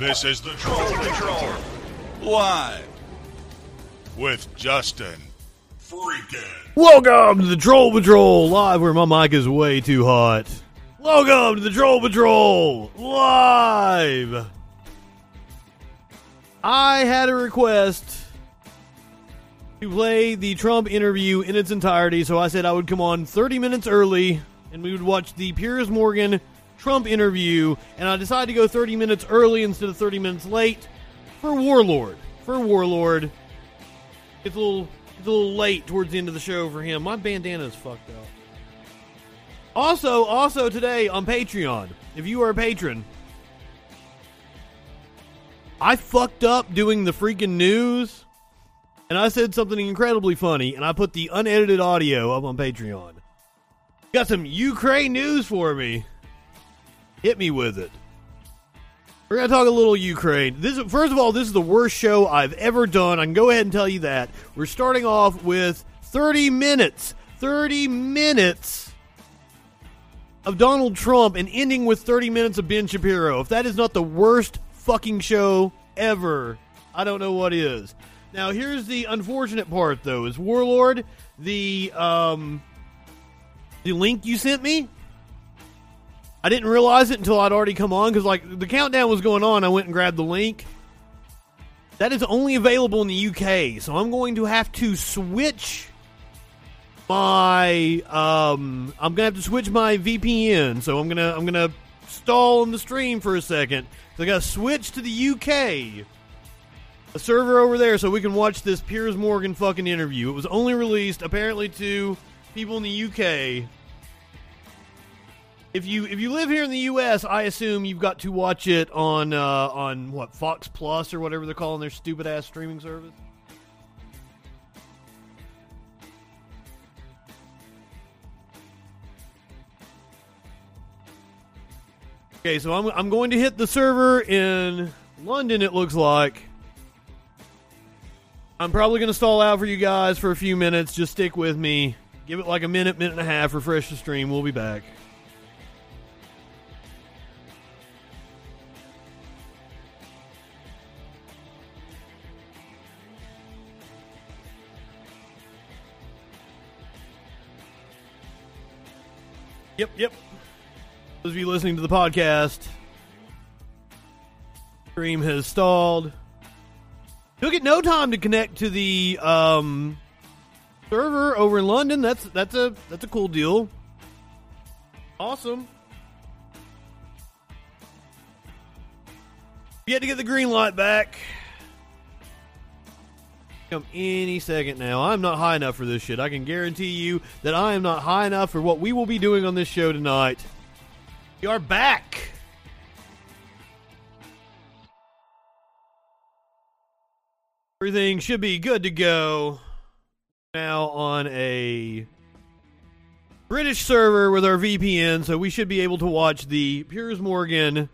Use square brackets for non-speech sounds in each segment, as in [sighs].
This is the Troll Patrol. Live. With Justin. Freaking. Welcome to the Troll Patrol live, where my mic is way too hot. Welcome to the Troll Patrol live. I had a request to play the Trump interview in its entirety, so I said I would come on 30 minutes early and we would watch the Piers Morgan Trump interview, and I decided to go 30 minutes early instead of 30 minutes late for Warlord. For Warlord. It's a little it's a little late towards the end of the show for him. My bandana is fucked up. Also, also today on Patreon, if you are a patron, I fucked up doing the freaking news, and I said something incredibly funny, and I put the unedited audio up on Patreon. Got some Ukraine news for me. Hit me with it. We're gonna talk a little Ukraine. This, first of all, this is the worst show I've ever done. I can go ahead and tell you that. We're starting off with 30 minutes, 30 minutes of Donald Trump, and ending with 30 minutes of Ben Shapiro. If that is not the worst fucking show ever, I don't know what is. Now, here's the unfortunate part, though: is Warlord the um the link you sent me? I didn't realize it until I'd already come on because like the countdown was going on. I went and grabbed the link. That is only available in the UK, so I'm going to have to switch my um I'm gonna have to switch my VPN. So I'm gonna I'm gonna stall on the stream for a second. So I gotta switch to the UK. A server over there so we can watch this Piers Morgan fucking interview. It was only released apparently to people in the UK if you if you live here in the U.S., I assume you've got to watch it on uh, on what Fox Plus or whatever they're calling their stupid ass streaming service. Okay, so I'm I'm going to hit the server in London. It looks like. I'm probably going to stall out for you guys for a few minutes. Just stick with me. Give it like a minute, minute and a half. Refresh the stream. We'll be back. Yep, yep. Those of you listening to the podcast, stream has stalled. Took it no time to connect to the um, server over in London. That's that's a that's a cool deal. Awesome. You had to get the green light back. Come any second now. I'm not high enough for this shit. I can guarantee you that I am not high enough for what we will be doing on this show tonight. We are back. Everything should be good to go. Now on a British server with our VPN, so we should be able to watch the Piers Morgan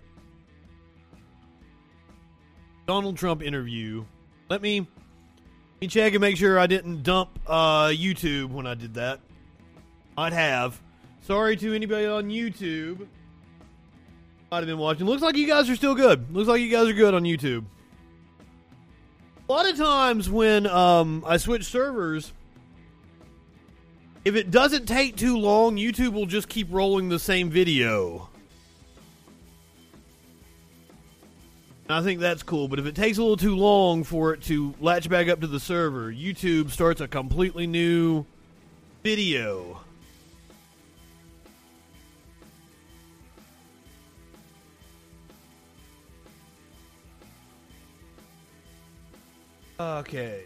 Donald Trump interview. Let me me check and make sure I didn't dump uh, YouTube when I did that. I'd have. Sorry to anybody on YouTube. Might have been watching. Looks like you guys are still good. Looks like you guys are good on YouTube. A lot of times when um, I switch servers, if it doesn't take too long, YouTube will just keep rolling the same video. I think that's cool, but if it takes a little too long for it to latch back up to the server, YouTube starts a completely new video. Okay.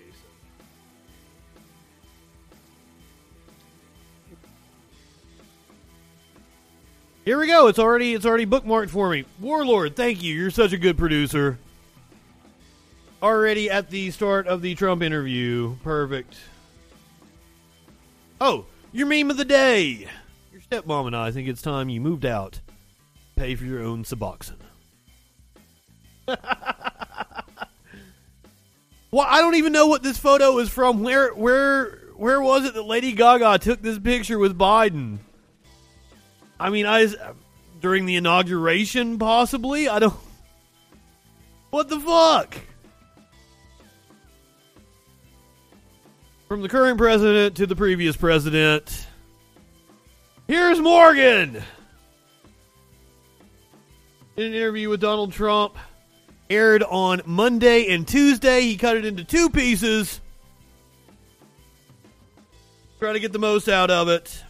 Here we go. It's already it's already bookmarked for me. Warlord, thank you. You're such a good producer. Already at the start of the Trump interview. Perfect. Oh, your meme of the day. Your stepmom and I think it's time you moved out. Pay for your own Suboxone. [laughs] Well, I don't even know what this photo is from. Where where where was it that Lady Gaga took this picture with Biden? I mean, I during the inauguration, possibly. I don't. What the fuck? From the current president to the previous president. Here's Morgan. In an interview with Donald Trump, aired on Monday and Tuesday. He cut it into two pieces. Try to get the most out of it.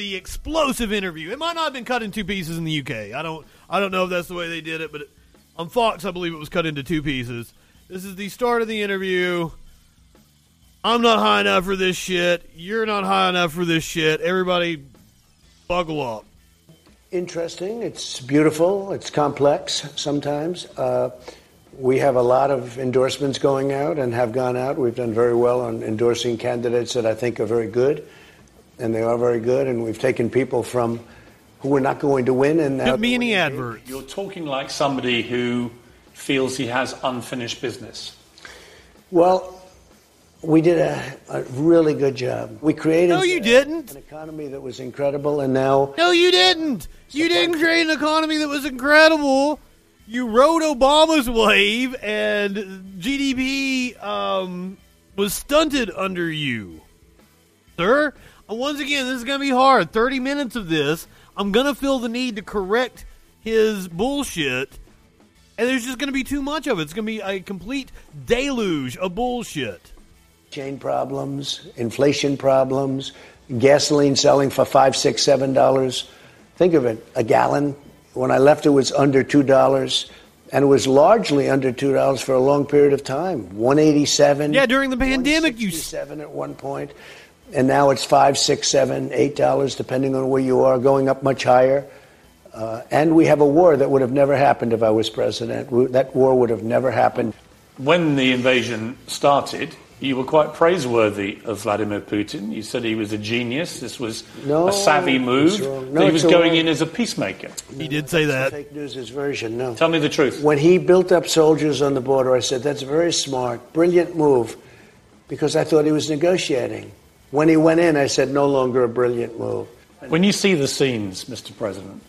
The explosive interview. It might not have been cut in two pieces in the UK. I don't I don't know if that's the way they did it, but on Fox I believe it was cut into two pieces. This is the start of the interview. I'm not high enough for this shit. You're not high enough for this shit. Everybody buckle up. Interesting. It's beautiful. It's complex sometimes. Uh, we have a lot of endorsements going out and have gone out. We've done very well on endorsing candidates that I think are very good, and they are very good. And we've taken people from who were not going to win and now Could be any adverts. You're talking like somebody who feels he has unfinished business. Well, we did a, a really good job. We created No, you uh, didn't. an economy that was incredible, and now No, you didn't. You didn't create an economy that was incredible. You rode Obama's wave, and GDP um, was stunted under you, sir. Once again, this is going to be hard. Thirty minutes of this, I'm going to feel the need to correct his bullshit, and there's just going to be too much of it. It's going to be a complete deluge of bullshit. chain problems, inflation problems, gasoline selling for five, six, seven dollars. Think of it, a gallon. When I left, it was under two dollars, and it was largely under two dollars for a long period of time. One eighty-seven. Yeah, during the pandemic, you seven at one point, and now it's five, six, seven, eight dollars, depending on where you are, going up much higher. Uh, and we have a war that would have never happened if I was president. That war would have never happened. When the invasion started, you were quite praiseworthy of Vladimir Putin. You said he was a genius. This was No, a savvy move. it's wrong. that No, he was going wrong. in as a peacemaker. He did say that. Fake news is version. No. Tell me the truth. When he built up soldiers on the border, I said, that's a very smart, brilliant move, because I thought he was negotiating. When he went in, I said, no longer a brilliant move. When you see the scenes, Mr. President,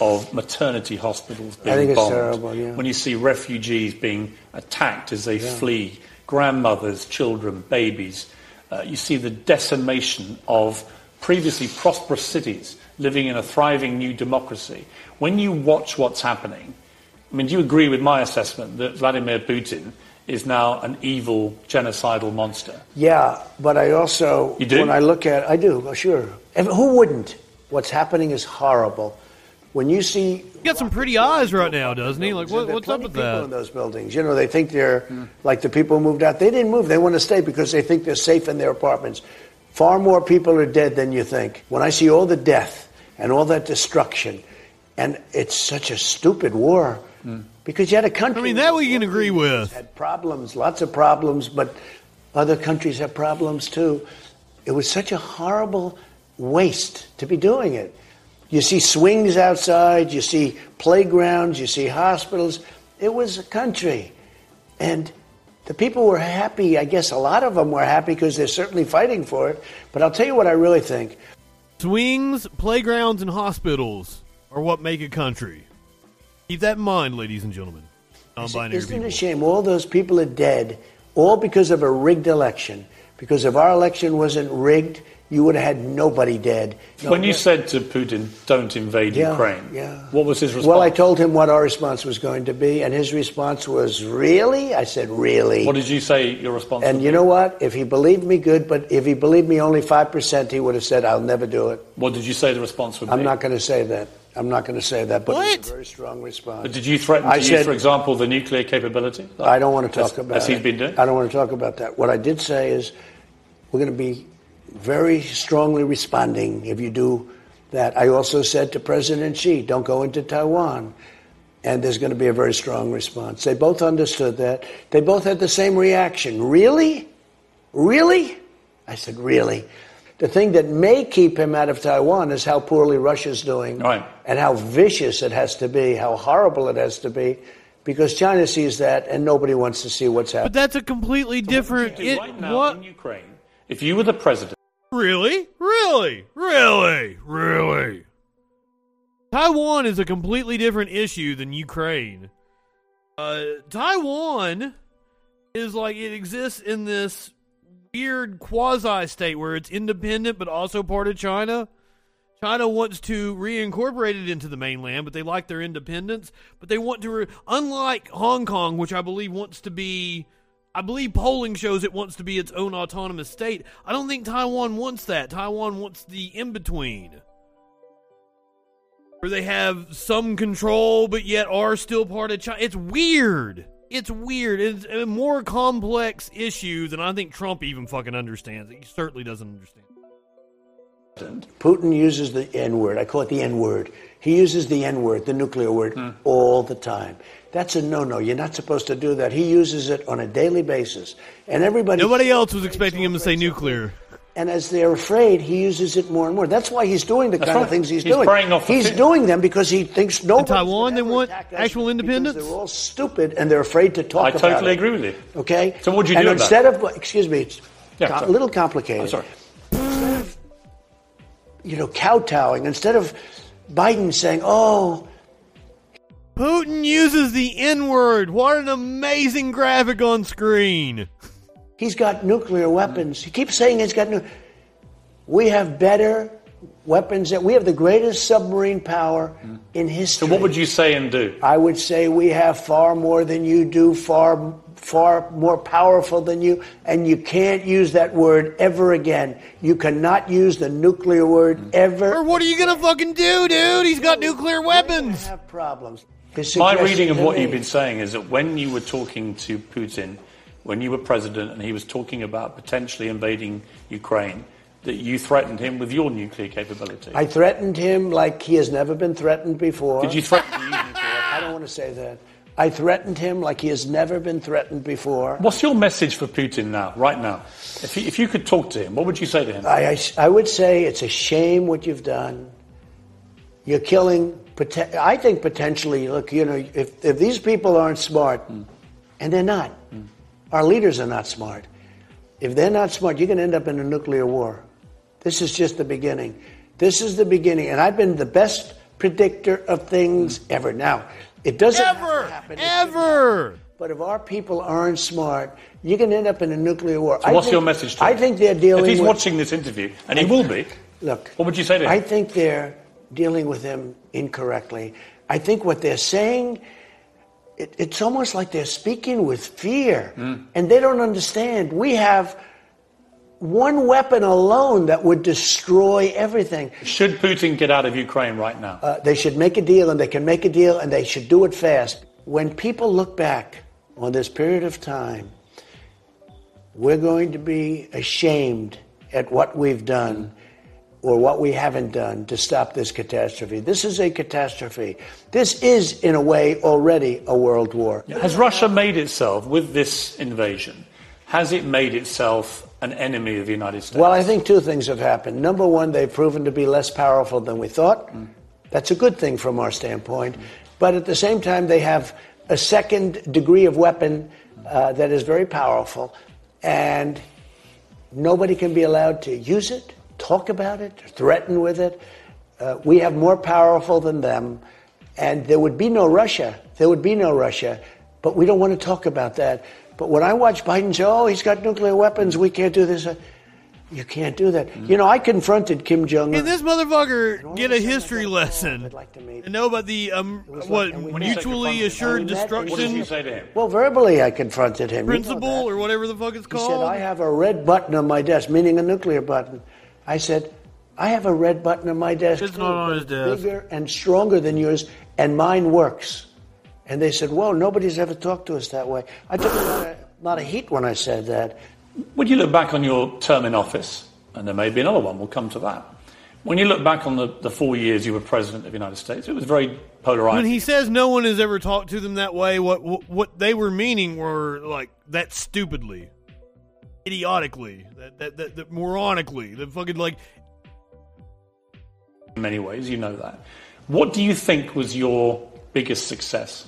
of maternity hospitals being think it's bombed, terrible, yeah. when you see refugees being attacked as they flee, grandmothers, children, babies, uh, you see the decimation of previously prosperous cities living in a thriving new democracy. When you watch what's happening, I mean, do you agree with my assessment that Vladimir Putin is now an evil, genocidal monster? Yeah, but I also, You do? when I look at, I do, oh, sure. And who wouldn't? What's happening is horrible. When you see He got some pretty eyes right now, doesn't he? Like, what, what's up plenty with people that? in those buildings. You know, they think they're like the people who moved out. They didn't move. They want to stay because they think they're safe in their apartments. Far more people are dead than you think. When I see all the death and all that destruction, and it's such a stupid war because you had a country. I mean, that we can agree with. Had problems, lots of problems, but other countries have problems too. It was such a horrible waste to be doing it. You see swings outside, you see playgrounds, you see hospitals. It was a country. And the people were happy. I guess a lot of them were happy because they're certainly fighting for it. But I'll tell you what I really think. Swings, playgrounds, and hospitals are what make a country. Keep that in mind, ladies and gentlemen. Non-binary Isn't it a shame? All those people are dead, all because of a rigged election. Because if our election wasn't rigged, you would have had nobody dead. No, when you no- said to Putin, don't invade Yeah, Ukraine, yeah. what was his response? Well, I told him what our response was going to be, and his response was, Really? I said, Really? What did you say your response and you be? know what? If he believed me, good, but if he believed me only 5%, he would have said, I'll never do it. What did you say the response would be? I'm not going to say that. I'm not going to say that, but it was a very strong response. But did you threaten I to said- use, for example, the nuclear capability? I don't want to talk as, about as it. he's been doing. I don't want to talk about that. What I did say is we're going to be very strongly responding if you do that. I also said to President Xi, don't go into Taiwan. And there's going to be a very strong response. They both understood that. They both had the same reaction. Really? Really? I said, really? The thing that may keep him out of Taiwan is how poorly Russia's doing Right. and how vicious it has to be, how horrible it has to be, because China sees that and nobody wants to see what's happening. But that's a completely different. What you do It, right now what? in Ukraine, if you were the president, Really? Really? Really? Really? Taiwan is a completely different issue than Ukraine. Uh, Taiwan is like it exists in this weird quasi state where it's independent but also part of China. China wants to reincorporate it into the mainland, but they like their independence. But they want to, re- unlike Hong Kong, which I believe wants to be, I believe polling shows it wants to be its own autonomous state. I don't think Taiwan wants that. Taiwan wants the in between, where they have some control, but yet are still part of China. It's weird. It's weird. It's a more complex issue than I think Trump even fucking understands. He certainly doesn't understand. Putin uses the N word. I call it the N word. He uses the N word, the nuclear word, Hmm. all the time. That's a no no. You're not supposed to do that. He uses it on a daily basis. And everybody. Nobody else was expecting him to say nuclear. And as they're afraid, he uses it more and more. That's why he's doing the That's kind right. of things he's, He's doing. off he's fear. doing them because he thinks no. Taiwan, they want actual independence? They're all stupid and they're afraid to talk I about totally it. agree with you. Okay. So what'd you and do about instead of excuse me, it's Yeah, co- a little complicated. I'm sorry. You know, kowtowing instead of Biden saying, "Oh, Putin uses the N word. What an amazing graphic on screen. [laughs] he's got nuclear weapons." He keeps saying he's got new. We have better weapons. That we have the greatest submarine power in history. So what would you say and do? I would say we have far more than you do, far far more powerful than you, and you can't use that word ever again. You cannot use the nuclear word ever. Or what are you gonna fucking do, dude? He's got nuclear We're weapons. have problems. His My suggestion reading of to what me- you've been saying is that when you were talking to Putin, when you were president, and he was talking about potentially invading Ukraine, that you threatened him with your nuclear capability. I threatened him like he has never been threatened before. Did you threaten to use nuclear? [laughs] I don't want to say that. I threatened him like he has never been threatened before. What's your message for Putin now, right now? If you, if you could talk to him, what would you say to him? I, I, I would say it's a shame what you've done. You're killing. I think potentially. Look, you know, if if these people aren't smart, hmm. and they're not, hmm. Our leaders are not smart. If they're not smart, you're going to end up in a nuclear war. This is just the beginning. This is the beginning, and I've been the best predictor of things ever. Now, it doesn't Ever, happen. Ever. But if our people aren't smart, you're going to end up in a nuclear war. So I what's think- your message to him? I think they're dealing If he's with. watching this interview, and he will be, Look, what would you say to him? I think they're dealing with him incorrectly. I think what they're saying, it, it's almost like they're speaking with fear, Hmm. and they don't understand. We have one weapon alone that would destroy everything. Should Putin get out of Ukraine right now? Uh, they should make a deal, and they can make a deal, and they should do it fast. When people look back on this period of time, we're going to be ashamed at what we've done or what we haven't done to stop this catastrophe. This is a catastrophe. This is, in a way, already a world war. Has Russia made itself, with this invasion, has it made itself an enemy of the United States? Well, I think two things have happened. Number one, they've proven to be less powerful than we thought. That's a good thing from our standpoint. But at the same time, they have a second degree of weapon uh, that is very powerful, and nobody can be allowed to use it, talk about it, threaten with it. Uh, we have more powerful than them, and there would be no Russia. There would be no Russia, but we don't want to talk about that. But when I watch Biden say, "Oh, he's got nuclear weapons, we can't do this," uh, you can't do that. You know, I confronted Kim Jong Can this motherfucker get a of a sudden I history got, "Oh, lesson I'd like to meet." and know about the um what like- and we met. mutually assured And we met, and what did destruction you say to him? Well, verbally, I confronted him. You know principle or whatever the fuck it's called. He called? said, I have a red button on my desk, meaning a nuclear button. I said, I have a red button on my desk. It's too, not on his desk. Bigger and stronger than yours, and mine works. And they said, Well, nobody's ever talked to us that way. I took a lot of, lot of heat when I said that. When you look back on your term in office, and there may be another one, we'll come to that. When you look back on the, the four years you were president of the United States, it was very polarizing. when he says no one has ever talked to them that way, what what, what they were meaning were like that stupidly, idiotically, that that, that, that moronically, that fucking like in many ways, you know that. What do you think was your biggest success?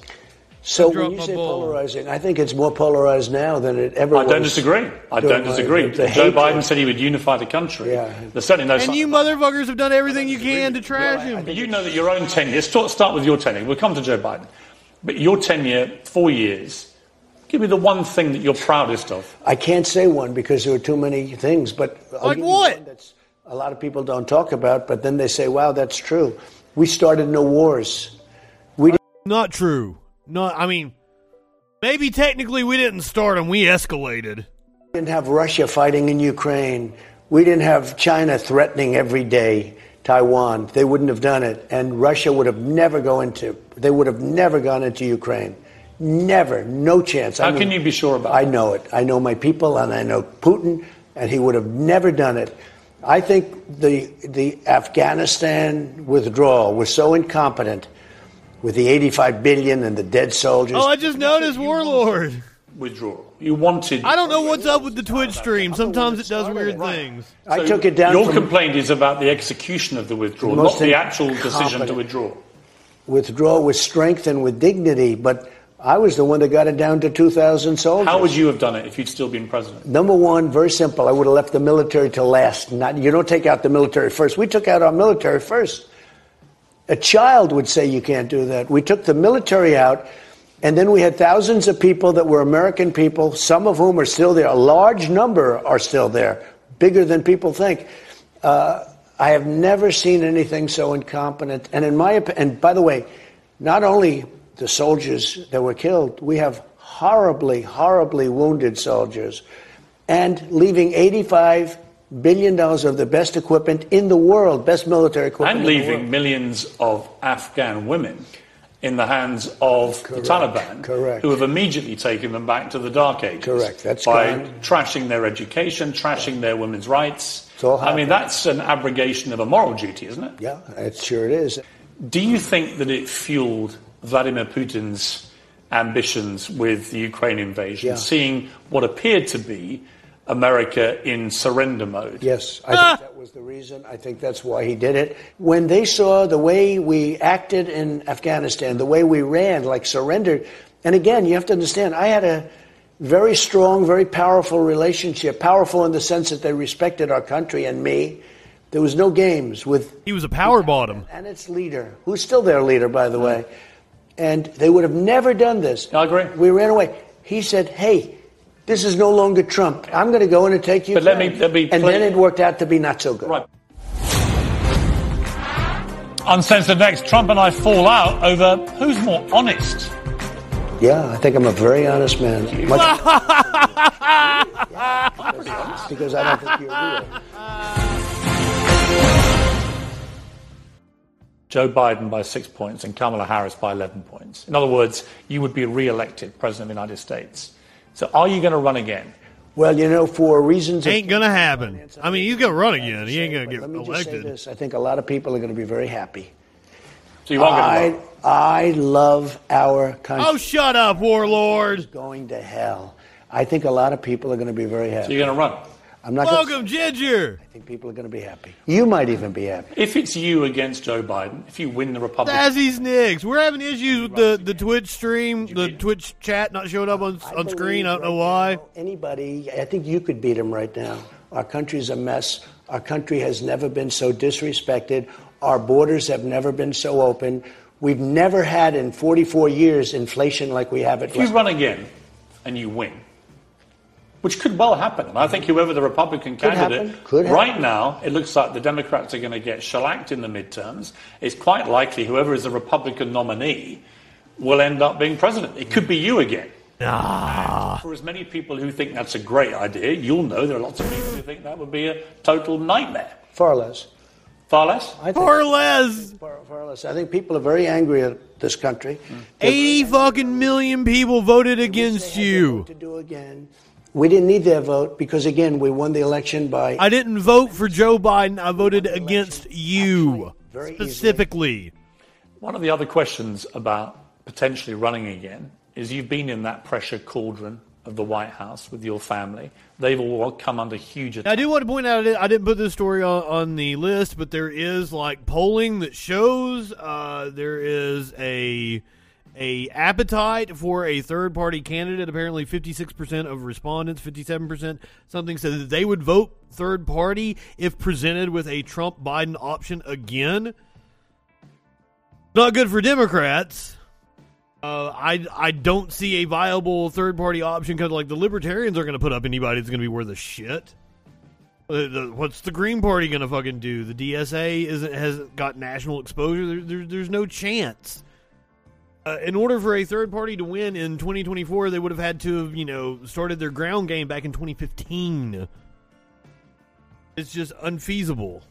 So when you say ball. polarizing, I think it's more polarized now than it ever I was. don't disagree. I don't disagree. the Joe hatred. Biden said he would unify the country. Yeah. There's certainly no and sign you motherfuckers have done everything you can to trash him. But you know that your own tenure, let's start with your tenure. We'll come to Joe Biden. But your tenure, four years, give me the one thing that you're proudest of. I can't say one because there are too many things, but I'll Like what? that's a lot of people don't talk about, but then they say, "Wow, that's true." We started no wars. We uh, Not true. Not. I mean, maybe technically we didn't start them. We escalated. We didn't have Russia fighting in Ukraine. We didn't have China threatening every day Taiwan. They wouldn't have done it, and Russia would have never go into. They would have never gone into Ukraine. Never, no chance. How can you be sure about I know it. I know my people, and I know Putin, and he would have never done it. I think the the Afghanistan withdrawal was so incompetent, with the 85 billion and the dead soldiers. Oh, I just noticed Warlord. Withdrawal. You wanted. I don't know what's up with the Twitch stream. Sometimes it does weird it. things. I took it down. Your complaint is about the execution of the withdrawal, not the actual decision to withdraw. withdraw with strength and with dignity, but I was the one that got it down to 2,000 soldiers. How would you have done it if you'd still been president? Number one, very simple. I would have left the military to last. Not you don't take out the military first. We took out our military first. A child would say you can't do that. We took the military out, and then we had thousands of people that were American people, some of whom are still there. A large number are still there, bigger than people think. Uh, I have never seen anything so incompetent. And in my and by the way, not only the soldiers that were killed, we have horribly, horribly wounded soldiers, and leaving 85 billion dollars of the best equipment in the world, best military equipment, And in the leaving millions of Afghan women in the hands of Correct, the Taliban, correct. who have immediately taken them back to the dark ages. Correct, that's by trashing their education, trashing their women's rights. It's all I mean, that's an abrogation of a moral duty, isn't it? Yeah, it sure it is. Do you think that it fueled Vladimir Putin's ambitions with the Ukraine invasion, Yeah. seeing what appeared to be America in surrender mode? Yes, I think that was the reason. I think that's why he did it. When they saw the way we acted in Afghanistan, the way we ran, like surrendered, and again, you have to understand, I had a very strong, very powerful relationship, powerful in the sense that they respected our country and me. There was no games with He was a power bottom. and its leader, who's still their leader, by the way. And they would have never done this. I agree. We ran away. He said, "Hey, this is no longer Trump. I'm going to go in and take you." But let me- let me and play- then it worked out to be not so good. Right. Uncensored next, Trump and I fall out over who's more honest. Yeah, I think I'm a very honest man. Much- Yeah, [laughs] because I don't think you're real. Joe Biden by six points and Kamala Harris by 11 points. In other words, you would be re-elected president of the United States. So are you going to run again? Well, you know, for reasons of Ain't gonna happen. I mean, he's gonna run again. He ain't gonna But get let me just say this: I think a lot of people are going to be very happy. So you aren't going I, to? I love our country. Oh, shut up, Warlord. going to hell. I think a lot of people are going to be very happy. So happy. you're going to run? I'm not. Gonna, Welcome, Ginger. I think people are going to be happy. You might even be happy. If it's you against Joe Biden, if you win the Republican, Sazzy's Nicks. We're having issues with the, the Twitch stream, the Twitch chat not showing up on, I on screen. I don't know why. now, Anybody, I think you could beat him right now. Our country's a mess. Our country has never been so disrespected. Our borders have never been so open. We've never had in 44 years inflation like we have at if you run again and you win, which could well happen, and I think whoever the Republican Could candidate, happen, could happen. right now, it looks like the Democrats are going to get shellacked in the midterms. It's quite likely whoever is the Republican nominee will end up being president. It could be you again. Ah. For as many people who think that's a great idea, you'll know there are lots of people who think that would be a total nightmare. Far less. Far less. I think, Or less. far, far less. I think people are very angry at this country. 80 fucking million people voted against They had their you. To do again. We didn't need their vote because, again, we won the election by. I didn't vote for Joe Biden. I voted against you. Very easily. Specifically. One of the other questions about potentially running again is you've been in that pressure cauldron of the White House with your family. They've all come under huge I do want to point out I didn't put this story on, on the list, but there is like polling that shows uh, there is a a appetite for a third party candidate. Apparently, fifty six percent of respondents, fifty seven percent, something said that they would vote third party if presented with a Trump Biden option again. Not good for Democrats. Uh, I I don't see a viable third party option because like the libertarians are going to put up anybody that's going to be worth a shit. Uh, the, what's the Green Party going to fucking do? The DSA isn't has got national exposure. There, there, there's no chance. Uh, in order for a third party to win in 2024, they would have had to have you know started their ground game back in 2015. It's just unfeasible.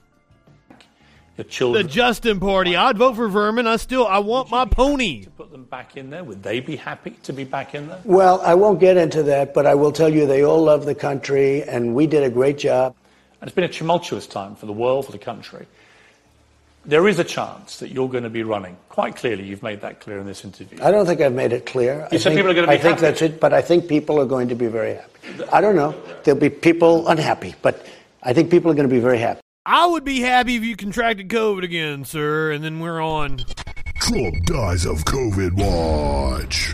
The children. The Justin Party. I'd vote for Vermin. I still I want my pony. to put them back in there, would they be happy to be back in there? Well, I won't get into that, but I will tell you they all love the country, and we did a great job. And it's been a tumultuous time for the world, for the country. There is a chance that you're going to be running. Quite clearly, you've made that clear in this interview. I don't think I've made it clear. You I said think, people are going to be I think that's it, but I think people are going to be very happy. I don't know. There'll be people unhappy, but I think people are going to be very happy. I would be happy if you contracted COVID again, sir, and then we're on. Trump dies of COVID watch.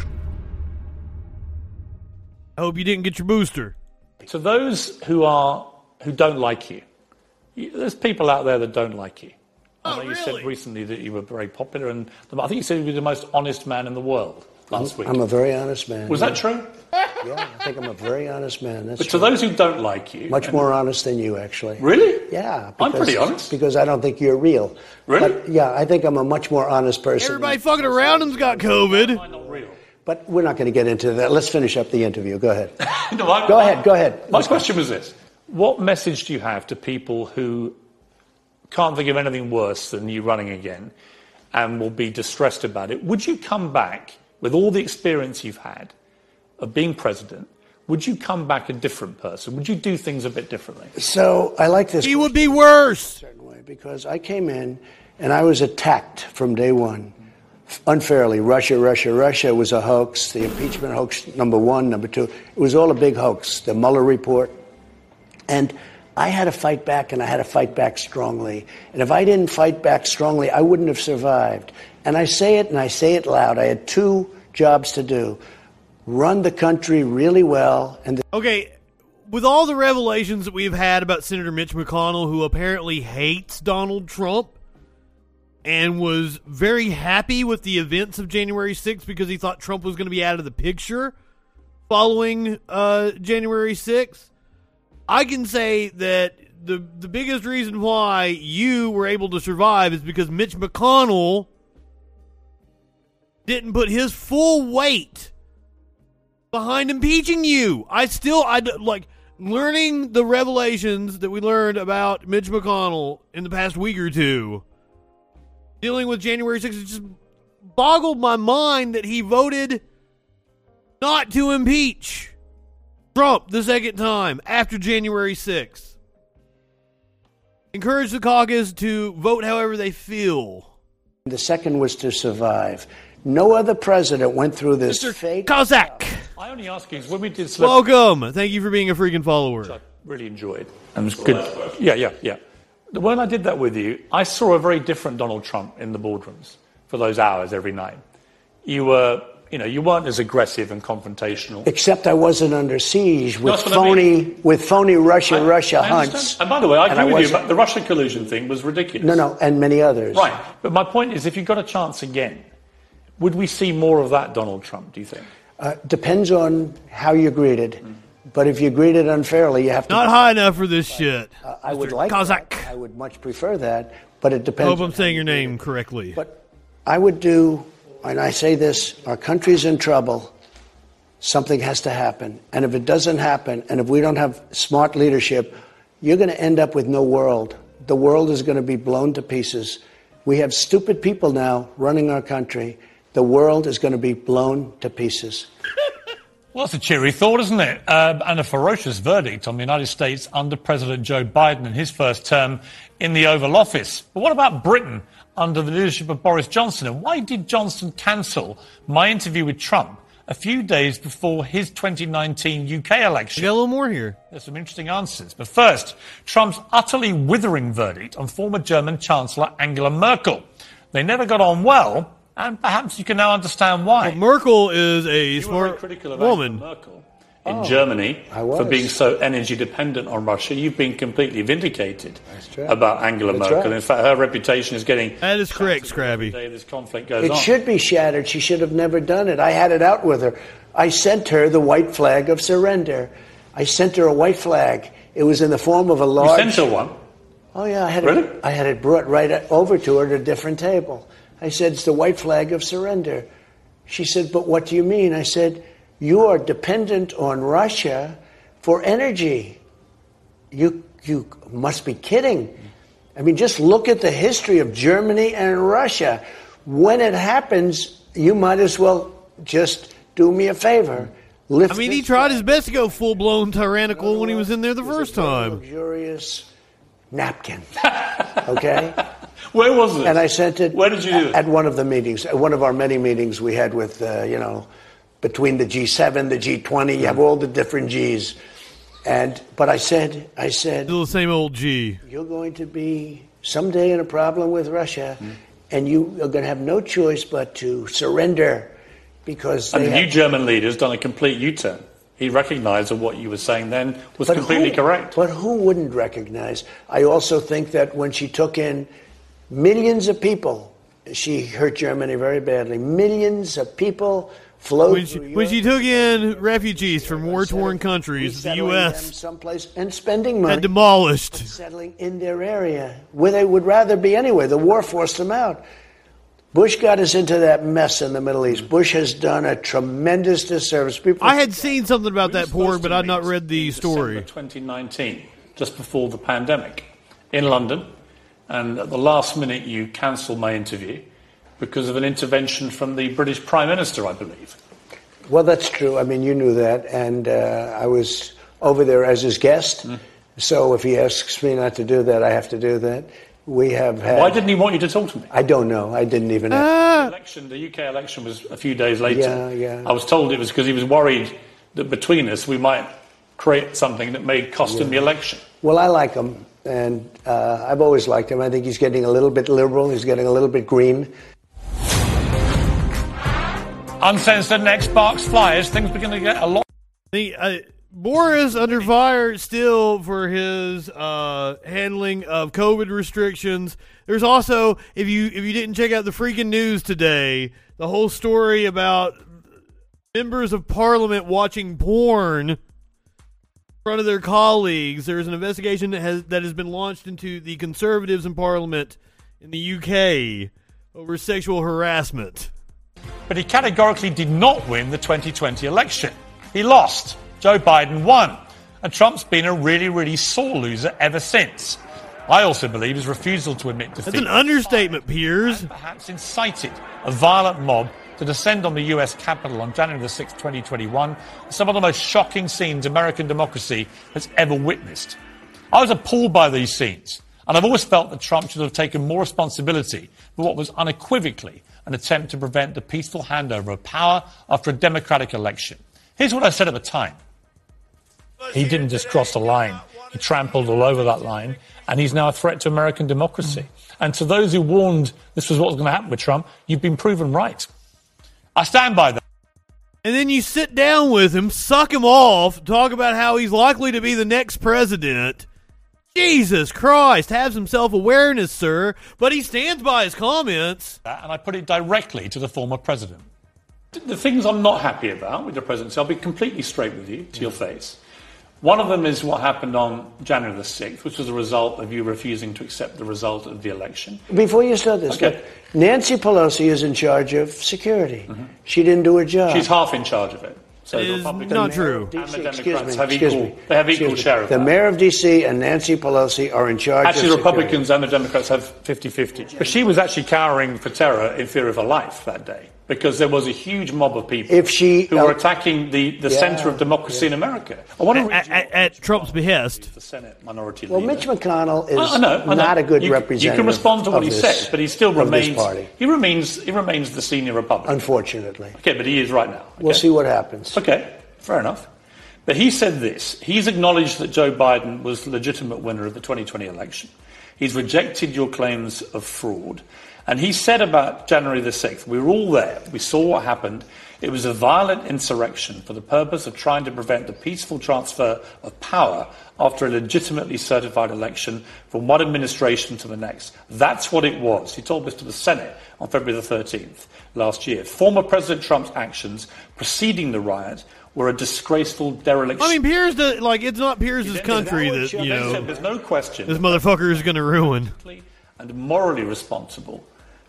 I hope you didn't get your booster. So those who are who don't like you, you there's people out there that don't like you. I Oh, know you really? said recently that you were very popular, and I think you said you were the most honest man in the world last week. I'm a very honest man. Was that true? [laughs] Yeah, I think I'm a very honest man. That's But to those who don't like you, much more honest than you, actually. really, Yeah, I'm because- pretty honest. because I don't think you're real. Really? But yeah, I think I'm a much more honest person. Everybody fucking around him's got COVID. Am not real? But we're not going to get into that. Let's finish up the interview. Go ahead. [laughs] No, I- Go ahead. Go ahead. My question was this: What message do you have to people who can't think of anything worse than you running again, and will be distressed about it? Would you come back with all the experience you've had of being president? Would you come back a different person? Would you do things a bit differently? So I like this. He would be worse. certain way because I came in and I was attacked from day one unfairly. Russia, Russia, Russia was a hoax. The impeachment hoax, number one, number two. It was all a big hoax. The Mueller report. And I had to fight back and I had to fight back strongly. And if I didn't fight back strongly, I wouldn't have survived. And I say it and I say it loud. I had two jobs to do run the country really well and Okay, with all the revelations that we've had about Senator Mitch McConnell, who apparently hates Donald Trump and was very happy with the events of January 6th because he thought Trump was going to be out of the picture following uh, January 6th, I can say that the the biggest reason why you were able to survive is because Mitch McConnell didn't put his full weight behind impeaching you. I still I like learning the revelations that we learned about Mitch McConnell in the past week or two. Dealing with January 6th it just boggled my mind that he voted not to impeach Trump the second time after January 6th. Encourage the caucus to vote however they feel. the second was to survive. No other president went through this Mr. fake Kozak, I only ask you 'cause when we did Celebrity welcome. Thank you for being a freaking follower. I really enjoyed. And it was good. Yeah, yeah, yeah. When I did that with you, I saw a very different Donald Trump in the boardrooms for those hours every night. You were, you know, you weren't as aggressive and confrontational. Except I wasn't under siege with That's what I phony with phony Russia I- Russia I understand. hunts. And by the way, I And agree with you. wasn't- But the Russia collusion thing was ridiculous. No, no, and many others. Right. But my point is, if you got a chance again, would we see more of that Donald Trump? Do you think? Uh, depends on how you're greeted. But if you're greeted unfairly, you have to. Not high enough for this shit. Uh, I would like Kozak. that. I would much prefer that, but it depends. I Hope I'm saying your name greeted. correctly. But I would do, and I say this: our country's in trouble. Something has to happen, and if it doesn't happen, and if we don't have smart leadership, you're going to end up with no world. The world is going to be blown to pieces. We have stupid people now running our country. The world is going to be blown to pieces. [laughs] Well, that's a cheery thought, isn't it? Um, and a ferocious verdict on the United States under President Joe Biden in his first term in the Oval Office. But what about Britain under the leadership of Boris Johnson? And why did Johnson cancel my interview with Trump a few days before his 2019 UK I election? got a little more here. There's some interesting answers. But first, Trump's utterly withering verdict on former German Chancellor Angela Merkel. They never got on well, and perhaps you can now understand why. Merkel is a You smart critical of woman. Angela Merkel in oh, Germany Oh, I was. for being so energy dependent on Russia. You've been completely vindicated about Angela That's Merkel. right. In fact, her reputation is getting That is correct, shattered every Scrabby. day this conflict goes It on. should be shattered. She should have never done it. I had it out with her. I sent her the white flag of surrender. I sent her a white flag. It was in the form of a large. You large. sent her one. Oh yeah, I had Really? it. I had it brought right over to her at a different table. I said, "It's the white flag of surrender." She said, "But what do you mean?" I said, "You are dependent on Russia for energy. You you must be kidding." I mean, just look at the history of Germany and Russia. When it happens, you might as well just do me a favor. Lift I mean, he tried his best to go full blown tyrannical when he was in there the first time. Luxurious napkin. Okay. [laughs] Where was it? And I sent it. Where did you do it? At one of the meetings, at one of our many meetings we had with, uh, you know, between the G7, the G20. You have all the different Gs. And but I said, I said, Still the same old G. you're going to be someday in a problem with Russia, Hmm. and you are going to have no choice but to surrender, because and they the new have- German leader's done a complete U-turn. He recognised that what you were saying then was But completely who- correct. But who wouldn't recognize? I also think that when she took in millions of people, she hurt Germany very badly. Millions of people flowed When she, through when she took in uh, refugees from war torn countries, the resettling them U.S. someplace and spending money had demolished. settling in their area where they would rather be anyway. The war forced them out. Bush got us into that mess in the Middle East. Bush has done a tremendous disservice. People, I had seen something about We were that porg, supposed but to I'd not meet read the in story. December 2019, just before the pandemic, in London, and at the last minute you cancelled my interview because of an intervention from the British Prime Minister, I believe. Well, that's true. I mean, you knew that, and uh, I was over there as his guest. Mm. So if he asks me not to do that, I have to do that. We have had. Why didn't he want you to talk to me? I don't know. I didn't even. Ah. The election, the UK election was a few days later. Yeah, yeah. I was told it was because he was worried that between us we might create something that may cost him the election. well, I like him, and uh, I've always liked him. I think he's getting a little bit liberal. He's getting a little bit green. Uncensored next sparks flyers. Things begin to get a lot. The, uh, Boris under fire still for his uh, handling of COVID restrictions. There's also, if you if you didn't check out the freaking news today, the whole story about members of parliament watching porn in front of their colleagues. There's an investigation that has that has been launched into the conservatives in parliament in the UK over sexual harassment. But he categorically did not win the 2020 election. He lost. Joe Biden won. And Trump's been a really, really sore loser ever since. I also believe his refusal to admit defeat That's an understatement, Piers. perhaps incited a violent mob to descend on the US Capitol on January the 6th, 2021, some of the most shocking scenes American democracy has ever witnessed. I was appalled by these scenes, and I've always felt that Trump should have taken more responsibility for what was unequivocally an attempt to prevent the peaceful handover of power after a democratic election. Here's what I said at the time. He didn't just cross the line. He trampled all over that line, and he's now a threat to American democracy. And to those who warned this was what was going to happen with Trump, you've been proven right. I stand by that. And then you sit down with him, suck him off, talk about how he's likely to be the next president. Jesus Christ, have some self awareness, sir. But he stands by his comments. Uh, and I put it directly to the former president. The things I'm not happy about with the presidency, I'll be completely straight with you to your mm. face. One of them is what happened on January the 6th, which was a result of you refusing to accept the result of the election. Before you start this, Okay. look, Nancy Pelosi is in charge of security. Mm-hmm. She didn't do her job. She's half in charge of it. So It the is Republicans not true. the DC, excuse me, have excuse equal, me, they have equal share of The that. mayor of D.C. and Nancy Pelosi are in charge Actually, of the. Republicans and the Democrats have 50 50. But she was actually cowering for terror in fear of her life that day because there was a huge mob of people If she- who were uh, attacking the, the Yeah, centre of democracy in America. I want to read At, you at, at Trump's behest. the Senate minority Well, leader. Mitch McConnell is I I know, I know. not a good you, representative. You can respond to what of he this- says, but he still remains. party. He remains. He remains the senior Republican. Unfortunately, Okay, but he is right now. we'll see what happens. Okay, fair enough. But he said this. He's acknowledged that Joe Biden was the legitimate winner of the 2020 election. He's rejected your claims of fraud. And he said about January the 6th, we were all there, we saw what happened. It was a violent insurrection for the purpose of trying to prevent the peaceful transfer of power after a legitimately certified election from one administration to the next. That's what it was. He told this to the Senate on February the 13th last year. Former President Trump's actions preceding the riot were a disgraceful dereliction. I mean, Piers, the, like, it's not Piers's country that, you know, there's no question this motherfucker is going to ruin. and morally responsible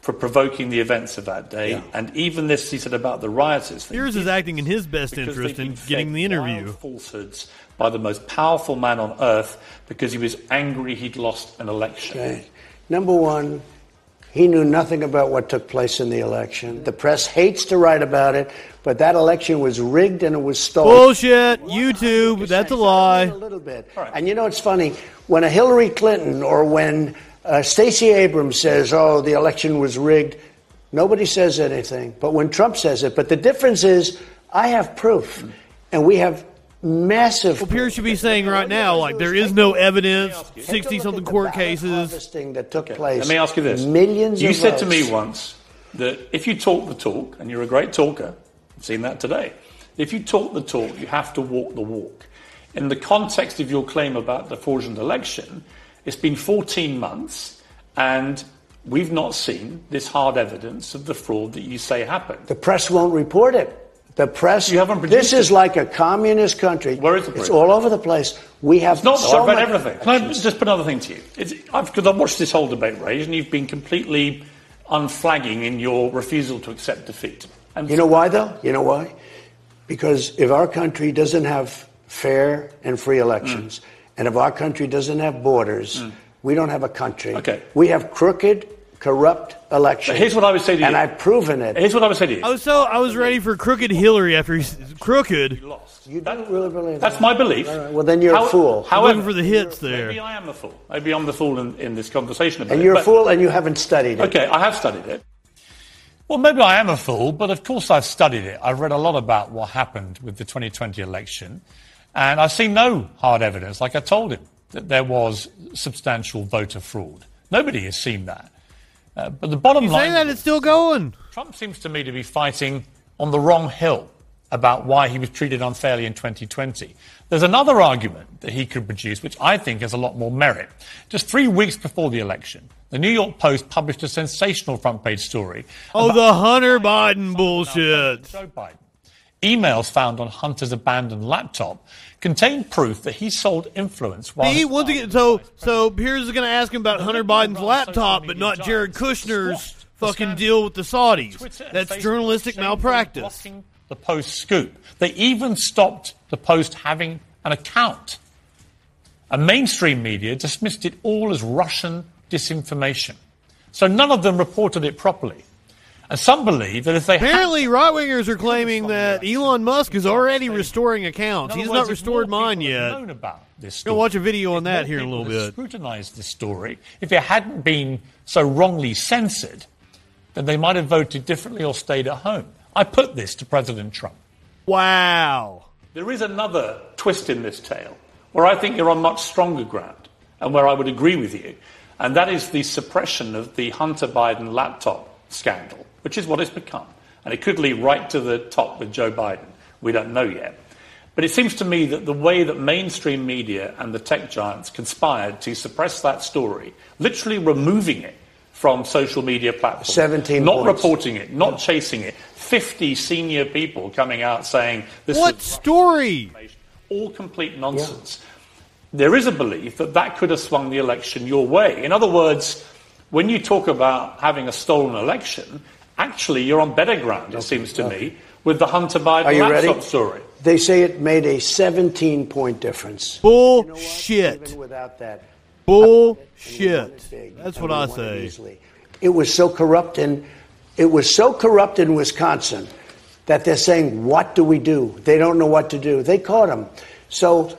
for provoking the events of that day. And even this, he said about the rioters. they Piers is acting in his best interest in getting the interview. wild falsehoods by the most powerful man on earth because he was angry he'd lost an election. Okay. Number one, he knew nothing about what took place in the election. The press hates to write about it, but that election was rigged and it was stolen. Bullshit. YouTube. That's a lie. A lie. little bit. And you know, it's funny when a Hillary Clinton or when uh, Stacey Abrams says, "Oh, the election was rigged," nobody says anything. But when Trump says it, but the difference is, I have proof, and we have massive. Well, Piers should be saying right now, like, there is no evidence, 60 something court cases. Harvesting that took place. Let me ask you this. Millions You of said to me once that if you talk the talk, and you're a great talker, I've seen that today. If you talk the talk, you have to walk the walk. In the context of your claim about the fraudulent election, it's been 14 months, and we've not seen this hard evidence of the fraud that you say happened. The press won't report it. The press. You haven't This produced is it. like a communist country. Where is the It's all over the place. We have It's not, so I've read much- everything. Can I just put another thing to you? It's, I've, because I've watched this whole debate, Ray, and you've been completely unflagging in your refusal to accept defeat. And You know why, though? You know why? Because if our country doesn't have fair and free elections, and if our country doesn't have borders, hmm. we don't have a country. Okay. We have crooked, corrupt elections. But here's what I would say to you. And I've proven it. Here's what I would say to you. I was so I was ready for crooked Hillary after he's crooked. lost. You don't really believe That's that? my belief. All right, well, then you're a fool. However, Looking for the hits there. maybe I am a fool. Maybe I'm the fool in, in this conversation about And it. you're a but- fool and you haven't studied it. Okay, I have studied it. Well, maybe I am a fool, but of course I've studied it. I've read a lot about what happened with the 2020 election, and I've seen no hard evidence, like I told him, that there was substantial voter fraud. Nobody has seen that. Uh, but the bottom You line saying that it's still going? Trump seems to me to be fighting on the wrong hill about why he was treated unfairly in 2020. There's another argument that he could produce, which I think has a lot more merit. Just three weeks before the election, the New York Post published a sensational front page story. Oh, the Hunter Biden bullshit. Joe Biden. Emails found on Hunter's abandoned laptop contain proof that he sold influence while once father again, was so so Piers is going to ask him about Hunter Biden's laptop, but not Jared Kushner's fucking deal with the Saudis. That's Facebook journalistic malpractice. The Post scoop. They even stopped the Post having an account. And mainstream media dismissed it all as Russian disinformation. So none of them reported it properly. And some believe that if they had Apparently, right wingers are claiming that Elon Musk is already restoring accounts. He's other not restored mine yet. Known about this Gonna story, watch a video on that here in a little bit. Scrutinized the story. If it hadn't been so wrongly censored, then they might have voted differently or stayed at home. I put this to President Trump. Wow. There is another twist in this tale where I think you're on much stronger ground and where I would agree with you, and that is the suppression of the Hunter Biden laptop scandal, which is what it's become. And it could lead right to the top with Joe Biden. We don't know yet. But it seems to me that the way that mainstream media and the tech giants conspired to suppress that story, literally removing it from social media platforms, 17 not points. reporting it, not chasing it, 50 senior people coming out saying this What was story? all complete nonsense. There is a belief that that could have swung the election your way. In other words, when you talk about having a stolen election, actually you're on better ground, it seems to me, with the Hunter Biden Are you laptop ready? story. They say it made a 17 point difference. Bullshit. Even without that. Bullshit. That's what I won it say. It was so corrupt in it was so corrupt in Wisconsin that they're saying, "What do we do?" They don't know what to do. They caught him. So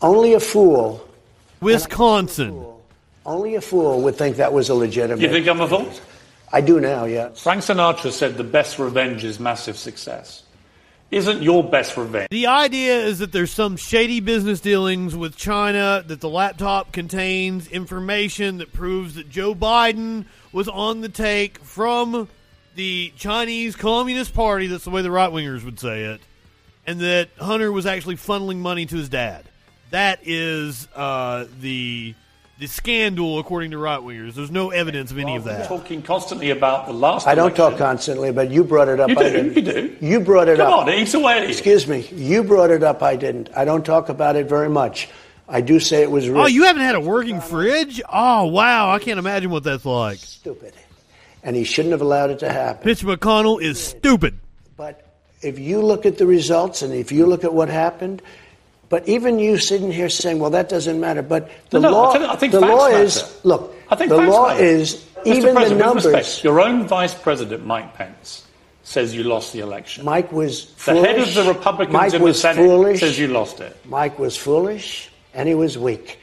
only a fool, Wisconsin. only a fool would think that was a legitimate. You think I'm a fool? I do now. Yeah. Frank Sinatra said the best revenge is massive success. Isn't your best revenge? The idea is that there's some shady business dealings with China, that the laptop contains information that proves that Joe Biden was on the take from the Chinese Communist Party. That's the way the right wingers would say it, and that Hunter was actually funneling money to his dad. That is uh, the the scandal, according to right wingers. There's no evidence of any of that. Talking constantly about the last. I don't talk constantly, but you brought it up. You I do, didn't. you do. You brought it Come up. on, eat away. Excuse me. You brought it up. I didn't. I don't talk about it very much. I do say it was Oh, you haven't had a working fridge? Oh, wow! I can't imagine what that's like. stupid, and he shouldn't have allowed it to happen. Mitch McConnell is stupid. But if you look at the results and if you look at what happened, but even you sitting here saying, "Well, that doesn't matter," but the No, no, law, I tell you, I think the law matter. is look. I think the law matter. is Mr. even the President, with numbers. respect, your own Vice President Mike Pence says you lost the election. Mike was the foolish. head of the Republicans Mike in the was Senate foolish. says you lost it. Mike was foolish and he was weak.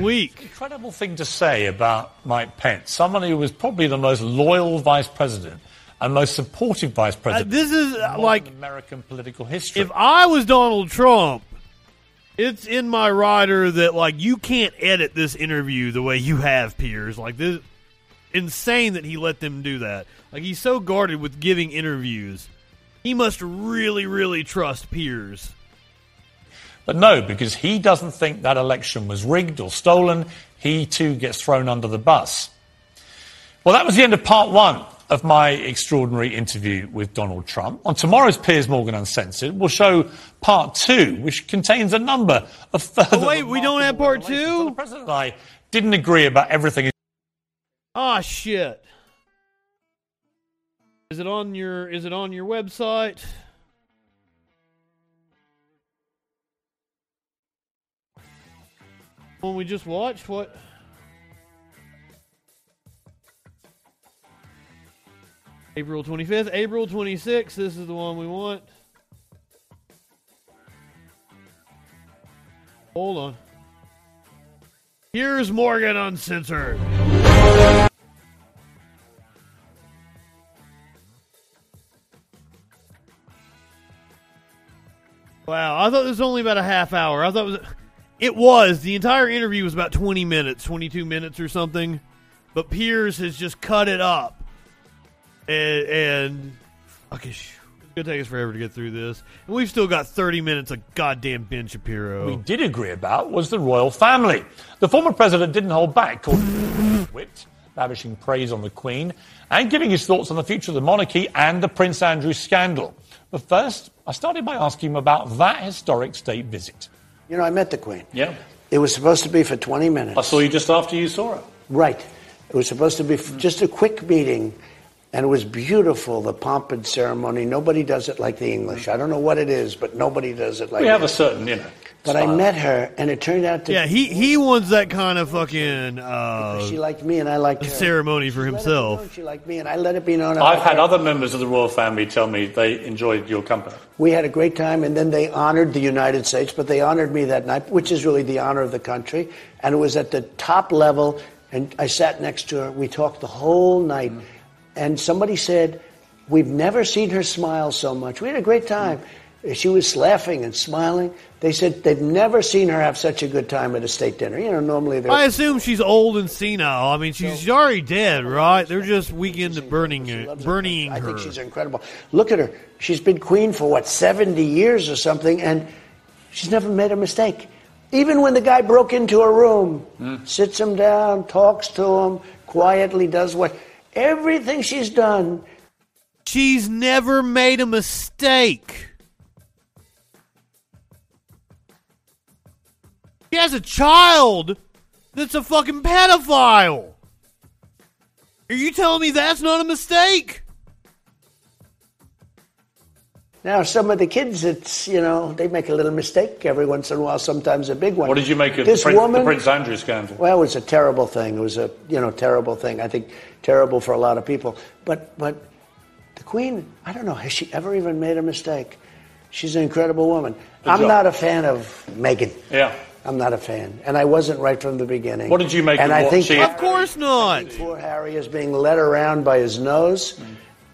Weak. Incredible thing to say about Mike Pence, someone who was probably the most loyal vice president and most supportive vice Uh, president this is uh, in like American political history. if I was Donald Trump, it's in my rider that like you can't edit this interview the way you have, Piers. Like this, insane that he let them do that. Like he's so guarded with giving interviews. He must really, really trust Piers. But no, because he doesn't think that election was rigged or stolen, he too gets thrown under the bus. Well, that was the end of part one of my extraordinary interview with Donald Trump. On tomorrow's Piers Morgan Uncensored, we'll show part two, which contains a number of further. Oh, wait, we don't have part two? The president and I didn't agree about everything. Ah, shit. Is it on your is it on your website? One we just watched? What? April 25th, April 26th. This is the one we want. Hold on. Piers Morgan Uncensored. Wow, I thought this was only about a half hour. I thought it was it was. The entire interview was about 20 minutes, 22 minutes or something. But Piers has just cut it up. And, and okay, sh- it's going to take us forever to get through this. And we've still got 30 minutes of goddamn Ben Shapiro. we did agree about was the royal family. The former president didn't hold back, calling [laughs] whipped, lavishing praise on the Queen, and giving his thoughts on the future of the monarchy and the Prince Andrew scandal. But first, I started by asking him about that historic state visit. You know, I met the Queen. Yeah. It was supposed to be for 20 minutes. I saw you just after you saw her. Right. It was supposed to be f- just a quick meeting, and it was beautiful, the pomp and ceremony. Nobody does it like the English. I don't know what it is, but nobody does it like We have a certain, you know. But I met her, and it turned out to yeah, he, he wants that kind of fucking uh, she liked me, and I liked her. ceremony for Let it be himself. known She liked me, and I let it be known. I I've had her. other members of the royal family tell me they enjoyed your company. We had a great time, and then they honored the United States, but they honored me that night, which is really the honor of the country. And it was at the top level, and I sat next to her. We talked the whole night, and somebody said, "We've never seen her smile so much." We had a great time. She was laughing and smiling. They said they've never seen her have such a good time at a state dinner. You know, normally they're I assume she's old and senile. I mean, she's already dead, right? They're just weekend burning her, loves burning I think she's incredible. Look at her. She's been queen for what, 70 years or something, and she's never made a mistake. Even when the guy broke into her room, hmm. sits him down, talks to him, quietly does what. Everything she's done, She's never made a mistake. She has a child that's a fucking pedophile. Are you telling me that's not a mistake? Now some of the kids, it's, you know, they make a little mistake every once in a while, sometimes a big one. What did you make of this Prince, woman? the Prince Andrew scandal? Well, it was a terrible thing. It was a you know terrible thing. I think terrible for a lot of people. But but the Queen, I don't know, has she ever even made a mistake? She's an incredible woman. I'm job. not a fan of Meghan. Yeah. I'm not a fan, and I wasn't right from the beginning. What did you make And of I think she- Of course not. poor Harry is being led around by his nose,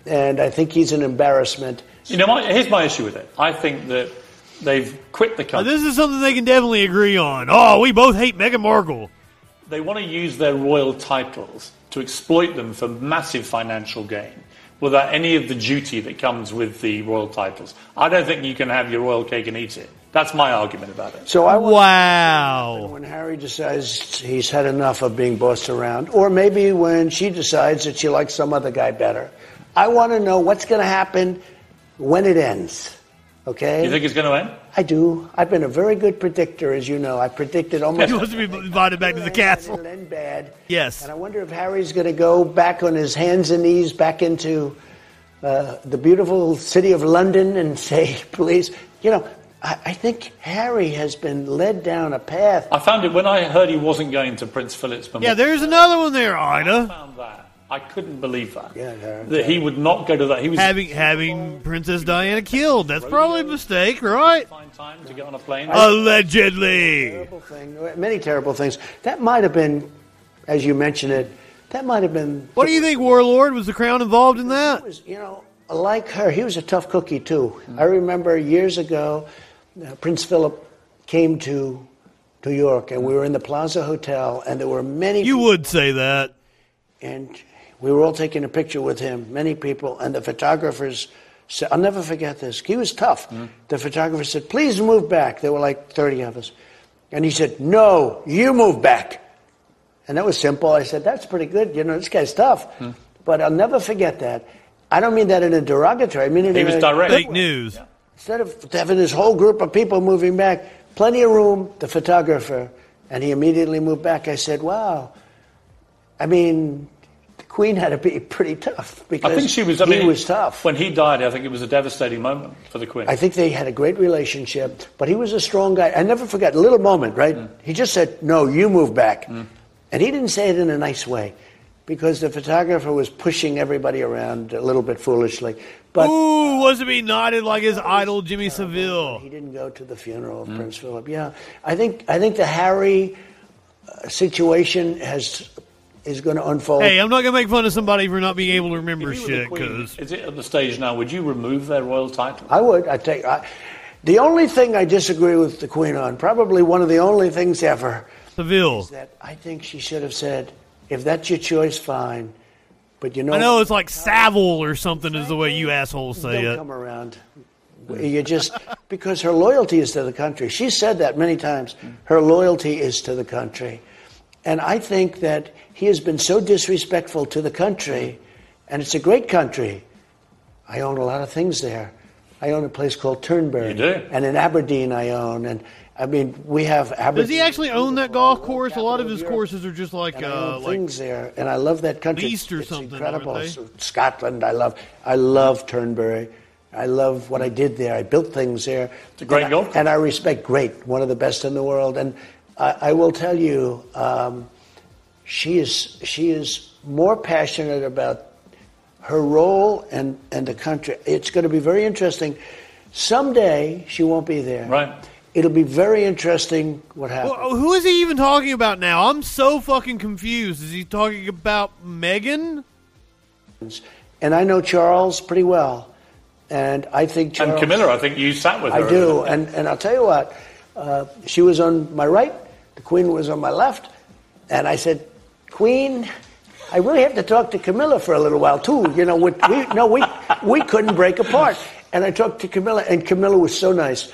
and I think he's an embarrassment. You know, my, here's my issue with it. I think that they've quit the country. this is something they can definitely agree on. Oh, we both hate Meghan Markle. They want to use their royal titles to exploit them for massive financial gain without any of the duty that comes with the royal titles. I don't think you can have your royal cake and eat it. That's my argument about it. So I want Wow. when Harry decides he's had enough of being bossed around, or maybe when she decides that she likes some other guy better, I want to know what's going to happen when it ends. Okay? You think it's going to end? I do. I've been a very good predictor, as you know. I predicted [laughs] almost. He wants to be invited back to the castle. It'll end bad. Yes. And I wonder if Harry's going to go back on his hands and knees back into uh, the beautiful city of London and [laughs] say, please, you know, I, I think Harry has been led down a path. I found it when I heard he wasn't going to Prince Philip's memorial. Yeah, there's another one there, I Ida. found that. I couldn't believe that. Yeah, yeah, that he would not go to that. He was Having having Princess Diana killed. That's probably a mistake, right? find time to get on a plane. Allegedly. Terrible thing, many terrible things. That might have been, as you mentioned it, that might have been. What do you think, Warlord? Was the crown involved in that? was, you know, like her, he was a tough cookie too. I remember years ago, uh, Prince Philip came to New York, and we were in the Plaza Hotel, and there were many. You people, would say that. and we were all taking a picture with him. Many people, and the photographers. Said, I'll never forget this. He was tough. Hmm. The photographer said, "Please move back." There were like thirty of us, and he said, "No, you move back." And that was simple. I said, that's pretty good. You know, this guy's tough. Hmm. But I'll never forget that. I don't mean that in a derogatory. I mean it He in was a direct. good Fake way. news. Instead of having this whole group of people moving back, plenty of room, the photographer, and he immediately moved back. I said, wow. I mean, the Queen had to be pretty tough because I think she was. I he mean, was tough. When he died, I think it was a devastating moment for the Queen. I think they had a great relationship, but he was a strong guy. I never forget a little moment, right? Mm. He just said, "No, you move back," and he didn't say it in a nice way, because the photographer was pushing everybody around a little bit foolishly. But Ooh, wasn't he nodded like his idol Jimmy Seville? he didn't go to the funeral Mm. of Prince Philip. Yeah, I think I think the Harry uh, situation has is going to unfold. Hey, I'm not gonna make fun of somebody for not being able to remember If you were the shit. Because is it at the stage now? Would you remove their royal title? I would. I take. I, the only thing I disagree with the Queen on, probably one of the only things ever, Seville. that I think she should have said, if that's your choice, fine. But you know, I know it's like Savile or something is the way you assholes say don't it. come around. You just [laughs] because her loyalty is to the country. She said that many times. Her loyalty is to the country, and I think that he has been so disrespectful to the country, and it's a great country. I own a lot of things there. I own a place called Turnberry. You do? And in Aberdeen, I own, and I mean, we have Aberdeen. Does he actually own that golf course? A lot of his courses are just like And I uh, own like things there, and I love that country. leased or it's something, Incredible. aren't they? Scotland, I love. I love Turnberry. I love what I did there. I built things there. It's a great and golf I, course. and I respect great, one of the best in the world. And I, I will tell you, um, she is she is more passionate about her role and and the country. It's going to be very interesting. Someday she won't be there. Right. It'll be very interesting what happens. Well, who is he even talking about now? I'm so fucking confused. Is he talking about Meghan? and I know Charles pretty well, and I think Charles. And Camilla, I think you sat with her. I do, and and I'll tell you what, uh, she was on my right, the Queen was on my left, and I said, Queen. I really have to talk to Camilla for a little while too. You know, we, we no, we we couldn't break apart, and I talked to Camilla, and Camilla was so nice.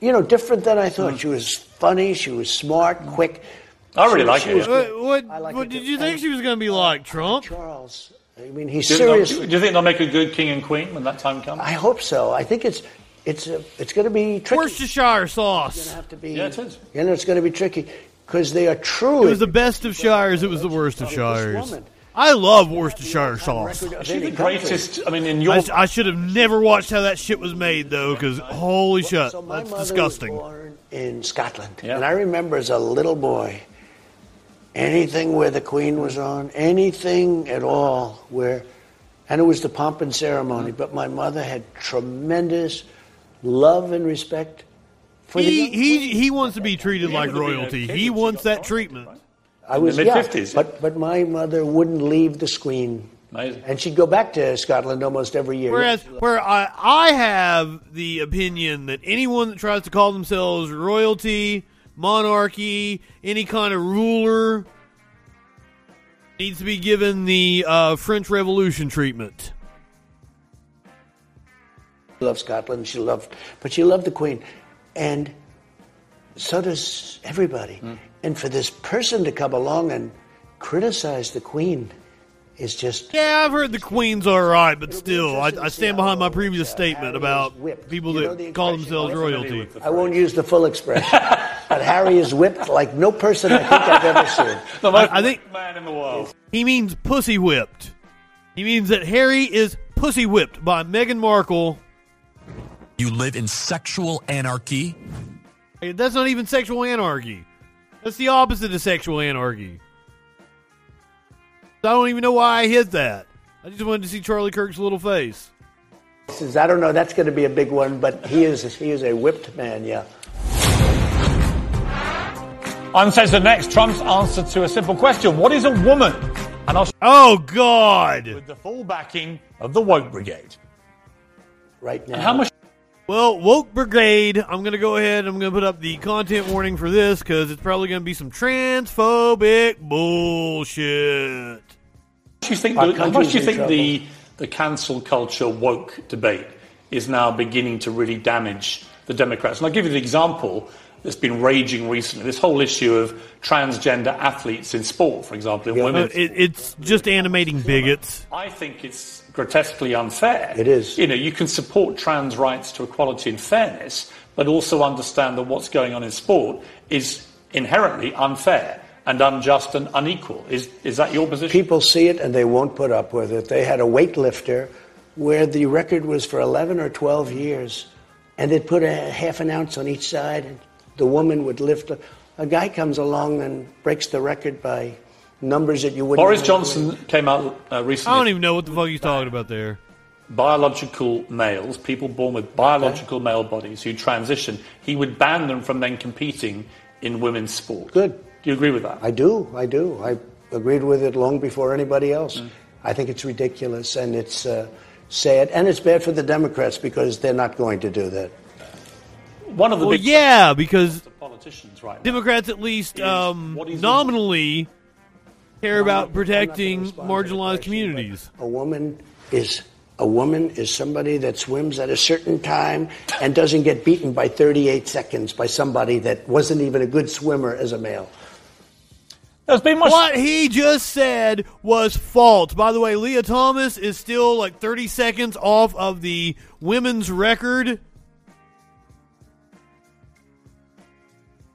You know, different than I thought. She was funny. She was smart, quick. I really She- like she her. What what, I like what it did you think she was going to be like? Trump? Charles. I mean, he's Do you, serious. do you think they'll make a good king and queen when that time comes? I hope so. I think it's it's uh, it's going to be tricky. Worcestershire sauce. It's going to have to be. Yeah, it is. You know, it's going to be tricky because they are true. It was the best of shires. It was the worst of shires. I love Worcestershire sauce. of She's any the greatest. I mean, in your I, I should have never watched how that shit was made though, because holy shit, So that's disgusting. was born in Scotland, Yeah. and I remember as a little boy, anything where the Queen was on, anything at all where, and it was the pomp and ceremony. But my mother had tremendous love and respect for the He young he he wants to be treated like would have been a royalty. He wants that treatment. I was the mid-fifties, yeah. but but my mother wouldn't leave the screen, Amazing. and she'd go back to Scotland almost every year. Whereas where I I have the opinion that anyone that tries to call themselves royalty, monarchy, any kind of ruler needs to be given the uh, French Revolution treatment. She loved Scotland. She loved, but she loved the Queen, and so does everybody. Hmm. And for this person to come along and criticize the Queen is just Yeah, I've heard the Queen's all right, but still, I, I stand behind my previous uh, statement about people You know that the call themselves I'm royalty. I won't use the full expression, but Harry is whipped like no person I think I've ever seen. [laughs] The most I think- man in the world. He means pussy whipped. He means that Harry is pussy whipped by Meghan Markle. You live in sexual anarchy. Hey, That's not even sexual anarchy. That's the opposite of sexual anarchy. I don't even know why I hit that. I just wanted to see Charlie Kirk's little face. Says, I don't know, that's going to be a big one, but he is he is a whipped man, yeah. Uncensored next, Trump's answer to a simple question. What is a woman? And I'll Oh God! with the full backing of the woke brigade. Right now. How much Well, woke brigade. I'm gonna go ahead. I'm gonna put up the content warning for this because it's probably gonna be some transphobic bullshit. do you think? The, how much do you think the the cancel culture woke debate is now beginning to really damage the Democrats? And I'll give you the example that's been raging recently. This whole issue of transgender athletes in sport, for example, in Uh, women's. it, it's just animating bigots. I think it's grotesquely unfair. It is. You know, you can support trans rights to equality and fairness, but also understand that what's going on in sport is inherently unfair and unjust and unequal. Is is that your position? People see it and they won't put up with it. They had a weightlifter where the record was for 11 or 12 years, and they'd put a half an ounce on each side, and the woman would lift. A, a guy comes along and breaks the record by numbers that you wouldn't. Boris even Johnson came out uh, I don't even know what the fuck he's talking about there. biological males, people born with biological male bodies who transition, he would ban them from then competing in women's sport. Good. Do you agree with that? I do. I do. I agreed with it long before anybody else. I think it's ridiculous and it's uh, sad, and it's bad for the Democrats because they're not going to do that. One of the Well, big yeah, because politicians right now. Democrats at least um, what is- nominally care about I'm not gonna protecting respond to the marginalized communities. A woman is a woman is somebody that swims at a certain time and doesn't get beaten by 38 seconds by somebody that wasn't even a good swimmer as a male. Much. What he just said was false. By the way, Lia Thomas is still like 30 seconds off of the women's record.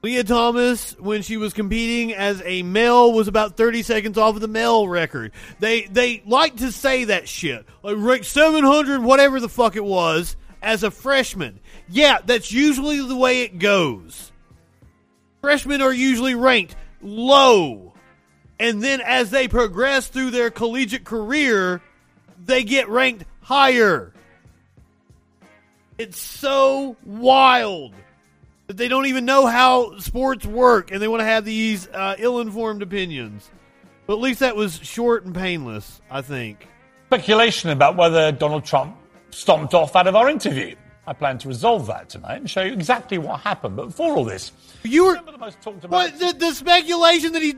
Lia Thomas, when she was competing as a male, was about 30 seconds off of the male record. They they like to say that shit. Like ranked 700, whatever the fuck it was, as a freshman. Yeah, that's usually the way it goes. Freshmen are usually ranked low. And then as they progress through their collegiate career, they get ranked higher. It's so wild that they don't even know how sports work and they want to have these uh, ill informed opinions. But at least that was short and painless, I think. speculation about whether Donald Trump stomped off out of our interview. I plan to resolve that tonight and show you exactly what happened. But before all this, You were. the most talked about. What? The, the speculation that he,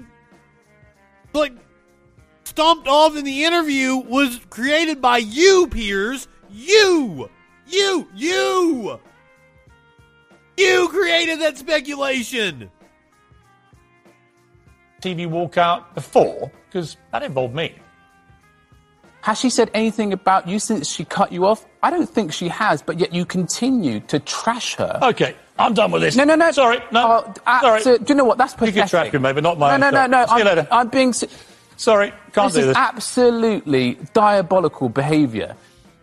like, stomped off in the interview was created by you, Piers. You! You! You! You created that speculation! TV walkout before? Because that involved me. Has she said anything about you since she cut you off? I don't think she has, but yet you continue to trash her. Okay, I'm done with this. No, no, no. Sorry, no. Oh, uh, sorry. so- do you know what? That's pathetic. You pathetic. can track me, maybe not my. No, no, no, no. See you I'm, later. I'm being. se- Sorry, can't This do is this. absolutely diabolical behaviour.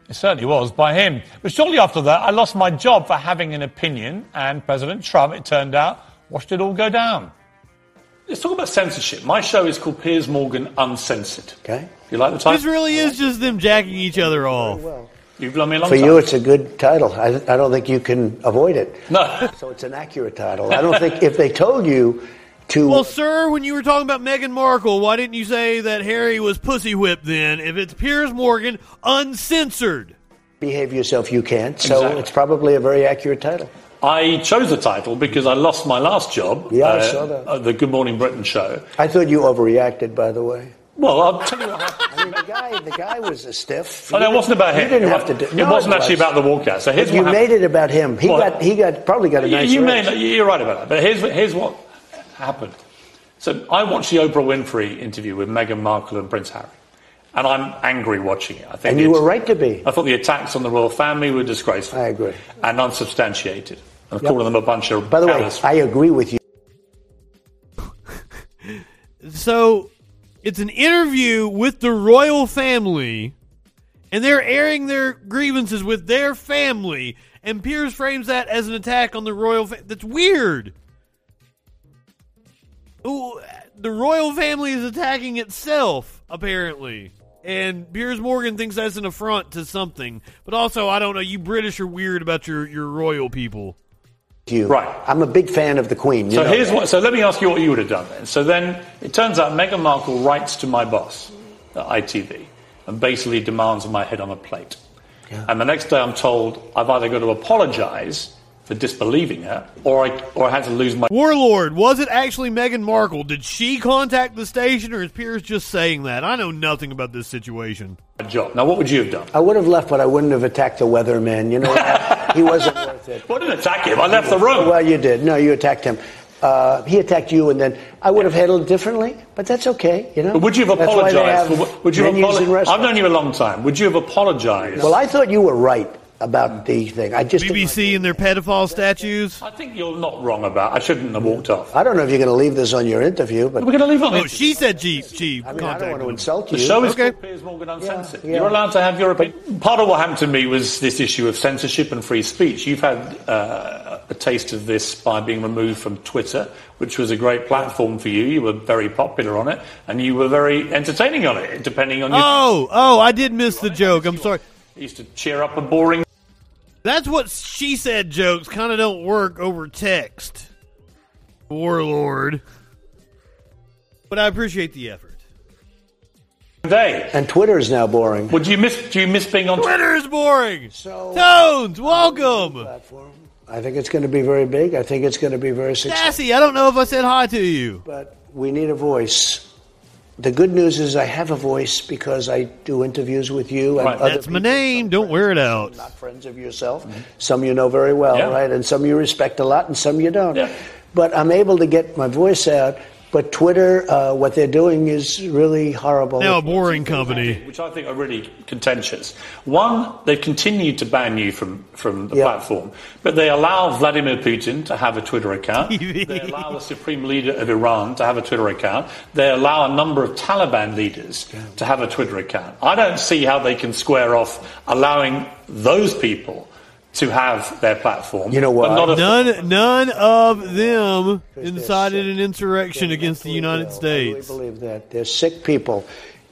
It certainly was by him. But shortly after that, I lost my job for having an opinion, and President Trump, it turned out, watched it all go down. Let's talk about censorship. My show is called Piers Morgan Uncensored. Okay. You like the title? This really is just them jacking each other off. Well. You've known me a long For time. you, it's a good title. I, I don't think you can avoid it. no. So it's an accurate title. I don't think if they told you to Well, sir, when you were talking about Meghan Markle, why didn't you say that Harry was pussy whipped then? If it's Piers Morgan, uncensored. behave yourself, you can't. So Exactly. it's probably a very accurate title. I chose the title because I lost my last job. Yeah, I uh, saw that. at the Good Morning Britain show. I thought you overreacted, by the way. Well, I'll tell you what happened. I mean, the guy, the guy was a stiff. Oh, no, it wasn't about him. You him. didn't it, have to do. It no, wasn't it actually about the walkout. So here's You what made happened. it about him. He Well, got. He got probably got a You- nice. you raise. may, you're right about that. But here's, here's what happened. So I watched the Oprah Winfrey interview with Meghan Markle and Prince Harry, and I'm angry watching it. I think And you were right to be. I thought the attacks on the royal family were disgraceful. I agree. And unsubstantiated. And Yep. calling them a bunch of By the way, callous- I agree with you. [laughs] So it's an interview with the royal family, and they're airing their grievances with their family, and Piers frames that as an attack on the royal. Fa- That's weird. Ooh, the royal family is attacking itself, apparently. And Piers Morgan thinks that's an affront to something. But also, I don't know, you British are weird about your, your royal people. you. Right. I'm a big fan of the Queen. You So know here's that. what. So let me ask you what you would have done then. So then it turns out Meghan Markle writes to my boss at ITV and basically demands my head on a plate. And the next day I'm told I've either got to apologise for disbelieving her, or I or I had to lose my Warlord, was it actually Meghan Markle? Did she contact the station, or is Piers just saying that? I know nothing about this situation. job. Now what would you have done? I would have left, but I wouldn't have attacked the weatherman. You know, what? he wasn't [laughs] worth it. Well, I didn't attack him. I left the room. Well, you did. No, you attacked him. Uh, he attacked you, and then I would have handled it differently. But that's okay. You know. But would you have That's why they apologised? have for- Would you have menus apologized? I've known you a long time. Would you have apologised? Well, I thought you were right about the thing. I just didn't BBC and their pedophile statues. I think you're not wrong about. I shouldn't have walked off. I don't know if you're going to leave this on your interview, but We're going to leave on Oh, it. she said she she I mean, I don't want to contacted him. insult The you. show is Okay. called Piers Morgan Uncensored. Yeah, yeah. You're allowed to have your opinion. Part of what happened to me was this issue of censorship and free speech. You've had uh, a taste of this by being removed from Twitter, which was a great platform for you. You were very popular on it, and you were very entertaining on it, depending on your. Oh, oh, I did miss the joke. I'm sorry. You used to cheer up a boring. That's what she said. Jokes kind of don't work over text. Warlord. But I appreciate the effort. day. And Twitter is now boring. Would you miss? Do you miss being on? Twitter? Twitter is boring. So- Tones, um, welcome. Platform. I think it's going to be very big. I think it's going to be very successful. Sassy, I don't know if I said hi to you. But we need a voice. The good news is I have a voice because I do interviews with you and Right. other That's my name. Don't wear it out. Not friends of yourself. Some you know very well, Yeah. right? And some you respect a lot, and some you don't. Yeah. But I'm able to get my voice out. But Twitter, uh, what they're doing is really horrible. Now a boring company. which I think are really contentious. One, they continue to ban you from, from the Yeah. platform, but they allow Vladimir Putin to have a Twitter account. [laughs] They allow the supreme leader of Iran to have a Twitter account. They allow a number of Taliban leaders to have a Twitter account. I don't see how they can square off allowing those people to have their platform. You know but why? not a- None, none of them incited an insurrection against the United I States. really believe that. They're sick people.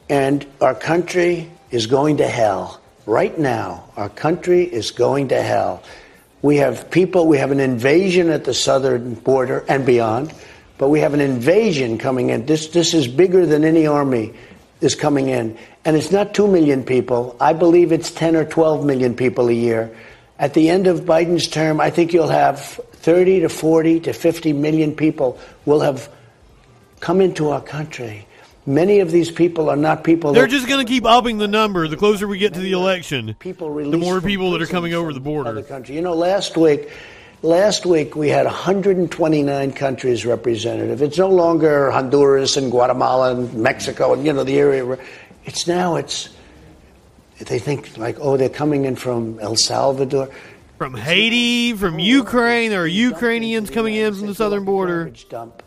And our country is going to hell. Right now, our country is going to hell. We have people, we have an invasion at the southern border and beyond, but we have an invasion coming in. This, this is bigger than any army is coming in. And it's not 2 million people. I believe it's 10 or 12 million people a year. At the end of Biden's term, I think you'll have 30 to 40 to 50 million people will have come into our country. Many of these people are not people. They're just going to keep upping the number the closer we get to the election. people The more people that are coming over the border. other country. You know, last week, last week we had 129 countries represented. It's no longer Honduras and Guatemala and Mexico and you know the area. Where it's now it's. They think like, oh, they're coming in from El Salvador. From Haiti, from Ukraine, there are Ukrainians coming in from the southern border. Dump.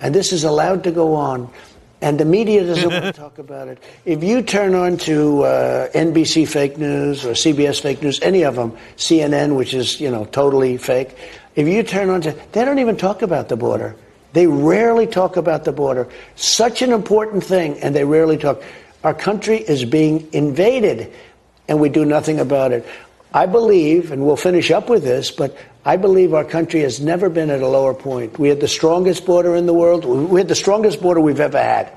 And this is allowed to go on. And the media doesn't want to [laughs] talk about it. If you turn on to uh, NBC fake news or CBS fake news, any of them, CNN, which is you know totally fake, if you turn on to, they don't even talk about the border. They rarely talk about the border. Such an important thing, and they rarely talk. Our country is being invaded, and we do nothing about it. I believe, and we'll finish up with this, but I believe our country has never been at a lower point. We had the strongest border in the world. We had the strongest border we've ever had.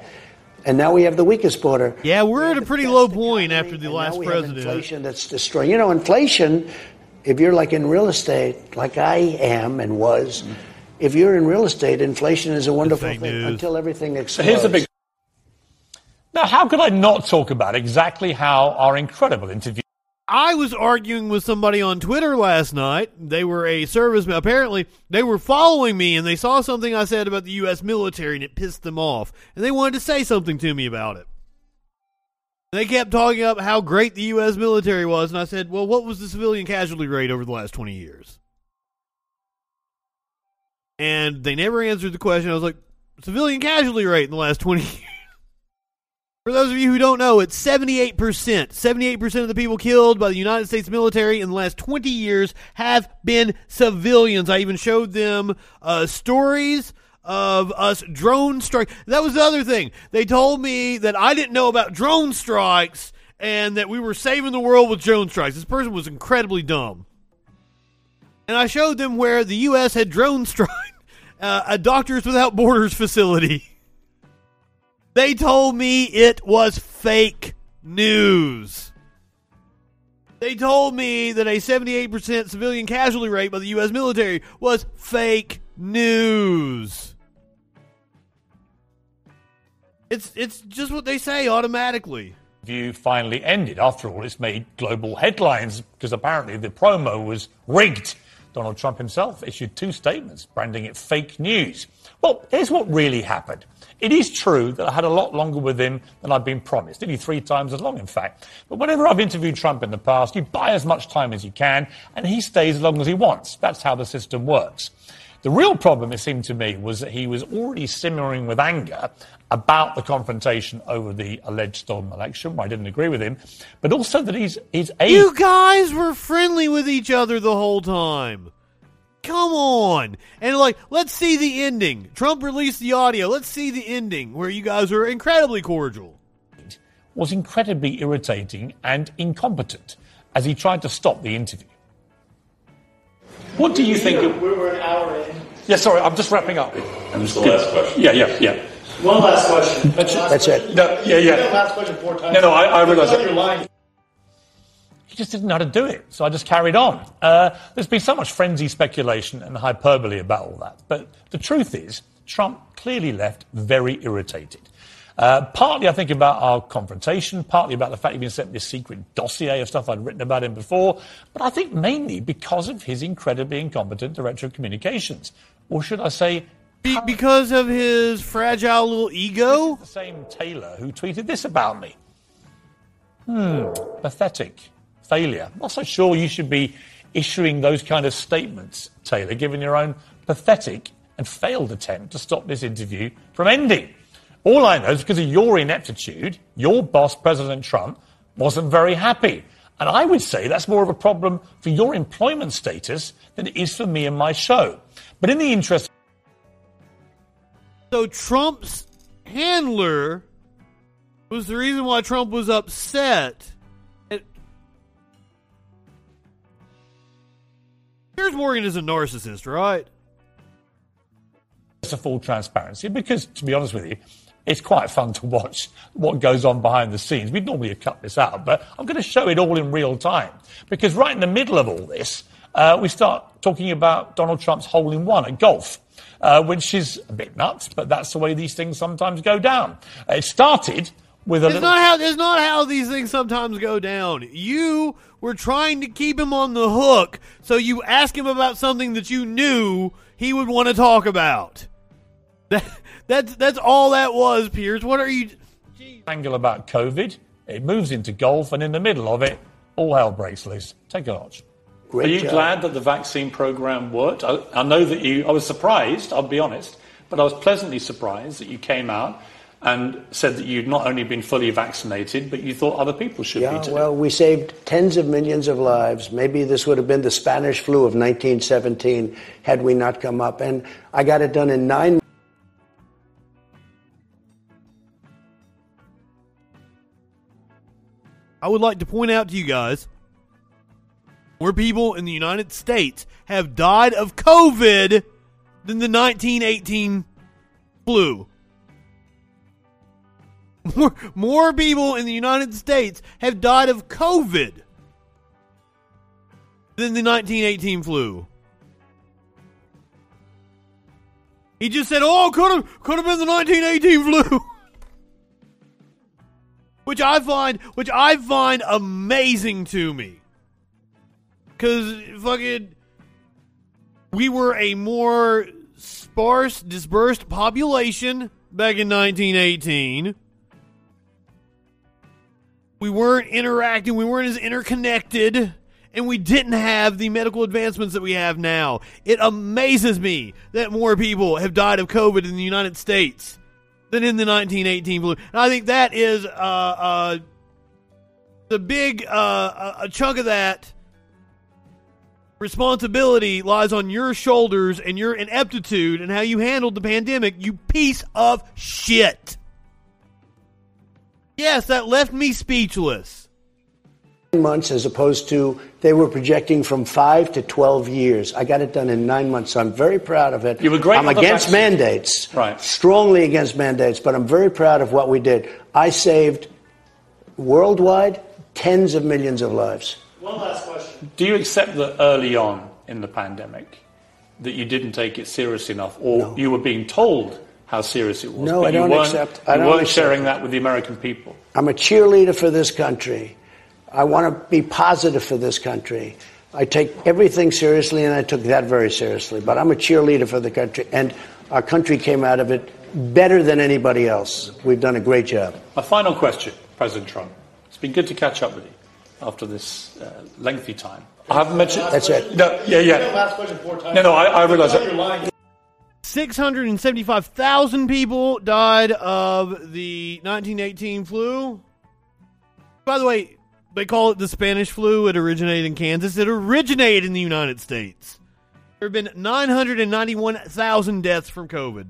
And now we have the weakest border. Yeah, we're We at a pretty low point economy, after the and last now we have president. inflation that's destroying. You know, inflation if you're like in real estate, like I am and was, if you're in real estate, inflation is a wonderful thing news. until everything explodes. here's the big Now, how could I not talk about exactly how our incredible interview I was arguing with somebody on Twitter last night. They were a serviceman. Apparently, they were following me and they saw something I said about the U.S. military and it pissed them off. And they wanted to say something to me about it. They kept talking up how great the U.S. military was. And I said, well, what was the civilian casualty rate over the last 20 years? And they never answered the question. I was like, civilian casualty rate in the last 20 [laughs] years. For those of you who don't know, it's 78%. 78% of the people killed by the United States military in the last 20 years have been civilians. I even showed them uh, stories of us drone strike. That was the other thing. They told me that I didn't know about drone strikes and that we were saving the world with drone strikes. This person was incredibly dumb. And I showed them where the U.S. had drone [laughs] strike uh, a Doctors Without Borders facility. [laughs] They told me it was fake news. They told me that a 78% civilian casualty rate by the U.S. military was fake news. It's it's just what they say automatically. View finally ended. After all, it's made global headlines because apparently the promo was rigged. Donald Trump himself issued two statements branding it fake news. Well, here's what really happened. It is true that I had a lot longer with him than I'd been promised, nearly three times as long, in fact. But whenever I've interviewed Trump in the past, you buy as much time as you can, and he stays as long as he wants. That's how the system works. The real problem, it seemed to me, was that he was already simmering with anger about the confrontation over the alleged stolen election, where I didn't agree with him, but also that he's, he's a. You guys were friendly with each other the whole time. Come on. And like, let's see the ending. Trump released the audio. Let's see the ending where you guys are incredibly cordial. was incredibly irritating and incompetent as he tried to stop the interview. What do you think? Of, We were an hour in. yeah, sorry, I'm just wrapping up. And this is the last question. Yeah, yeah, yeah. One last question. That's it. That's it. No, yeah, You said yeah. last question four times. No, no, I- I realise It's that. On your line. He just didn't know how to do it, so I just carried on. Uh, there's been so much frenzy speculation and hyperbole about all that, but the truth is, Trump clearly left very irritated. Uh, partly, I think, about our confrontation, partly about the fact he'd been sent this secret dossier of stuff I'd written about him before, but I think mainly because of his incredibly incompetent director of communications. Or should I say, Be- because of his fragile little ego? the same Taylor who tweeted this about me. Hmm, pathetic. Failure. I'm not so sure you should be issuing those kind of statements, Taylor, given your own pathetic and failed attempt to stop this interview from ending. All I know is because of your ineptitude, your boss, President Trump, wasn't very happy. And I would say that's more of a problem for your employment status than it is for me and my show. But in the interest So Trump's handler was the reason why Trump was upset. Piers Morgan is a narcissist, right? of full transparency because, to be honest with you, it's quite fun to watch what goes on behind the scenes. We'd normally have cut this out, but I'm going to show it all in real time because right in the middle of all this, uh, we start talking about Donald Trump's hole in one at golf. Uh, which is a bit nuts, but that's the way these things sometimes go down. It started with a It's little. not how it's not how these things sometimes go down. You were trying to keep him on the hook, so you asked him about something that you knew he would want to talk about. [laughs] That, that's that's all that was, Piers. What are you? angle about COVID. It moves into golf, and in the middle of it, all hell breaks loose. Take a watch. Great Are you job. glad that the vaccine program worked? I, I know that you, I was surprised, I'll be honest, but I was pleasantly surprised that you came out and said that you'd not only been fully vaccinated, but you thought other people should Yeah, be too. well, we saved tens of millions of lives. Maybe this would have been the Spanish flu of 1917 had we not come up. And I got it done in nine I would like to point out to you guys more people in the United States have died of COVID than the 1918 flu. [laughs] More, more people in the United States have died of COVID than the 1918 flu. He just said, "Oh, could have could have been the 1918 flu," [laughs] which I find which I find amazing to me, because fucking we were a more sparse, dispersed population back in 1918. We weren't interacting. We weren't as interconnected and we didn't have the medical advancements that we have now. It amazes me that more people have died of COVID in the United States than in the 1918 flu. And I think that is uh, uh, the big uh, a chunk of that responsibility lies on your shoulders and your ineptitude and how you handled the pandemic. You piece of shit. Yes, that left me speechless months as opposed to they were projecting from five to 12 years. I got it done in nine months, so I'm very proud of it. You were great I'm against vaccine. mandates, Right. strongly against mandates, but I'm very proud of what we did. I saved worldwide tens of millions of lives. One last question. Do you accept that early on in the pandemic that you didn't take it serious enough, or No. you were being told how serious it was? No, but I don't weren't- accept- I you don't weren't accept sharing that with the American people. I'm a cheerleader for this country. I want to be positive for this country. I take everything seriously, and I took that very seriously. But I'm a cheerleader for the country, and our country came out of it better than anybody else. We've done a great job. My final question, President Trump. It's been good to catch up with you after this uh, lengthy time. I haven't mentioned. That's it. No, yeah, yeah. Last question four times. No, no, I, I realise You're that. Lying. 675,000 people died of the 1918 flu. By the way, they call it the Spanish flu. It originated in Kansas. It originated in the United States. There have been 991,000 deaths from COVID.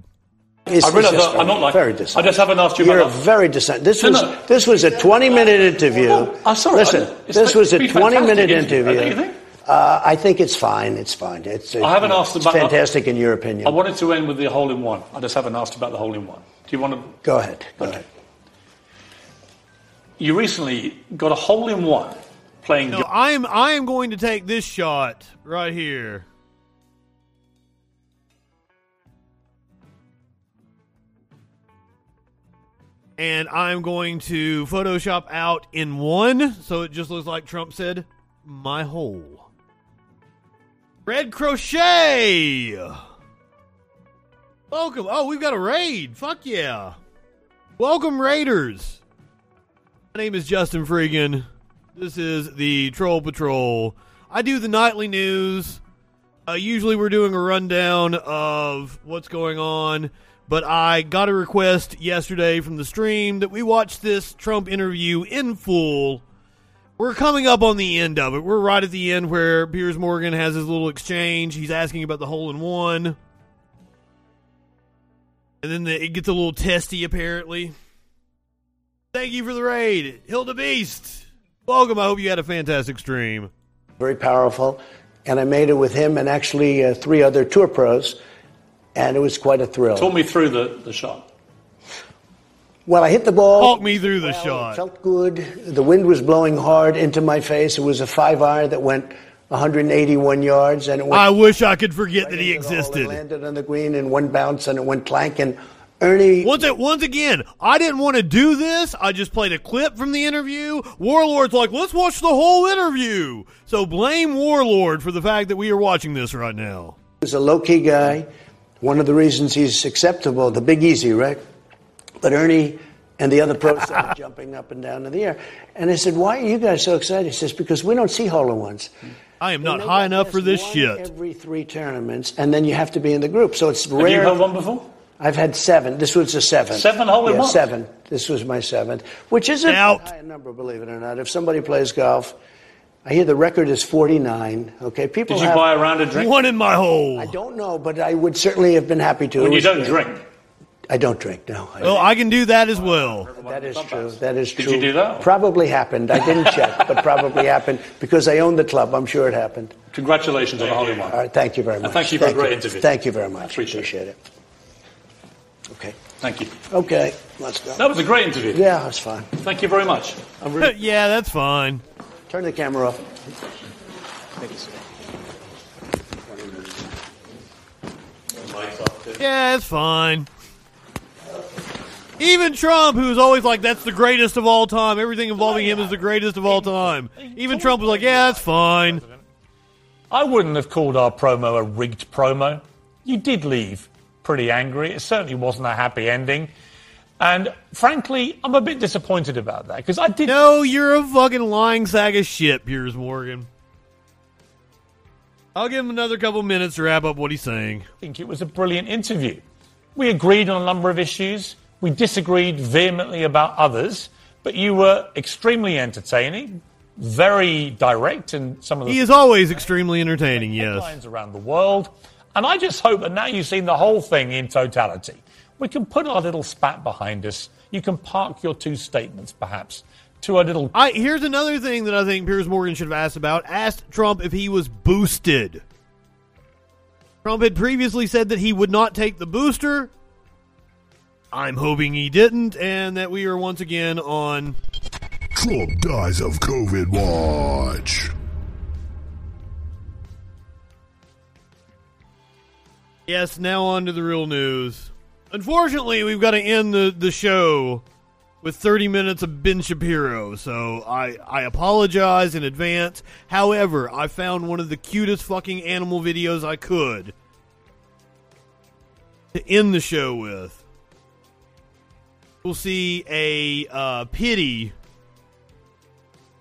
It's, I realise it's just that I'm not like. very I just haven't asked you You're about that. very dissent. This No, was no. this was a 20 minute interview. Oh, I'm sorry. Listen, It's this was a 20 minute fantastic interview, interview. don't you think? Uh, I think it's fine. It's fine. It's, I haven't asked about- fantastic in your opinion. I wanted to end with the hole in one. I just haven't asked about the hole in one. Do you want to? Go ahead. Go Okay. ahead. You recently got a hole in one playing. No, I am I am going to take this shot right here. And I'm going to Photoshop out in one, so it just looks like Trump said, my hole. Red crochet! Welcome. Oh, we've got a raid. Fuck yeah. Welcome, Raiders. My name is Justin Freegan. This is the Troll Patrol. I do the nightly news. Uh, usually we're doing a rundown of what's going on, but I got a request yesterday from the stream that we watch this Trump interview in full. We're coming up on the end of it. We're right at the end where Piers Morgan has his little exchange. He's asking about the hole in one. And then the, it gets a little testy, apparently. Thank you for the raid, Hilda Beast. Welcome. I hope you had a fantastic stream. Very powerful. And I made it with him and actually uh, three other tour pros, and it was quite a thrill. Talk me through the, the shot. Well, I hit the ball. Talk me through the Well, shot. It felt good. The wind was blowing hard into my face. It was a five iron that went 181 yards, and it went I wish I could forget right that he into the. It existed. landed on the green in one bounce, and it went clanking. Ernie, Once it, once again, I didn't want to do this. I just played a clip from the interview. Warlord's like, let's watch the whole interview. So blame Warlord for the fact that we are watching this right now. is a low key guy. One of the reasons he's acceptable, the Big Easy, right? But Ernie and the other pros [laughs] started jumping up and down in the air. And I said, Why are you guys so excited? He says, Because we don't see hole in ones. I am not high enough for this one shit. Every three tournaments, and then you have to be in the group. So it's rare. Have rare. you held one before? I've had seven. This was the seventh. Seven hole in yeah, ones? Seven. This was my seventh, which isn't Out. a high number, believe it or not. If somebody plays golf, I hear the record is 49. Okay, people Did you have, buy a round of drink? One in my hole. I don't know, but I would certainly have been happy to. When It you was don't great. drink. I don't drink. No. I- Oh, I can do that as well. that is true. That is true. Did you do that? Probably happened. I didn't check, but probably happened because I own the club. I'm sure it happened. Congratulations on the Holy in one. All right. Thank you very much. thank you for a great interview. Thank you very much. Appreciate it. it. Okay. Thank you. Okay. Let's go. That was a great interview. Yeah, that's fine. Thank you very much. I'm really [laughs] yeah, that's fine. Turn the camera off. Thank you, sir. Yeah, it's fine. Even Trump, who's always like, that's the greatest of all time, everything involving him is the greatest of all time. Even Trump was like, yeah, that's fine. I wouldn't have called our promo a rigged promo. You did leave pretty angry. It certainly wasn't a happy ending. And frankly, I'm a bit disappointed about that because I did No, you're a fucking lying sack of shit, Piers Morgan. I'll give him another couple minutes to wrap up what he's saying. I think it was a brilliant interview. We agreed on a number of issues. We disagreed vehemently about others, but you were extremely entertaining, very direct and some of the He is always extremely entertaining, yes. around the world. And I just hope that now you've seen the whole thing in totality, we can put our little spat behind us. You can park your two statements, perhaps, to a little. I here's another thing that I think Piers Morgan should have asked about. Asked Trump if he was boosted. Trump had previously said that he would not take the booster. I'm hoping he didn't, and that we are once again on Trump dies of COVID watch. Yes, now on to the real news. Unfortunately, we've got to end the, the show with 30 minutes of Ben Shapiro, so I, I apologize in advance. However, I found one of the cutest fucking animal videos I could to end the show with. We'll see a uh, pity,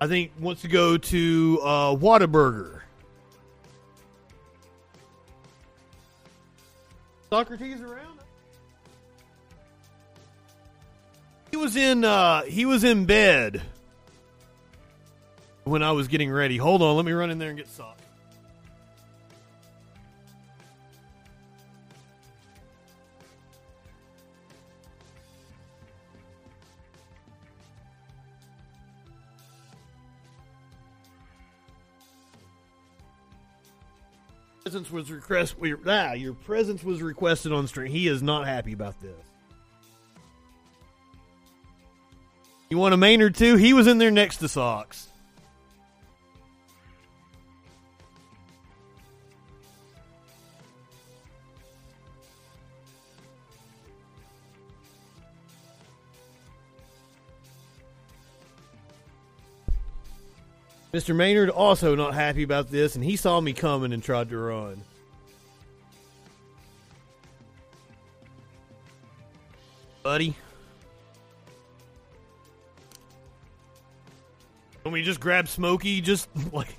I think, wants to go to uh, Whataburger. Socrates around? He was in uh he was in bed when I was getting ready. Hold on, let me run in there and get Sock. Presence was request. Ah, your presence was requested on stream. He is not happy about this. You want a Maynard too? He was in there next to Socks. Mr. Maynard also not happy about this, and he saw me coming and tried to run. Buddy. Let me just grab Smokey just [laughs] like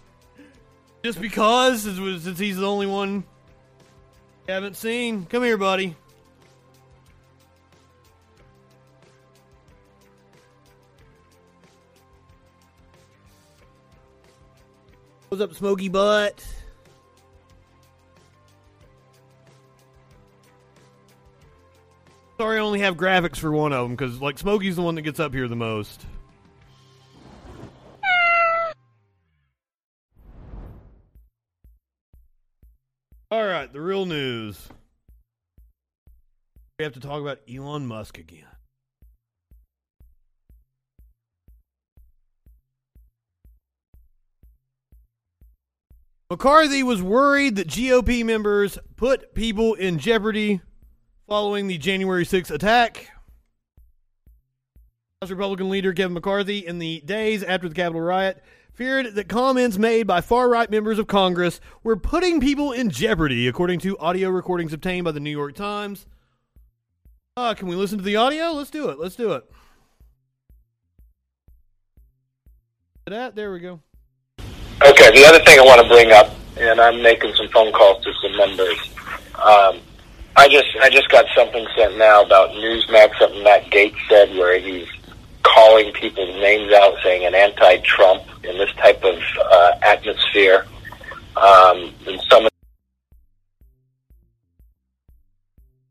just because since he's the only one haven't seen. Come here, buddy. What's up, Smoky Butt? Sorry, I only have graphics for one of them because, like, Smokey's the one that gets up here the most. All right, the real news. We have to talk about Elon Musk again. McCarthy was worried that GOP members put people in jeopardy following the January 6th attack. House Republican leader Kevin McCarthy, in the days after the Capitol riot, feared that comments made by far right members of Congress were putting people in jeopardy, according to audio recordings obtained by the New York Times. Uh, can we listen to the audio? Let's do it. Let's do it. That there we go. Okay, the other thing I want to bring up, and I'm making some phone calls to some members. Um, I just I just got something sent now about Newsmax, something Matt Gaetz said, where he's calling people's names out, saying an anti-Trump in this type of uh, atmosphere. Um, and some of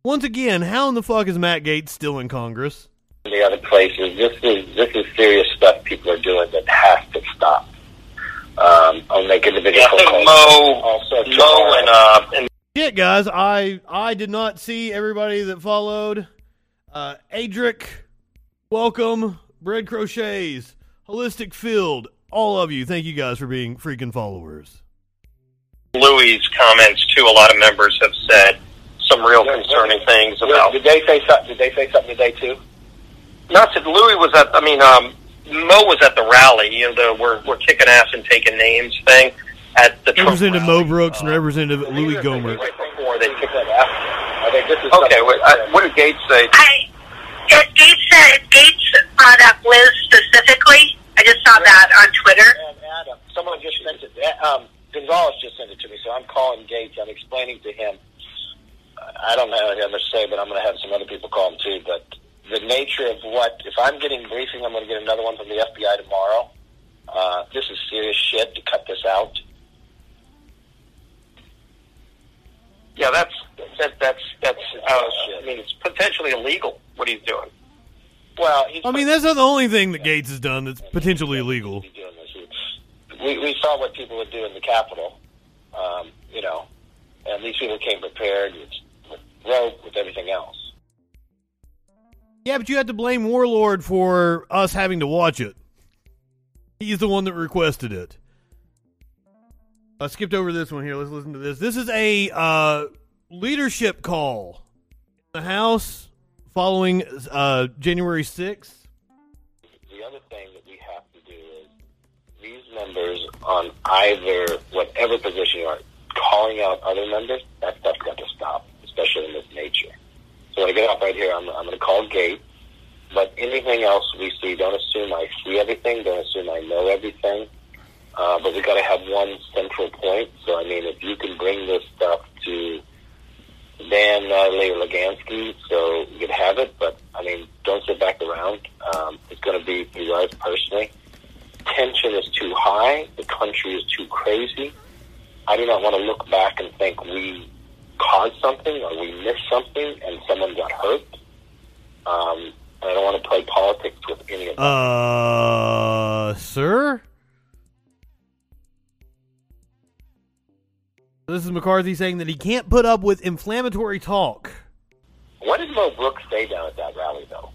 Once again, how in the fuck is Matt Gaetz still in Congress? the other places, this is this is serious stuff people are doing that has to stop. Um, I'll make individual Yeah, I phone think calls. Mo, Also, Mo and uh, and Shit, guys, I I did not see everybody that followed. Uh, Adric, welcome. Bread crochets, holistic field, all of you. Thank you guys for being freaking followers. Louis' comments too. A lot of members have said some real concerning things about. Did they say something? Did they say something today too? Not that Louis was at. I mean, um, Mo was at the rally. You know, the we're we're kicking ass and taking names thing at the Trump Representative Mo Brooks and Representative Louie Gohmert. before they kicked that I think this is Okay, what, uh, what did Gaetz say? I, if Gaetz said, Gaetz brought up Liz specifically, I just saw that on Twitter. And Adam, someone just sent it. Um, Gonzalez just sent it to me, so I'm calling Gaetz. I'm explaining to him. I don't know how much to say, but I'm going to have some other people call him too. But the nature of what, if I'm getting briefing, I'm going to get another one from the FBI tomorrow. Uh, this is serious shit to cut this out. Yeah, that's that, that's that's. Uh, I mean, it's potentially illegal what he's doing. Well, he's I mean, that's not the only thing that Gaetz has done that's potentially illegal. we, we saw what people would do in the Capitol, um, you know, and these people came prepared with, with rope, with everything else. Yeah, but you have to blame Warlord for us having to watch it. He's the one that requested it. I skipped over this one here. Let's listen to this. This is a uh, leadership call. The House following uh, January 6th. The other thing that we have to do is these members on either whatever position you are calling out other members. That stuff's got to stop, especially in this nature. So when I get up right here, I'm, I'm going to call Gate. But anything else we see, don't assume I see everything. Don't assume I know everything. Uh, but we got to have one central point. So I mean, if you can bring this stuff to Dan Natalie or Legansky, so you could have it. But I mean, don't sit back around. Um, it's going to be for you guys personally. Tension is too high. The country is too crazy. I do not want to look back and think we caused something or we missed something and someone got hurt. Um, I don't want to play politics with any of that. Uh, sir? This is McCarthy saying that he can't put up with inflammatory talk. What did Mo Brooks say down at that rally, though?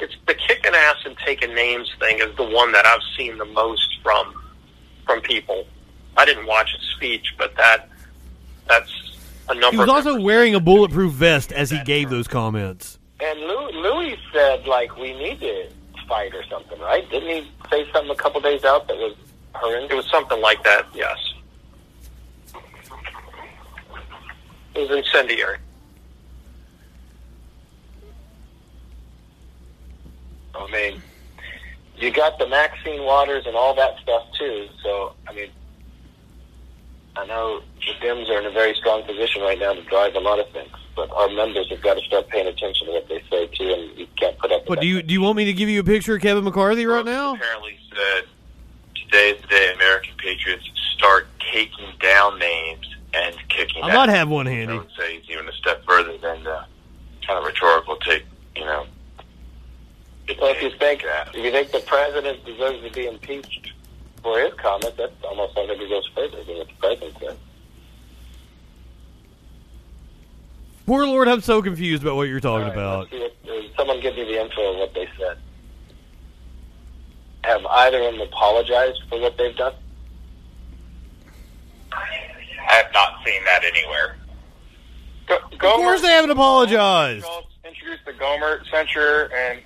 It's the kicking ass and taking names thing is the one that I've seen the most from from people. I didn't watch his speech, but that that's a number. He was also wearing a bulletproof vest as he gave those comments. And Lou, Louis said, like, we need to fight or something, right? Didn't he say something a couple days out that was horrendous? It was something like that. Yes, it was incendiary. I mean, you got the Maxine Waters and all that stuff too. So, I mean, I know the Dems are in a very strong position right now to drive a lot of things, but our members have got to start paying attention to what they say too, and you can't put up with But do you do you want me to give you a picture of Kevin McCarthy right now? apparently said today is the day American patriots start taking down names and kicking. Out. I might have one handy. I handy. would say it's even a step further than the kind of rhetorical take. You know, So if you think if you think the president deserves to be impeached for his comment, that almost sounds like it goes further than what the president said. Poor Lord, I'm so confused about what you're talking about. See what- uh, Someone give me the info of what they said. Have either of them apologized for what they've done? I have not seen that anywhere. Of course they haven't apologized. introduced the Gomer censure, and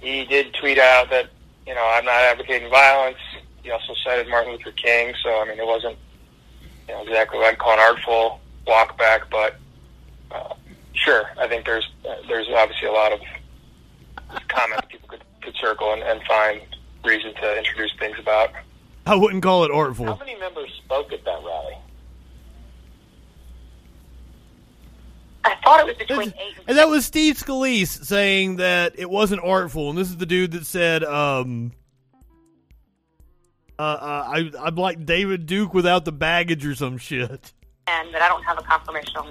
he did tweet out that you know I'm not advocating violence. He also cited Martin Luther King, so I mean it wasn't you know exactly what I'd call an artful walk back, but uh, sure, I think there's uh, there's obviously a lot of comments people could, could circle and, and find reason to introduce things about. I wouldn't call it artful. How many members spoke at that rally? I thought it was between eight and And that was Steve Scalise saying that it wasn't artful, and this is the dude that said, um, uh, uh, I, I'm like David Duke without the baggage or some shit. ten, but I don't have a confirmation on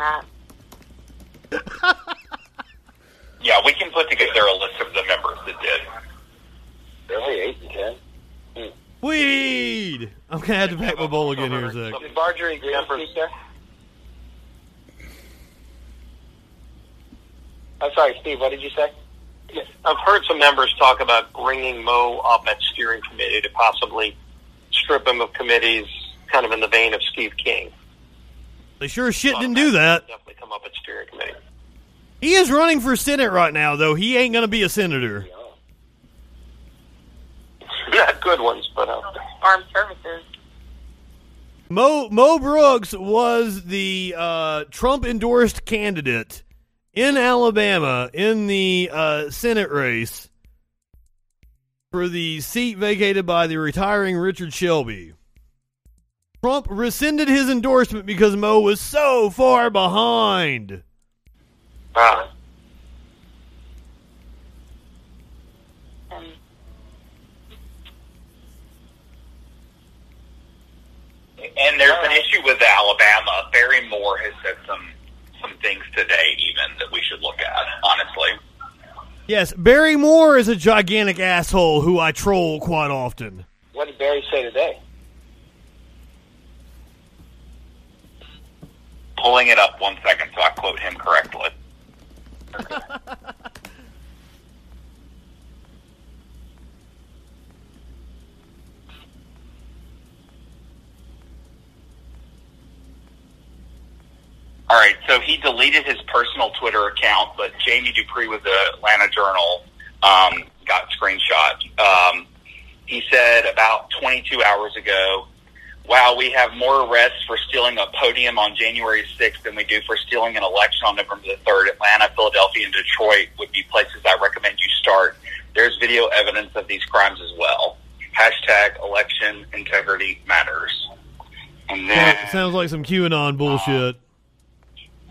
that. [laughs] Yeah, we can put together a list of the members that did. Really, eight and ten? Weed! I'm gonna have to pack my bowl again here in a sec. Did Marjorie Greene speak there? I'm sorry, Steve. What did you say? Yes, I've heard some members talk about bringing Mo up at steering committee to possibly strip him of committees, kind of in the vein of Steve King. They sure as shit didn't do that. Definitely come up at steering committee. He is running for Senate right now, though. He ain't going to be a senator. Not [laughs] good ones, but uh, Armed Services. Mo Mo Brooks was the uh, Trump endorsed candidate in Alabama in the uh, Senate race for the seat vacated by the retiring Richard Shelby. Trump rescinded his endorsement because Mo was so far behind. ah, And there's an issue with Alabama. Barry Moore has said some some things today, even that we should look at. Honestly, Yes, Barry Moore is a gigantic asshole who I troll quite often. What did Barry say today? pulling it up one second so I quote him correctly. [laughs] All right, so he deleted his personal Twitter account, but Jamie Dupree with the Atlanta Journal um, got screenshot. Um, he said about 22 hours ago, "Wow, we have more arrests for stealing a podium on January 6th than we do for stealing an election on November the 3rd. Atlanta, Philadelphia, and Detroit would be places I recommend you start. There's video evidence of these crimes as well. Hashtag election integrity matters." And then Sounds like some QAnon bullshit.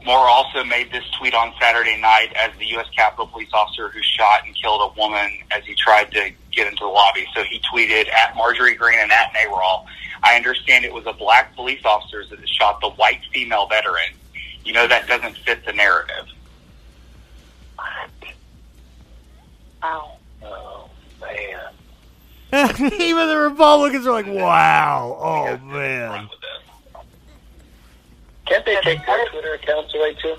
Moore also made this tweet on Saturday night as the U.S. Capitol police officer who shot and killed a woman as he tried to get into the lobby. So he tweeted at Marjorie Greene and at Nayrall, I understand it was a black police officer that shot the white female veteran. You know, that doesn't fit the narrative. Wow. Oh, man. [laughs] Even the Republicans are like, wow. Oh, man. Can't they take their Twitter accounts away too?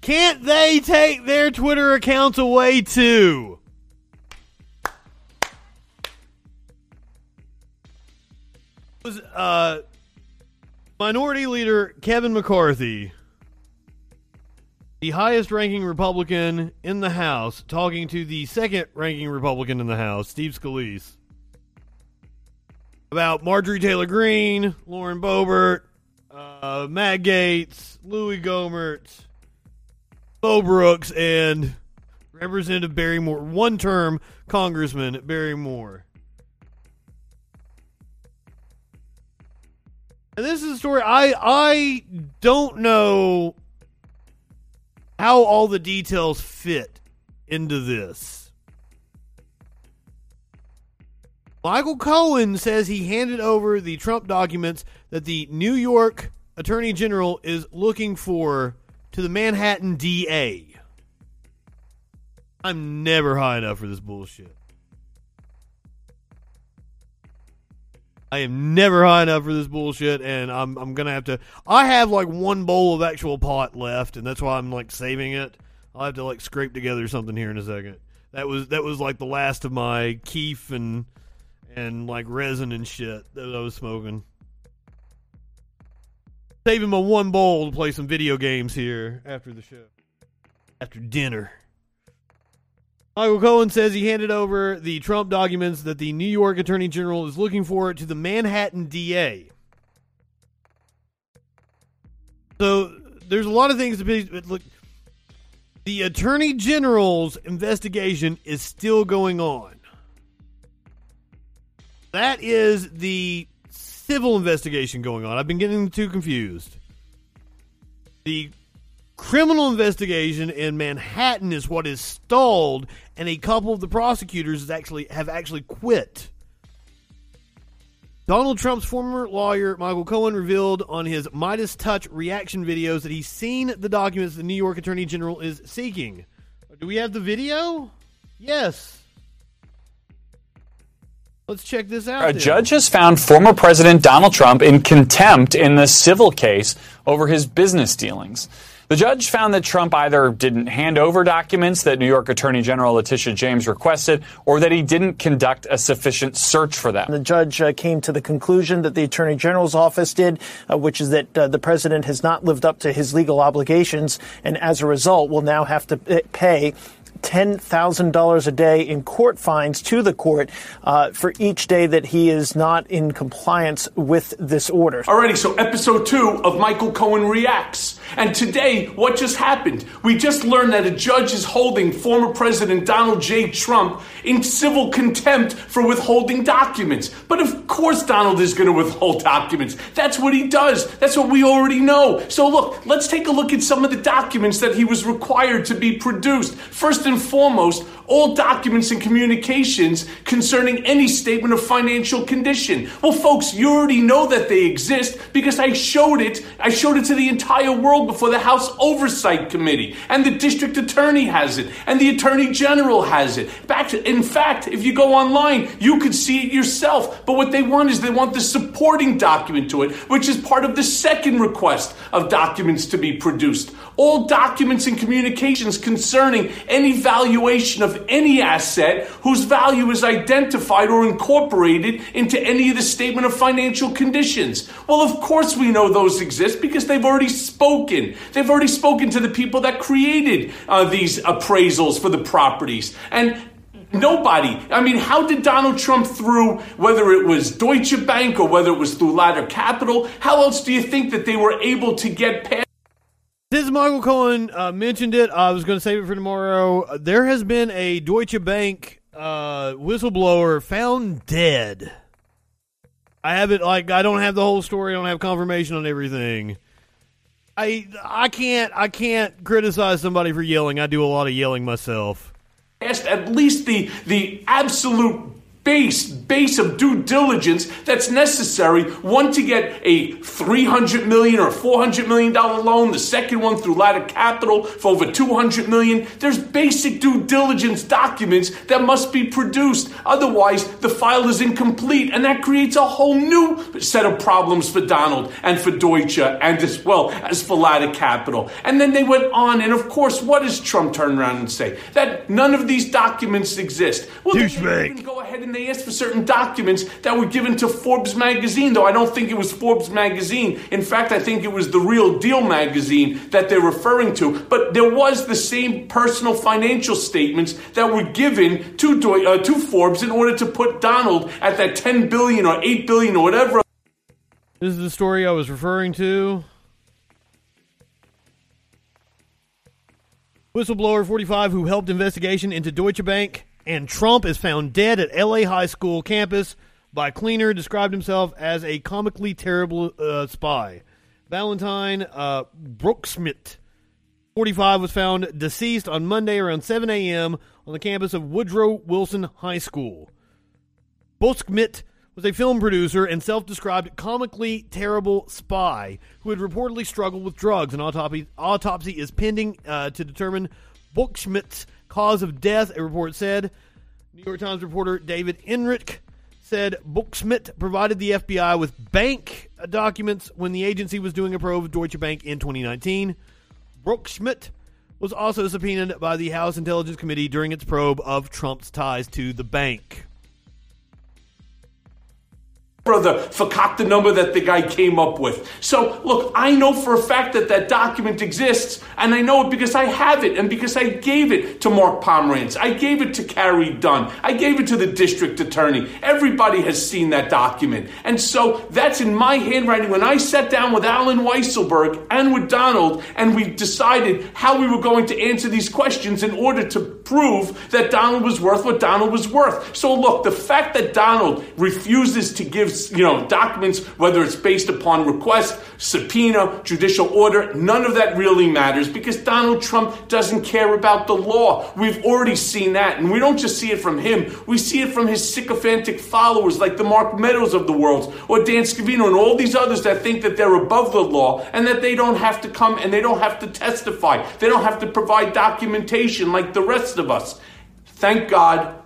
Can't they take their Twitter accounts away too? Was uh Minority Leader Kevin McCarthy, the highest ranking Republican in the House, talking to the second ranking Republican in the House, Steve Scalise, about Marjorie Taylor Greene, Lauren Boebert, uh, Matt Gaetz, Louie Gohmert, Bo Brooks, and Representative Barry Moore, one term Congressman Barry Moore. And this is a story I I don't know how all the details fit into this. Michael Cohen says he handed over the Trump documents that the New York Attorney General is looking for to the Manhattan DA. I'm never high enough for this bullshit. I am never high enough for this bullshit, and I'm I'm gonna have to. I have like one bowl of actual pot left, and that's why I'm like saving it. I'll have to like scrape together something here in a second. That was that was like the last of my kief and and like resin and shit that I was smoking. Saving my one bowl to play some video games here after the show, after dinner. Michael Cohen says he handed over the Trump documents that the New York Attorney General is looking for to the Manhattan DA. So there's a lot of things to be look. The Attorney General's investigation is still going on. That is the civil investigation going on. I've been getting two confused. The criminal investigation in Manhattan is what is stalled, and a couple of the prosecutors actually have actually quit. Donald Trump's former lawyer Michael Cohen revealed on his MeidasTouch reaction videos that he's seen the documents the New York Attorney General is seeking. Do we have the video? Yes. Let's check this out. A then. judge has found former President Donald Trump in contempt in the civil case over his business dealings. The judge found that Trump either didn't hand over documents that New York Attorney General Letitia James requested or that he didn't conduct a sufficient search for them. The judge uh, came to the conclusion that the Attorney General's office did, uh, which is that uh, the president has not lived up to his legal obligations and as a result will now have to uh, pay $10,000 a day in court fines to the court uh, for each day that he is not in compliance with this order. Alrighty, so episode two of Michael Cohen Reacts. And today, what just happened? We just learned that a judge is holding former President Donald J. Trump in civil contempt for withholding documents. But of course, Donald is going to withhold documents. That's what he does. That's what we already know. So, look, let's take a look at some of the documents that he was required to be produced. First and foremost, all documents and communications concerning any statement of financial condition. Well, folks, you already know that they exist because I showed it. I showed it to the entire world before the House Oversight Committee, and the district attorney has it, and the attorney general has it. Back to, in fact, if you go online, you could see it yourself. But what they want is they want the supporting document to it, which is part of the second request of documents to be produced. All documents and communications concerning any valuation of any asset whose value is identified or incorporated into any of the statement of financial conditions. Well, of course we know those exist because they've already spoken. They've already spoken to the people that created uh, these appraisals for the properties. And Nobody. I mean, how did Donald Trump through, whether it was Deutsche Bank or whether it was through Ladder Capital, how else do you think that they were able to get past? Since Michael Cohen uh, mentioned it, I was going to save it for tomorrow. There has been a Deutsche Bank uh, whistleblower found dead. I have it like I don't have the whole story. I don't have confirmation on everything. I I can't I can't criticize somebody for yelling. I do a lot of yelling myself. At least the the absolute base base of due diligence that's necessary. One to get a 300 million or 400 million dollar loan the second one through ladder capital for over 200 million. There's basic due diligence documents that must be produced. Otherwise the file is incomplete and that creates a whole new set of problems for Donald and for Deutsche and as well as for ladder capital. And then they went on and of course what does Trump turn around and say? That none of these documents exist. Well they even go ahead and they asked for certain documents that were given to Forbes magazine, though I don't think it was Forbes magazine. In fact, I think it was the Real Deal magazine that they're referring to. But there was the same personal financial statements that were given to uh, to Forbes in order to put Donald at that 10 billion or 8 billion or whatever. This is the story I was referring to. Whistleblower 45 who helped investigation into Deutsche Bank and Trump is found dead at LA High School campus by cleaner described himself as a comically terrible uh, spy. Valentine uh, Broeksmit, 45, was found deceased on Monday around 7 a.m. on the campus of Woodrow Wilson High School. Broeksmit was a film producer and self described comically terrible spy who had reportedly struggled with drugs. An autopsy, autopsy is pending uh, to determine Broeksmit's Cause of death, a report said. New York Times reporter David Enrich said Broeksmit provided the FBI with bank documents when the agency was doing a probe of Deutsche Bank in 2019. Broeksmit was also subpoenaed by the House Intelligence Committee during its probe of Trump's ties to the bank the number that the guy came up with. So, look, I know for a fact that that document exists, and I know it because I have it, and because I gave it to Mark Pomerantz. I gave it to Carey Dunne. I gave it to the district attorney. Everybody has seen that document. And so that's in my handwriting. When I sat down with Allen Weisselberg and with Donald, and we decided how we were going to answer these questions in order to prove that Donald was worth what Donald was worth. So, look, the fact that Donald refuses to give you know, documents, whether it's based upon request, subpoena, judicial order, none of that really matters because Donald Trump doesn't care about the law. We've already seen that. And we don't just see it from him, we see it from his sycophantic followers like the Mark Meadows of the world or Dan Scavino and all these others that think that they're above the law and that they don't have to come and they don't have to testify. They don't have to provide documentation like the rest of us. Thank God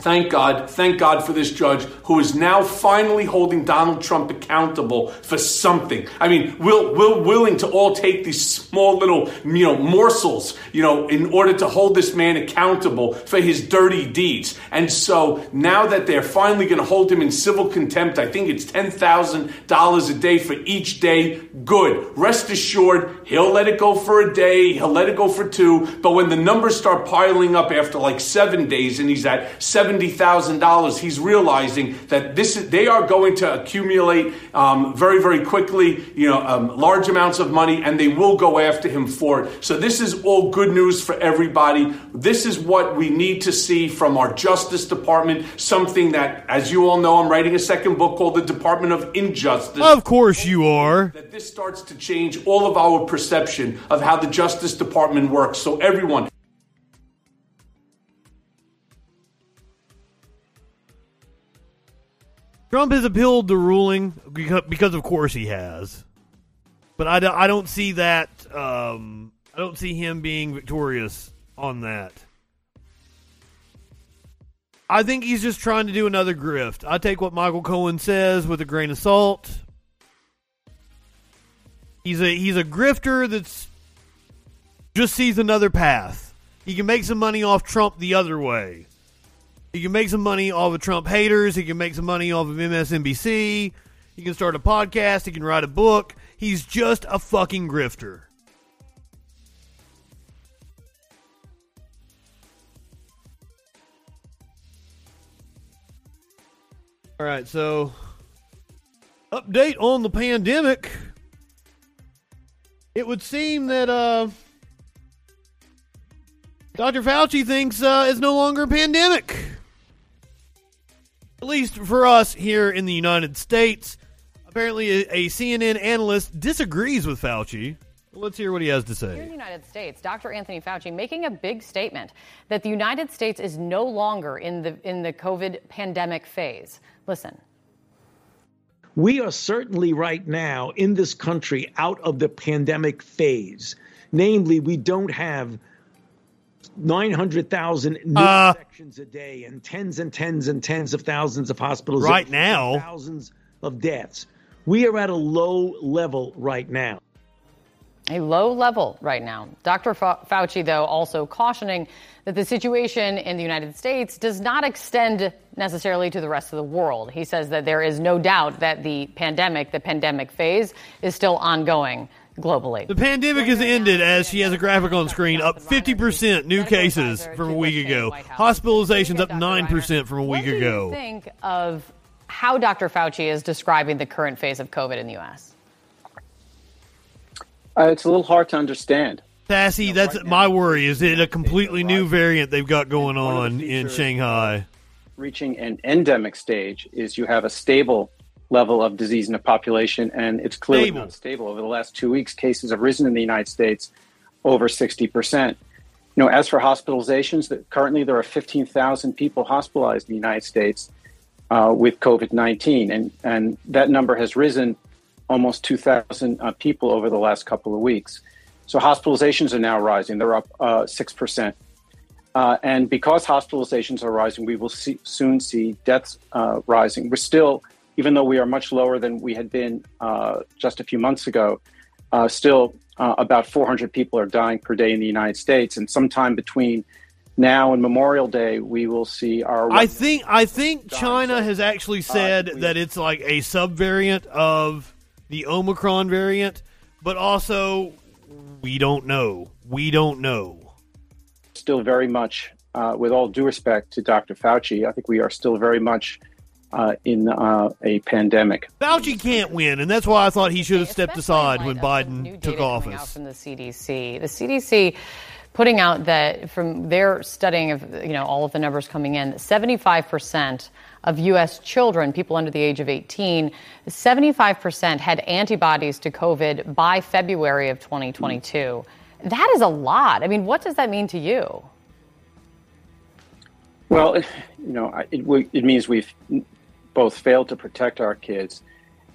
Thank God, thank God for this judge who is now finally holding Donald Trump accountable for something. I mean, we're, we're willing to all take these small little, you know, morsels, you know, in order to hold this man accountable for his dirty deeds. And so now that they're finally going to hold him in civil contempt, I think it's $10,000 a day for each day. Good. Rest assured, he'll let it go for a day, he'll let it go for two. But when the numbers start piling up after like seven days and he's at $70,000, he's realizing that this is, they are going to accumulate um, very, very quickly, you know, um, large amounts of money, and they will go after him for it. So this is all good news for everybody. This is what we need to see from our Justice Department, something that, as you all know, I'm writing a second book called The Department of Injustice. Of course you are. That this starts to change all of our perception of how the Justice Department works. So everyone, Trump has appealed the ruling because, of course he has. But I, don't- I don't see that. Um, I don't see him being victorious on that. I think he's just trying to do another grift. I take what Michael Cohen says with a grain of salt. He's a he's a grifter that's just sees another path. He can make some money off Trump the other way. He can make some money off of Trump haters. He can make some money off of MSNBC. He can start a podcast. He can write a book. He's just a fucking grifter. All right, so update on the pandemic. It would seem that uh, Dr. Fauci thinks uh, it's no longer a pandemic. At least for us here in the United States. Apparently, a, a CNN analyst disagrees with Fauci. Let's hear what he has to Here in say. the United States, Dr. Anthony Fauci making a big statement that the United States is no longer in the in the COVID pandemic phase. Listen. We are certainly right now in this country out of the pandemic phase. Namely, we don't have 900,000 new Uh, infections a day and tens and tens and tens of thousands of hospitals. Right now. Thousands of deaths. We are at a low level right now. A low level right now. Dr. Fauci, though, also cautioning that the situation in the United States does not extend necessarily to the rest of the world. He says that there is no doubt that the pandemic, the pandemic phase, is still ongoing globally. The pandemic has ended as she has a graphic on screen, up 50% new cases from a week ago. Hospitalizations up 9% from a week what do ago. you think of how Dr. Fauci is describing the current phase of COVID in the U.S.? Uh, it's a little hard to understand. Sassy, that's my worry. Is it a completely new variant they've got going on in Shanghai? Reaching an endemic stage is you have a stable level of disease in the population, and it's clearly Stable. not stable. Over the last two weeks, cases have risen in the United States over 60%. You know, as for hospitalizations, that currently there are 15,000 people hospitalized in the United States uh, with COVID 19, and, and that number has risen almost 2,000 uh, people over the last couple of weeks. So hospitalizations are now rising. They're up uh, 6%. Uh, and because hospitalizations are rising, we will see, soon see deaths uh, rising. We're still, even though we are much lower than we had been uh, just a few months ago, uh, still uh, about 400 people are dying per day in the United States. And sometime between now and Memorial Day, we will see our. I think I think China has actually said that it's like a subvariant of the Omicron variant, but also we don't know. We don't know. still very much, uh, with all due respect to Dr. Fauci, I think we are still very much uh, in uh, a pandemic. Fauci can't win, and that's why I thought he should have stepped aside when Biden took data coming out office. from the CDC. The CDC putting out that from their studying of you know all of the numbers coming in, 75% of U.S. children, people under the age of 18, 75% had antibodies to COVID by February of 2022. That is a lot. I mean, what does that mean to you? Well, you know, it, it means we've both failed to protect our kids,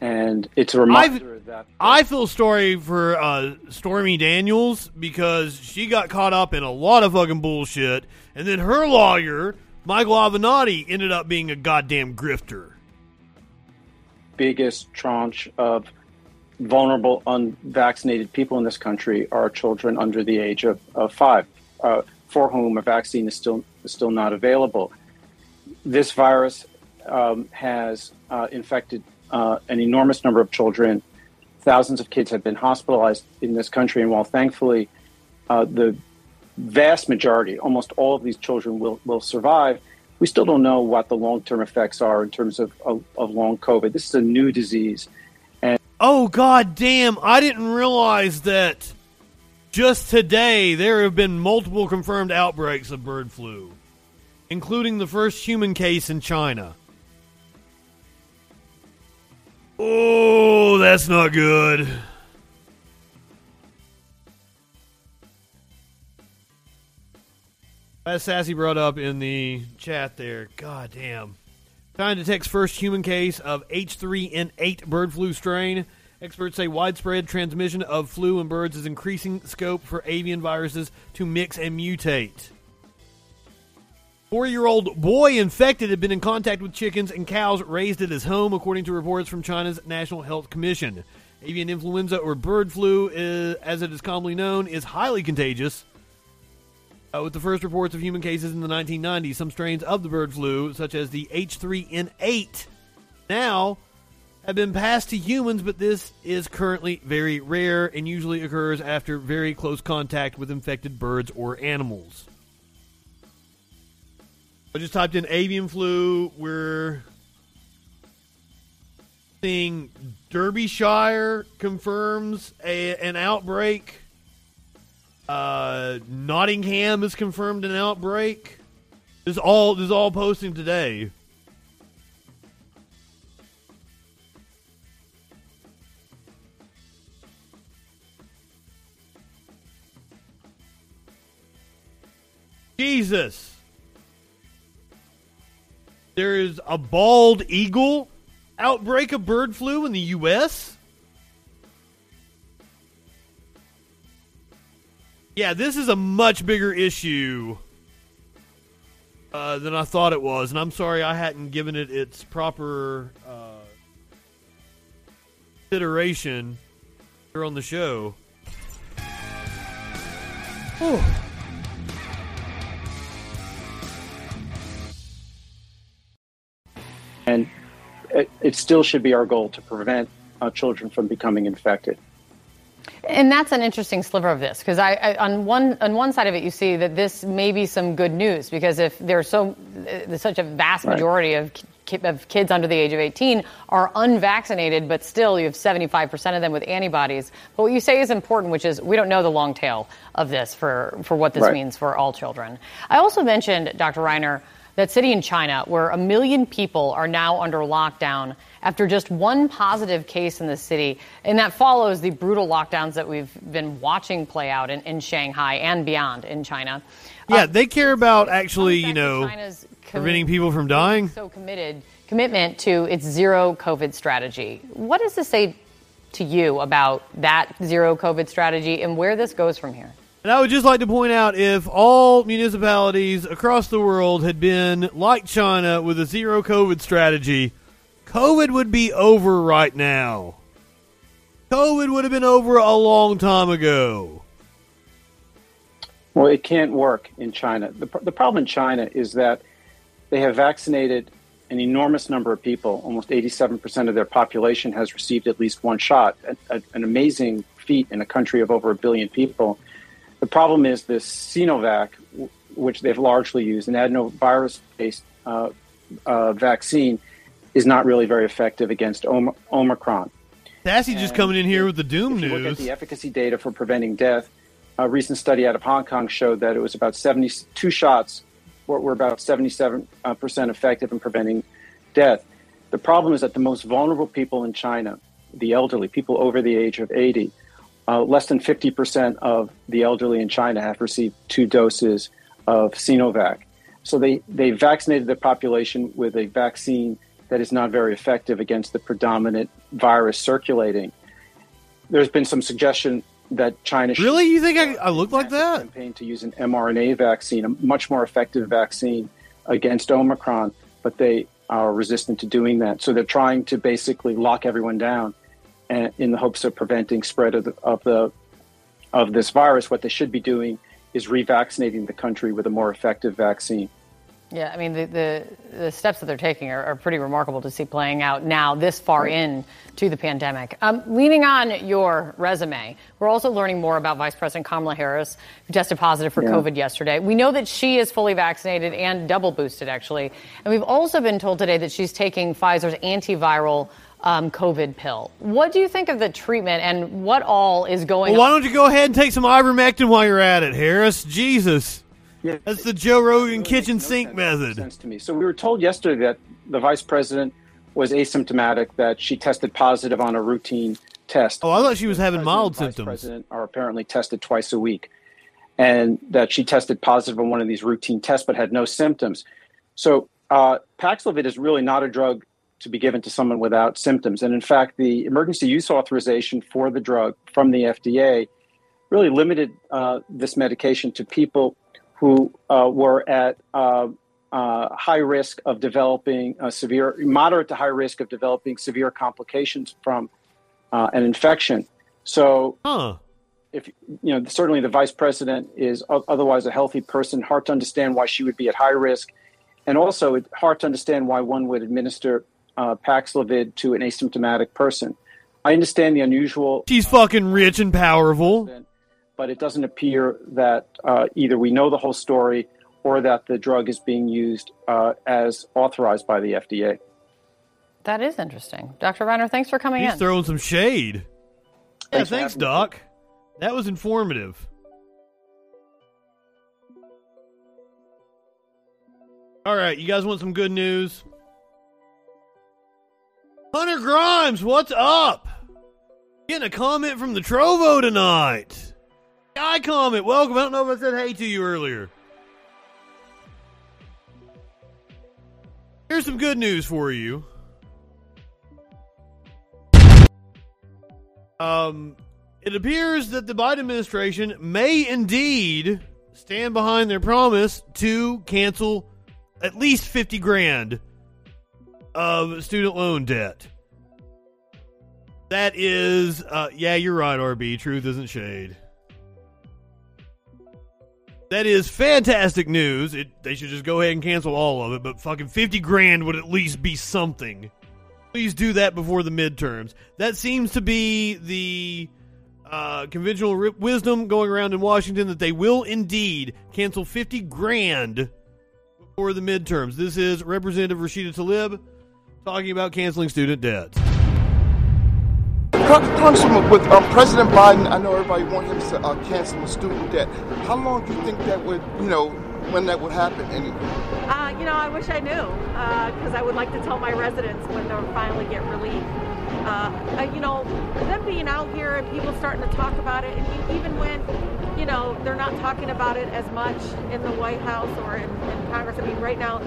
and it's a reminder that I feel sorry for uh, Stormy Daniels because she got caught up in a lot of fucking bullshit, and then her lawyer Michael Avenatti ended up being a goddamn grifter. biggest tranche of vulnerable, unvaccinated people in this country are children under the age of, of five, uh, for whom a vaccine is still is still not available. This virus um, has uh, infected uh, an enormous number of children. Thousands of kids have been hospitalized in this country, and while thankfully uh, the vast majority, almost all of these children will, will survive, we still don't know what the long term effects are in terms of, of, of long COVID. This is a new disease. And Oh god damn, I didn't realize that just today there have been multiple confirmed outbreaks of bird flu, including the first human case in China. Oh, that's not good. As Sassy brought up in the chat there, god damn. China detects first human case of H3N8 bird flu strain. Experts say widespread transmission of flu in birds is increasing scope for avian viruses to mix and mutate. Four year old boy infected had been in contact with chickens and cows raised at his home, according to reports from China's National Health Commission. Avian influenza, or bird flu, is, as it is commonly known, is highly contagious. Uh, with the first reports of human cases in the 1990s, some strains of the bird flu, such as the H3N8, now have been passed to humans, but this is currently very rare and usually occurs after very close contact with infected birds or animals. I just typed in avian flu. We're seeing Derbyshire confirms a, an outbreak. Uh, Nottingham has confirmed an outbreak. This is all this is all posting today. Jesus. There is a bald eagle outbreak of bird flu in the U.S. Yeah, this is a much bigger issue uh, than I thought it was, and I'm sorry I hadn't given it its proper uh, consideration here on the show. Whew. And it, it still should be our goal to prevent uh, children from becoming infected. And that's an interesting sliver of this because I, I, on one on one side of it you see that this may be some good news because if there's so uh, such a vast Right. majority of ki- of kids under the age of 18 are unvaccinated, but still you have 75% of them with antibodies. But what you say is important, which is we don't know the long tail of this for for what this Right. means for all children. I also mentioned, Dr. Reiner, that city in China where a million people are now under lockdown after just one positive case in the city. And that follows the brutal lockdowns that we've been watching play out in, in Shanghai and beyond in China. Yeah, uh, they care about actually, you know, China's preventing people from dying. so committed commitment to its zero COVID strategy. What does this say to you about that zero COVID strategy and where this goes from here? And I would just like to point out if all municipalities across the world had been like China with a zero COVID strategy, COVID would be over right now. COVID would have been over a long time ago. Well, it can't work in China. The, the problem in China is that they have vaccinated an enormous number of people. Almost 87% of their population has received at least one shot, a, a, an amazing feat in a country of over a billion people. The problem is this Sinovac, which they've largely used, an adenovirus based uh, uh, vaccine, is not really very effective against Om- Omicron. Sassy just coming in here with the doom you look at news. the efficacy data for preventing death, a recent study out of Hong Kong showed that it was about 72 shots were, were about 77% effective in preventing death. The problem is that the most vulnerable people in China, the elderly, people over the age of 80, uh, less than 50% of the elderly in China have received two doses of Sinovac. So they, they vaccinated the population with a vaccine that is not very effective against the predominant virus circulating. There's been some suggestion that China should Really? You think I, I look like that? campaign to use an mRNA vaccine, a much more effective vaccine against Omicron, but they are resistant to doing that. So they're trying to basically lock everyone down in the hopes of preventing spread of the, of the of this virus. What they should be doing is revaccinating the country with a more effective vaccine. Yeah, I mean, the, the, the steps that they're taking are, are, pretty remarkable to see playing out now this far right. in to the pandemic. Um, leaning on your resume, we're also learning more about Vice President Kamala Harris, who tested positive for yeah. COVID yesterday. We know that she is fully vaccinated and double boosted, actually. And we've also been told today that she's taking Pfizer's antiviral um, COVID pill. What do you think of the treatment and what all is going well, on? Why don't you go ahead and take some ivermectin while you're at it, Harris? Jesus. Yeah. That's the Joe Rogan kitchen sink sense, method. Sense to me. So we were told yesterday that the vice president was asymptomatic, that she tested positive on a routine test. Oh, I thought she was having mild vice symptoms. President are apparently tested twice a week, and that she tested positive on one of these routine tests but had no symptoms. So uh, Paxlovid is really not a drug to be given to someone without symptoms. And in fact, the emergency use authorization for the drug from the FDA really limited uh, this medication to people who uh, were at uh, uh, high risk of developing severe, moderate to high risk of developing severe complications from uh, an infection. So, huh. if you know, certainly the vice president is otherwise a healthy person. Hard to understand why she would be at high risk, and also it's hard to understand why one would administer uh, Paxlovid to an asymptomatic person. I understand the unusual. She's fucking rich and powerful but it doesn't appear that uh, either we know the whole story or that the drug is being used uh, as authorized by the FDA. That is interesting. Dr. Reiner, thanks for coming He's in. throwing some shade. Yeah, Thanks, thanks, Doc. That was informative. All right, you guys want some good news? Hunter Grimes, what's up? Getting a comment from the Trovo tonight. Guy comment, welcome. I don't know if I said hey to you earlier. Here's some good news for you. Um, it appears that the Biden administration may indeed stand behind their promise to cancel at least 50 grand of student loan debt. That is, uh, yeah, you're right, RB. Truth isn't shade. That is fantastic news. It, they should just go ahead and cancel all of it, but fucking 50 grand would at least be something. Please do that before the midterms. That seems to be the uh, conventional wisdom going around in Washington that they will indeed cancel 50 grand before the midterms. This is Representative Rashida Tlaib talking about canceling student debt. Congressman, with um, President Biden, I know everybody wants him to uh, cancel the student debt. How long do you think that would, you know, when that would happen? And uh, you know, I wish I knew because uh, I would like to tell my residents when they'll finally get relief. Uh, you know, them being out here and people starting to talk about it, and even when, you know, they're not talking about it as much in the White House or in, in Congress. I mean, right now,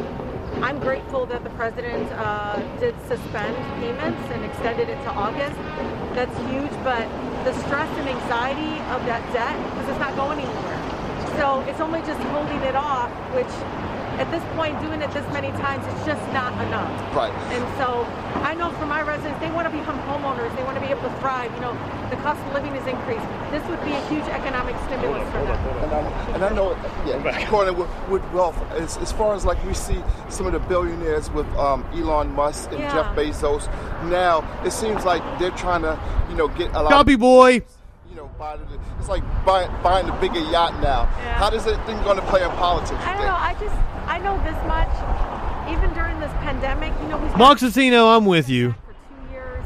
I'm grateful that the president uh, did suspend payments and extended it to August. That's huge, but the stress and anxiety of that debt, because it's not going anywhere. So it's only just holding it off, which at this point, doing it this many times, it's just not enough. Right. And so I know for my residents, they want to become homeowners. They want to be able to thrive. You know, the cost of living is increased. This would be a huge economic stimulus for them. And I, and I know, yeah, according with, with wealth, as, as far as like we see some of the billionaires with um, Elon Musk and Yeah. Jeff Bezos, now it seems like they're trying to, you know, get a lot. Copy boy. You know, buy it's like buying, buying the bigger yacht now. Yeah. How does that thing going to play in politics? I don't know. I just I know this much. Even during this pandemic, you know, we Moxicino, I'm with you. For two years,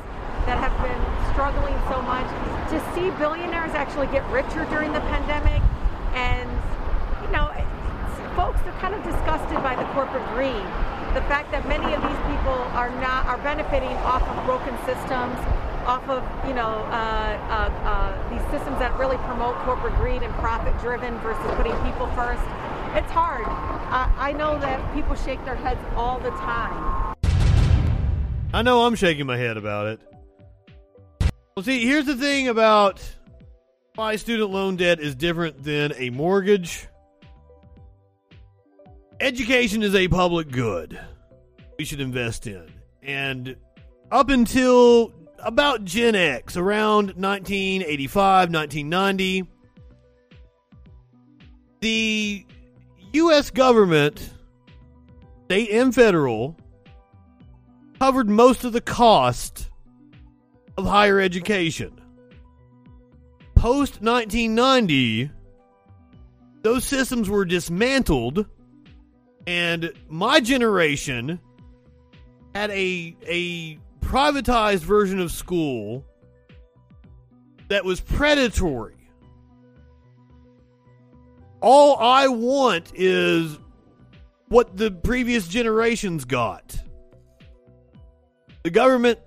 that have been struggling so much. To see billionaires actually get richer during the pandemic, and you know, folks are kind of disgusted by the corporate greed. The fact that many of these people are not are benefiting off of broken systems, off of you know uh, uh, uh, these systems that really promote corporate greed and profit driven versus putting people first. It's hard. I, I know that people shake their heads all the time. I know I'm shaking my head about it. Well, see, here's the thing about why student loan debt is different than a mortgage. education is a public good we should invest in. And up until about Gen X, around 1985, 1990, the U.S. government, state and federal, covered most of the cost of higher education. Post 1990, those systems were dismantled, and my generation had a a privatized version of school that was predatory. All I want is what the previous generations got. The government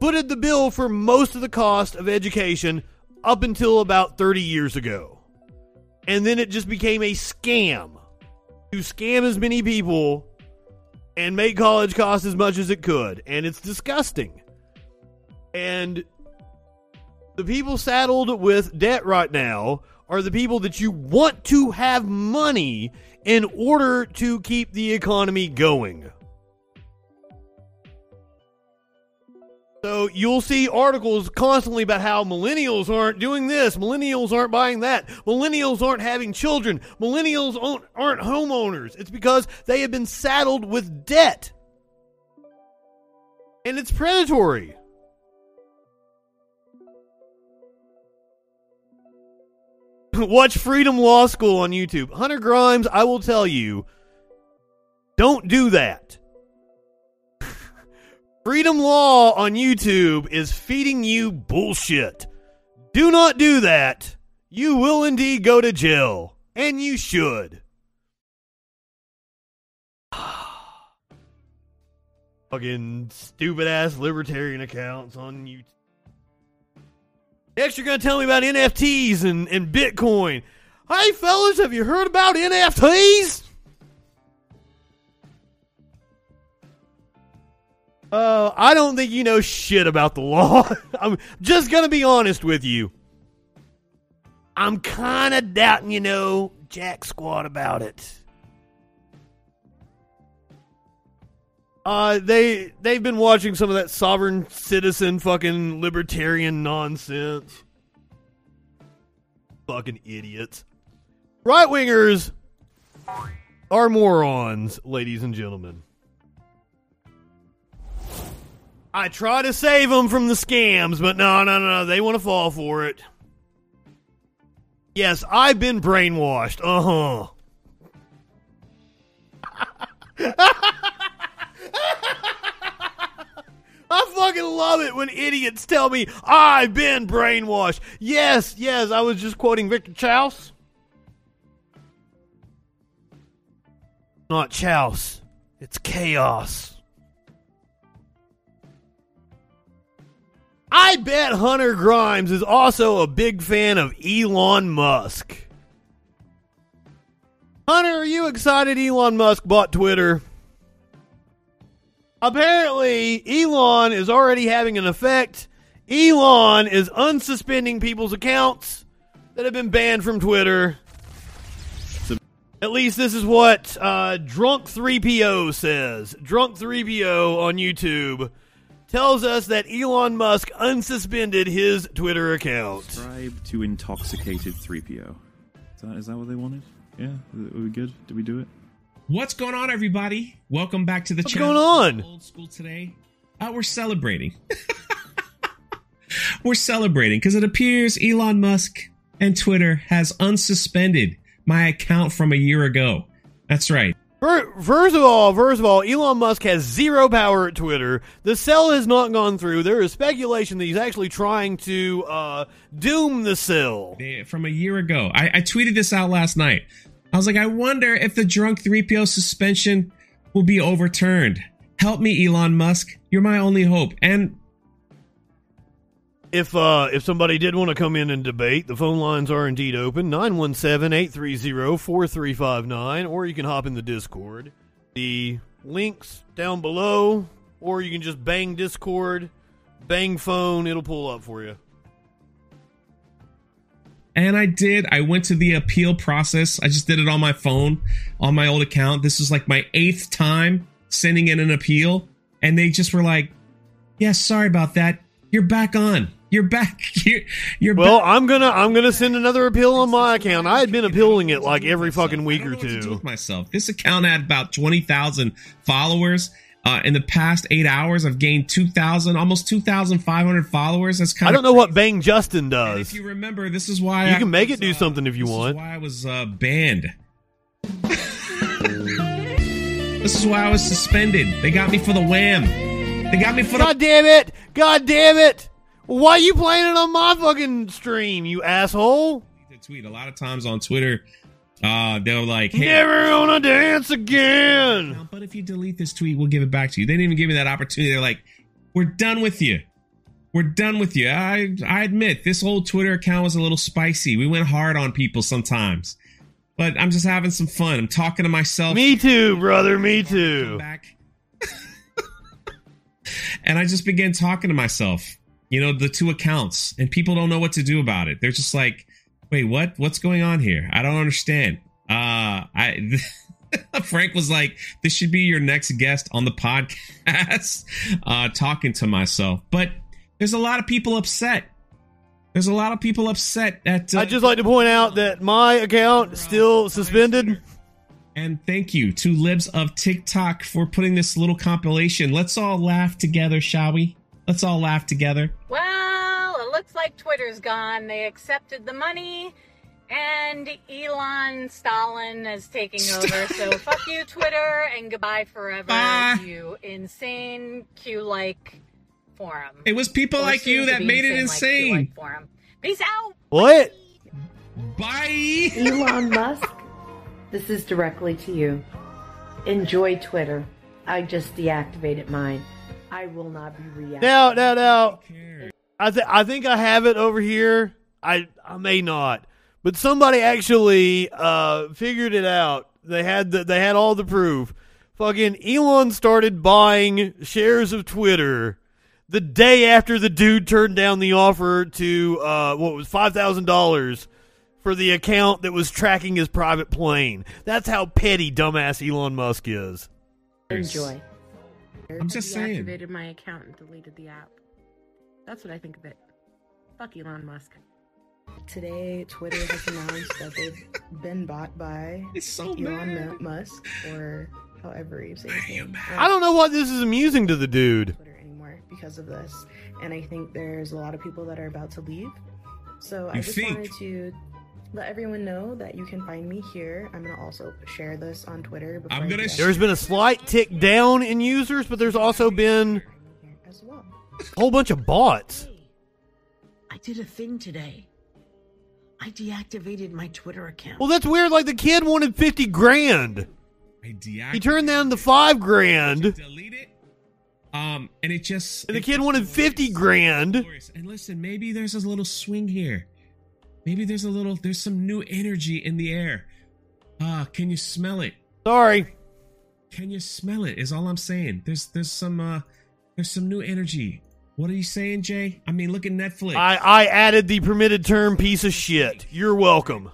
footed the bill for most of the cost of education up until about 30 years ago. And then it just became a scam to scam as many people and make college cost as much as it could. And it's disgusting. And the people saddled with debt right now are the people that you want to have money in order to keep the economy going. So you'll see articles constantly about how millennials aren't doing this, millennials aren't buying that, millennials aren't having children, millennials aren't, aren't homeowners. It's because they have been saddled with debt. And it's predatory. [laughs] Watch Freedom Law School on YouTube. Hunter Grimes, I will tell you, don't do that. [laughs] Freedom Law on YouTube is feeding you bullshit. Do not do that. You will indeed go to jail. And you should. [sighs] Fucking stupid ass libertarian accounts on YouTube. Next, you're going to tell me about NFTs and, and Bitcoin. Hey, fellas, have you heard about NFTs? Uh, I don't think you know shit about the law. [laughs] I'm just gonna be honest with you. I'm kind of doubting you know jack squat about it. Uh, they they've been watching some of that sovereign citizen fucking libertarian nonsense. Fucking idiots. Right wingers are morons, ladies and gentlemen. I try to save them from the scams, but no, no, no, they want to fall for it. Yes, I've been brainwashed. Uh huh. [laughs] [laughs] I fucking love it when idiots tell me I've been brainwashed. Yes, yes, I was just quoting Victor Chaus. Not Chaus, it's chaos. I bet Hunter Grimes is also a big fan of Elon Musk. Hunter, are you excited Elon Musk bought Twitter? Apparently, Elon is already having an effect. Elon is unsuspending people's accounts that have been banned from Twitter. At least this is what uh, Drunk 3PO says. Drunk 3PO on YouTube tells us that Elon Musk unsuspended his Twitter account. Subscribe to Intoxicated 3PO. Is that, is that what they wanted? Yeah? Are we good? Did we do it? What's going on, everybody? Welcome back to the What's channel. What's going on? Old school today. Uh, we're celebrating. [laughs] we're celebrating because it appears Elon Musk and Twitter has unsuspended my account from a year ago. That's right. First of all, first of all, Elon Musk has zero power at Twitter. The sell has not gone through. There is speculation that he's actually trying to uh, doom the sell. From a year ago. I, I tweeted this out last night. I was like, I wonder if the drunk 3PO suspension will be overturned. Help me, Elon Musk. You're my only hope. And If uh, if somebody did want to come in and debate, the phone lines are indeed open 917 830 4359, or you can hop in the Discord. The links down below, or you can just bang Discord, bang phone, it'll pull up for you. And I did. I went to the appeal process. I just did it on my phone, on my old account. This is like my eighth time sending in an appeal. And they just were like, yeah, sorry about that. You're back on. You're back. [laughs] You're, you're Well, back. I'm gonna I'm gonna send another appeal on my account. I had been appealing it like every fucking week or two. myself. This account had about 20,000 followers. Uh, in the past eight hours, I've gained 2,000, almost 2,500 followers. That's kind I don't know what Bang Justin does. If you remember, this is why You I can make was, it do uh, something if you want. this want. Is why I was uh, banned. this is why I was suspended. They got me for the wham. They got me for God the. damn it! God damn it! Why are you playing it on my fucking stream, you asshole? Tweet a lot of times on Twitter. Uh, they were like, "Hey, Never gonna dance again. But if you delete this tweet, we'll give it back to you. They didn't even give me that opportunity. They're like, we're done with you. We're done with you. I I admit this old Twitter account was a little spicy. We went hard on people sometimes. But I'm just having some fun. I'm talking to myself. Me too, brother. Me too. [laughs] and I just began talking to myself. You know, the two accounts, and people don't know what to do about it. They're just like, "Wait, what? What's going on here? I don't understand." Uh, I [laughs] Frank was like, "This should be your next guest on the podcast." [laughs] uh, talking to myself, but there's a lot of people upset. There's a lot of people upset at. Uh, I'd just like to point out that my account still suspended. And thank you to Libs of TikTok for putting this little compilation. Let's all laugh together, shall we? Let's all laugh together. Well, it looks like Twitter's gone. They accepted the money, and Elon Stalin is taking [laughs] over. So fuck you, Twitter, and goodbye forever, Bye. you insane Q-like forum. It was people Or like you that made it insane-like insane. Q-like forum. Peace out. What? Bye. Elon Musk, this is directly to you. Enjoy Twitter. I just deactivated mine. I will not be reacting. Now, now, now. I th- I think I have it over here. I I may not, but somebody actually uh figured it out. They had the, they had all the proof. Fucking Elon started buying shares of Twitter the day after the dude turned down the offer to uh what was five thousand dollars for the account that was tracking his private plane. That's how petty dumbass Elon Musk is. Enjoy. I'm just saying. Deactivated my account and deleted the app. That's what I think of it. Fuck Elon Musk. Today, Twitter has announced that they've [laughs] been bought by so Elon Musk, or however you say his name. I don't know what this is amusing to the dude. anymore because of this, and I think there's a lot of people that are about to leave. So I You just think? wanted to let everyone know that you can find me here. I'm gonna also share this on Twitter. Before I'm gonna. do There's been a slight tick down in users, but there's also been as well. A whole bunch of bots. I did a thing today. I deactivated my Twitter account. Well, that's weird. Like the kid wanted fifty grand. I deactivated. He turned down the five grand. Delete it. Um, and it just And the kid wanted fifty grand. And listen, maybe there's a little swing here. Maybe there's a little there's some new energy in the air. Ah, can you smell it? Sorry. Can you smell it? Is all I'm saying. There's there's some uh there's some new energy. What are you saying, Jay? I mean, look at Netflix. I I added the permitted term piece of shit. You're welcome.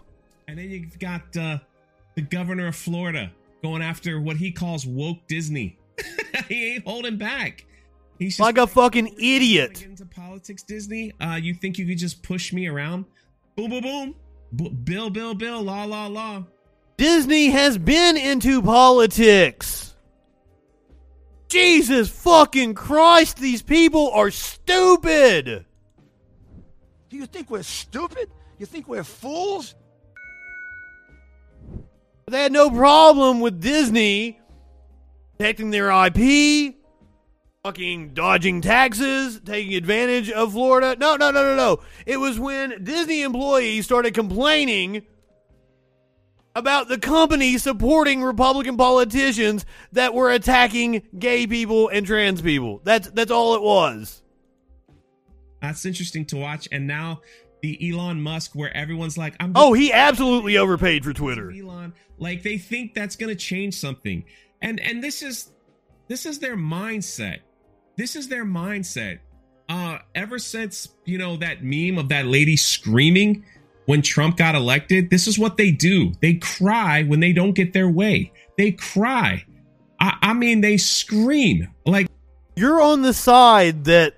And then you've got uh, the governor of Florida going after what he calls woke Disney. [laughs] he ain't holding back. He's just Like a fucking idiot. Into politics, Disney. Uh, you think you could just push me around? Boom, boom, boom. B- bill, bill, bill. Law, law, law. Disney has been into politics. Jesus fucking Christ, these people are stupid. Do you think we're stupid? You think we're fools? They had no problem with Disney protecting their IP, fucking dodging taxes, taking advantage of Florida. No, no, no, no, no. It was when Disney employees started complaining about the company supporting Republican politicians that were attacking gay people and trans people. That's that's all it was. That's interesting to watch. And now the Elon Musk, where everyone's like, "I'm." Oh, he absolutely overpaid for Twitter. Elon, like they think that's going to change something, and and this is this is their mindset. This is their mindset. Uh, ever since you know that meme of that lady screaming when Trump got elected, this is what they do. They cry when they don't get their way. They cry. I, I mean, they scream like You're on the side that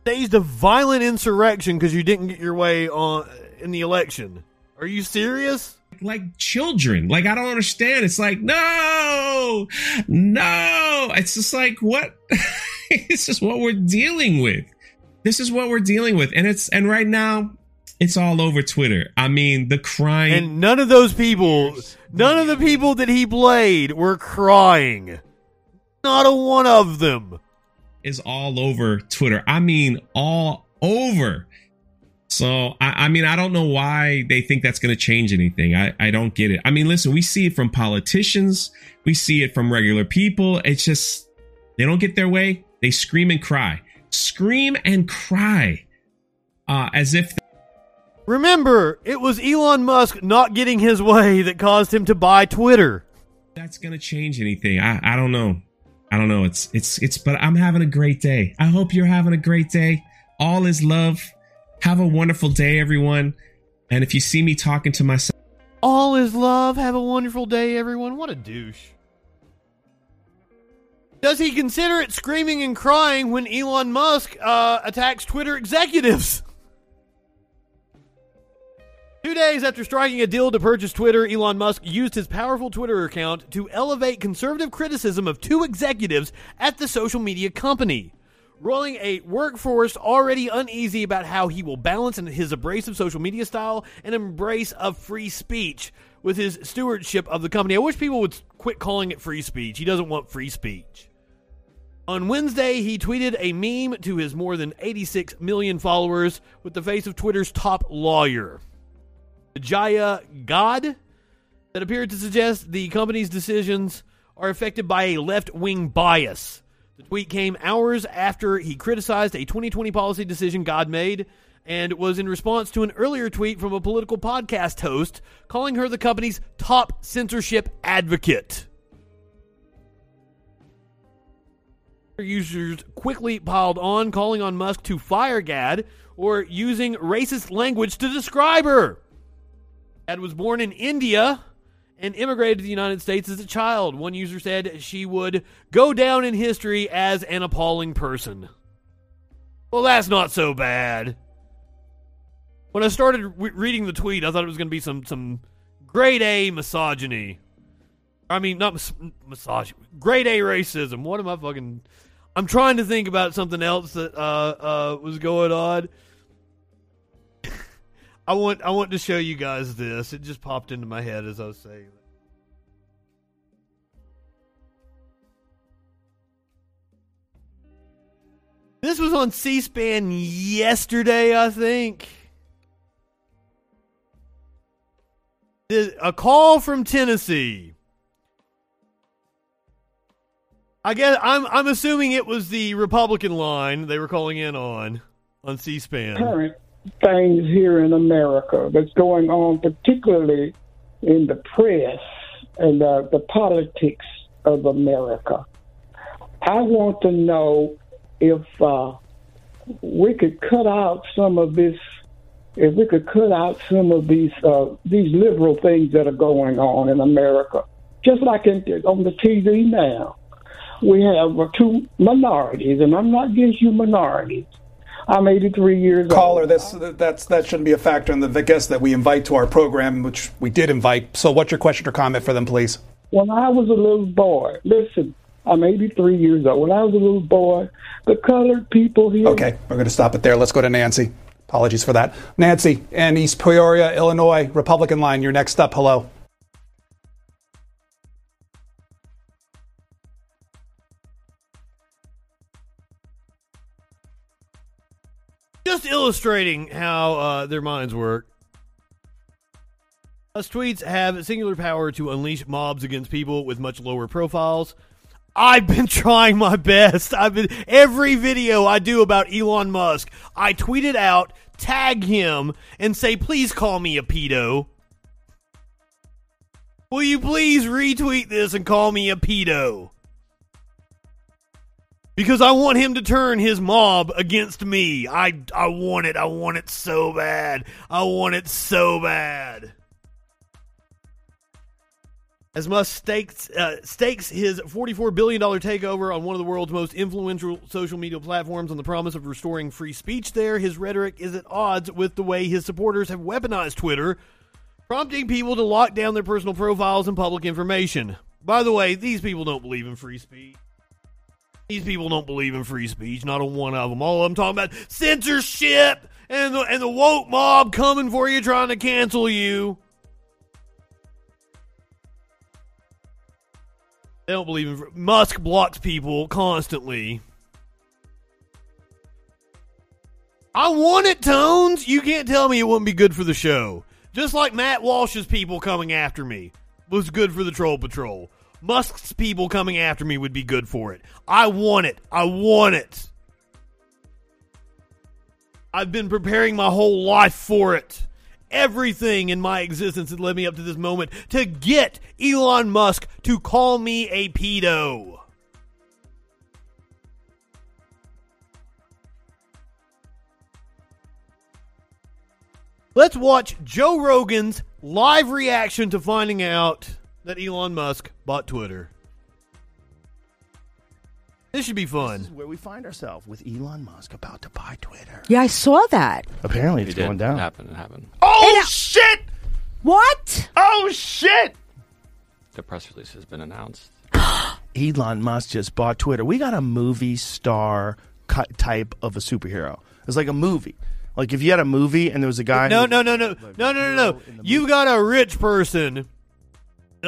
staged a violent insurrection because you didn't get your way on in the election. Are you serious? like children. Like I don't understand. It's like no, no. It's just like what? [laughs] it's just what we're dealing with. This is what we're dealing with, and it's and right now it's all over Twitter. I mean, the crying. And none of those people, none of the people that he played were crying. Not a one of them. is all over Twitter. I mean, all over. So, I, I mean, I don't know why they think that's going to change anything. I, I don't get it. I mean, listen, we see it from politicians, we see it from regular people. It's just, they don't get their way. They scream and cry, scream and cry, uh, as if Remember, it was Elon Musk not getting his way that caused him to buy Twitter. that's to change anything. I, I don't know. I don't know. It's, it's, it's, but I'm having a great day. I hope you're having a great day. All is love. Have a wonderful day, everyone. And if you see me talking to myself, All is love. Have a wonderful day, everyone. What a douche. Does he consider it screaming and crying when Elon Musk uh, attacks Twitter executives? Two days after striking a deal to purchase Twitter, Elon Musk used his powerful Twitter account to elevate conservative criticism of two executives at the social media company. Rolling a workforce already uneasy about how he will balance his abrasive social media style and embrace of free speech with his stewardship of the company. I wish people would quit calling it free speech. He doesn't want free speech. On Wednesday, he tweeted a meme to his more than 86 million followers with the face of Twitter's top lawyer. Jaya God that appeared to suggest the company's decisions are affected by a left wing bias. The tweet came hours after he criticized a 2020 policy decision Gadde made and was in response to an earlier tweet from a political podcast host calling her the company's top censorship advocate. Users quickly piled on, calling on Musk to fire Gadde or using racist language to describe her. Gadde was born in India and immigrated to the United States as a child. One user said she would go down in history as an appalling person. Well, that's not so bad. When I started re- reading the tweet, I thought it was going to be some some grade A misogyny. I mean, not mis- misogyny, grade A racism. What am I fucking? I'm trying to think about something else that uh, uh, was going on. I want I want to show you guys this. It just popped into my head as I was saying. This was on C-SPAN yesterday, I think. A call from Tennessee. I guess I'm I'm assuming it was the Republican line they were calling in on on C-SPAN. current things here in America that's going on, particularly in the press and the, the politics of America. I want to know if uh, we could cut out some of this, if we could cut out some of these uh, these liberal things that are going on in America, just like in, on the TV now. We have uh, two minorities, and I'm not against you minorities. I'm 83 years old. Caller, old. that's that's that shouldn't be a factor in the, the guests that we invite to our program, which we did invite. So, what's your question or comment for them, please? When I was a little boy, listen, I'm 83 years old. When I was a little boy, the colored people here. Okay, we're going to stop it there. Let's go to Nancy. Apologies for that. Nancy in East Peoria, Illinois, Republican line. You're next up. Hello. Just illustrating how uh, their minds work. Us tweets have singular power to unleash mobs against people with much lower profiles. I've been [laughs] trying my best. I've been every video I do about Elon Musk, I tweet it out, tag him, and say, "Please call me a pedo." Will you please retweet this and call me a pedo? Because I want him to turn his mob against me. I I want it. I want it so bad. I want it so bad. As Musk stakes, uh, stakes his $44 billion takeover on one of the world's most influential social media platforms on the promise of restoring free speech there, his rhetoric is at odds with the way his supporters have weaponized Twitter, prompting people to lock down their personal profiles and public information. By the way, these people don't believe in free speech. These people don't believe in free speech. Not a one of them. All them talking about censorship and the, and the woke mob coming for you, trying to cancel you. They don't believe in Musk blocks people constantly. I want it, Tones. You can't tell me it wouldn't be good for the show. Just like Matt Walsh's people coming after me was good for the Troll Patrol. Musk's people coming after me would be good for it. I want it. I want it. I've been preparing my whole life for it. Everything in my existence has led me up to this moment to get Elon Musk to call me a pedo. Let's watch Joe Rogan's live reaction to finding out that Elon Musk bought Twitter. This should be fun. This is where we find ourselves with Elon Musk about to buy Twitter. Yeah, I saw that. Apparently, it's going down. It happened. It happened. Oh shit! What? Oh shit! The press release has been announced. [gasps] Elon Musk just bought Twitter. We got a movie star cu- type of a superhero. It's like a movie. Like if you had a movie and there was a guy. No, who- no, no, no, no, no, no, no. You got a rich person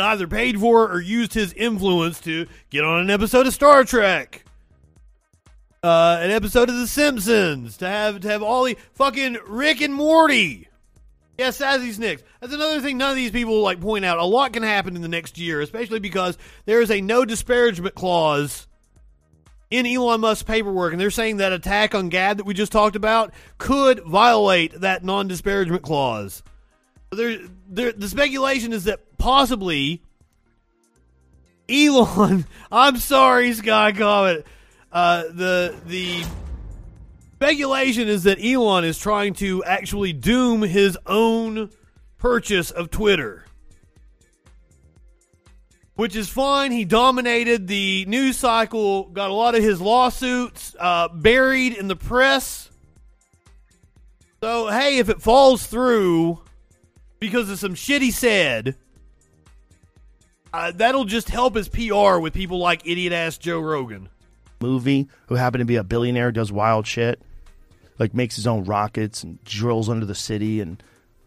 either paid for or used his influence to get on an episode of Star Trek, uh, an episode of The Simpsons, to have to have all the fucking Rick and Morty. Yes, yeah, Sassy Snicks. That's another thing none of these people like point out. A lot can happen in the next year, especially because there is a no disparagement clause in Elon Musk's paperwork, and they're saying that attack on Gadde that we just talked about could violate that non disparagement clause. There, there, the speculation is that possibly Elon. [laughs] I'm sorry, Sky Comet. Uh, the the speculation is that Elon is trying to actually doom his own purchase of Twitter. Which is fine. He dominated the news cycle, got a lot of his lawsuits uh, buried in the press. So, hey, if it falls through because of some shit he said, uh, that'll just help his PR with people like idiot ass Joe Rogan. movie who happened to be a billionaire does wild shit, like makes his own rockets and drills under the city and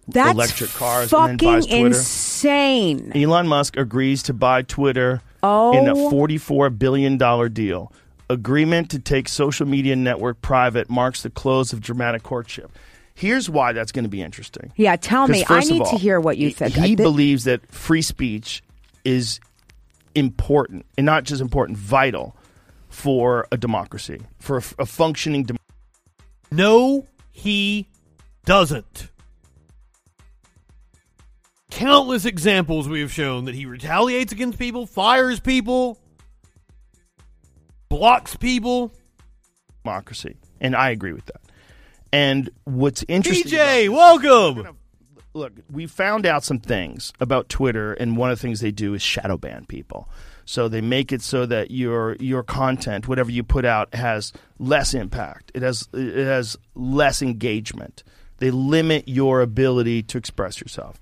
That's electric cars and then fucking buys Twitter. insane. Elon Musk agrees to buy Twitter Oh. in a $44 billion deal. Agreement to take social media network private marks the close of dramatic courtship. Here's why that's going to be interesting. Yeah, tell me. I first of need to hear what you he- think. He I thi- believes that free speech is important, and not just important, vital for a democracy, for a, a functioning democracy. No, he doesn't. Countless examples we have shown that he retaliates against people, fires people, blocks people. democracy, and I agree with that. And what's interesting, DJ, welcome. Look, we found out some things about Twitter, and one of the things they do is shadow ban people. So they make it so that your your content, whatever you put out, has less impact. It has it has less engagement. They limit your ability to express yourself.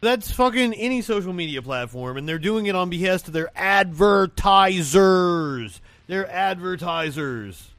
That's fucking any social media platform, and they're doing it on behest of their advertisers. They're advertisers.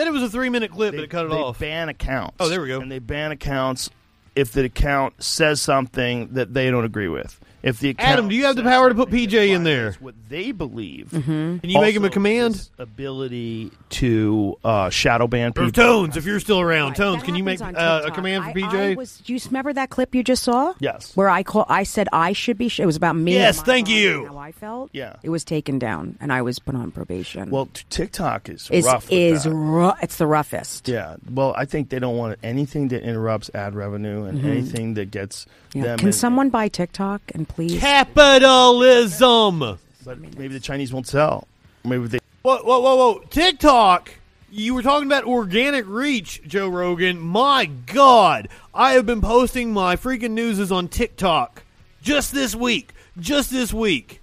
Said it was a three minute clip, but it cut it they off. ban accounts. Oh, there we go. And they ban accounts if the account says something that they don't agree with. If the Adam, do you have the power to put PJ in there? what they believe. Can you make him a command? this ability to uh, shadow ban people. Or Tones, if you're still around. Tones, That can you make happens uh, a TikTok. command for I- PJ? I was, do you remember that clip you just saw? Yes. Where I call, I said I should be. Sh- it was about me. Yes, and my thank body you. and How I felt. Yeah. It was taken down, and I was put on probation. Well, t- TikTok is is rough. with is that. ru- it's the roughest. Yeah. Well, I think they don't want anything that interrupts ad revenue and Mhm. anything that gets Yeah. them. Can in- someone buy TikTok and please? Capitalism. But maybe the Chinese won't sell. Maybe they. Whoa, whoa, whoa, whoa! TikTok. You were talking about organic reach, Joe Rogan. My God, I have been posting my freaking newses on TikTok just this week. Just this week,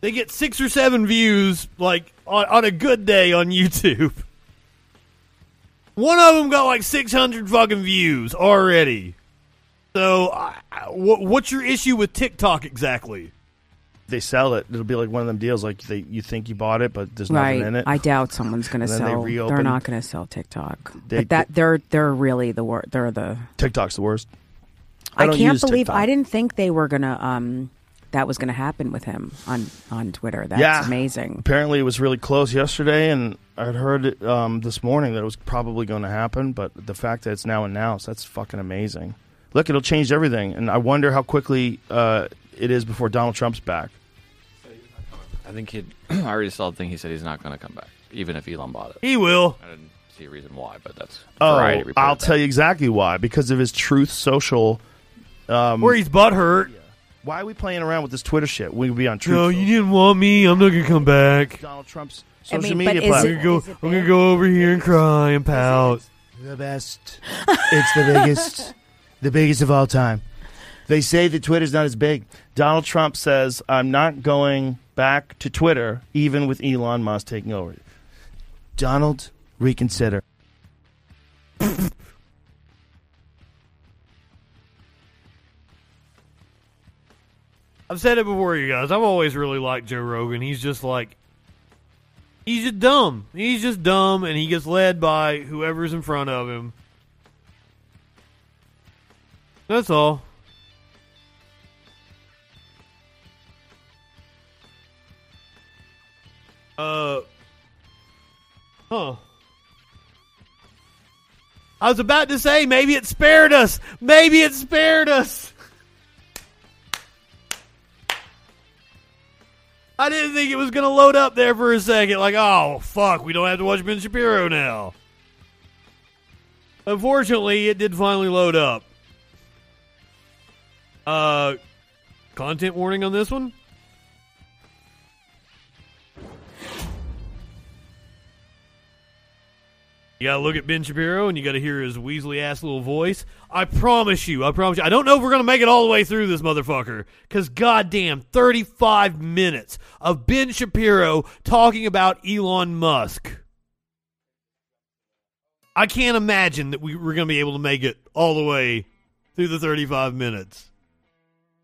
they get six or seven views, like on, on a good day on [laughs] YouTube. One of them got like six hundred fucking views already. So, I, I- wh- what's your issue with TikTok exactly? They sell it. It'll be like one of them deals. Like they, you think you bought it, but there's nothing Right. in it. I doubt someone's going to And then they sell. They are not going to sell TikTok. They- but that they're they're really the worst. They're the. TikTok's the worst. I, don't can't believe TikTok. I didn't think they were gonna. Um, that was gonna happen with him on on Twitter. That's yeah, amazing. Apparently, it was really close yesterday, and I'd heard it, um, this morning that it was probably going to happen. But the fact that it's now announced, that's fucking amazing. Look, it'll change everything, and I wonder how quickly uh, it is before Donald Trump's back. I think he. [clears throat] I already saw the thing. He said he's not going to come back, even if Elon bought it. He will. I didn't see a reason why, but that's Oh, I'll that. tell you exactly why. Because of his Truth Social. Um, Where he's butthurt. Why are we playing around with this Twitter shit? We would be on Truth. No, you didn't want me. I'm not gonna come back. Donald Trump's I social mean, media platform. I'm gonna go. I'm gonna go over here and cry and pout. The best. it's the biggest. [laughs] The biggest of all time. They say that Twitter's not as big. Donald Trump says, I'm not going back to Twitter, even with Elon Musk taking over. Donald, reconsider. [laughs] I've said it before, you guys. I've always really liked Joe Rogan. He's just like, he's just dumb. He's just dumb, and he gets led by whoever's in front of him. That's all. Uh, huh. I was about to say maybe it spared us. Maybe it spared us. I didn't think it was going to load up there for a second. Like, oh, fuck, we don't have to watch Ben Shapiro now. Unfortunately, it did finally load up. Uh, content warning on this one? You gotta look at Ben Shapiro and you gotta hear his Weasley ass little voice. I promise you, I promise you. I don't know if we're gonna make it all the way through this motherfucker. Cause goddamn, 35 minutes of Ben Shapiro talking about Elon Musk. I can't imagine that we, we're gonna be able to make it all the way through the 35 minutes.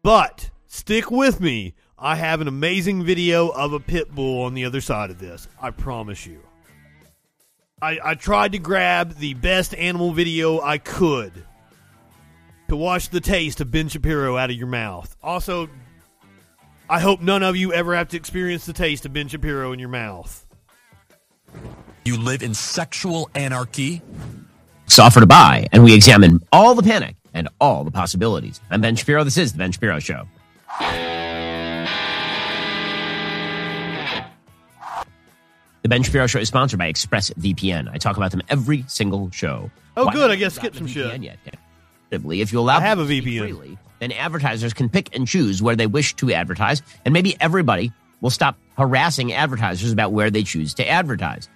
But stick with me. I have an amazing video of a pit bull on the other side of this. I promise you. I, I tried to grab the best animal video I could to wash the taste of Ben Shapiro out of your mouth. Also, I hope none of you ever have to experience the taste of Ben Shapiro in your mouth. You live in sexual anarchy? It's offer to buy, and we examine all the panic and all the possibilities. I'm Ben Shapiro. This is The Ben Shapiro Show. The Ben Shapiro Show is sponsored by ExpressVPN. I talk about them every single show. Oh, Why good. I guess skip some VPN shit. Yet? If you allow I have a people to speak VPN. freely, then advertisers can pick and choose where they wish to advertise, and maybe everybody will stop harassing advertisers about where they choose to advertise.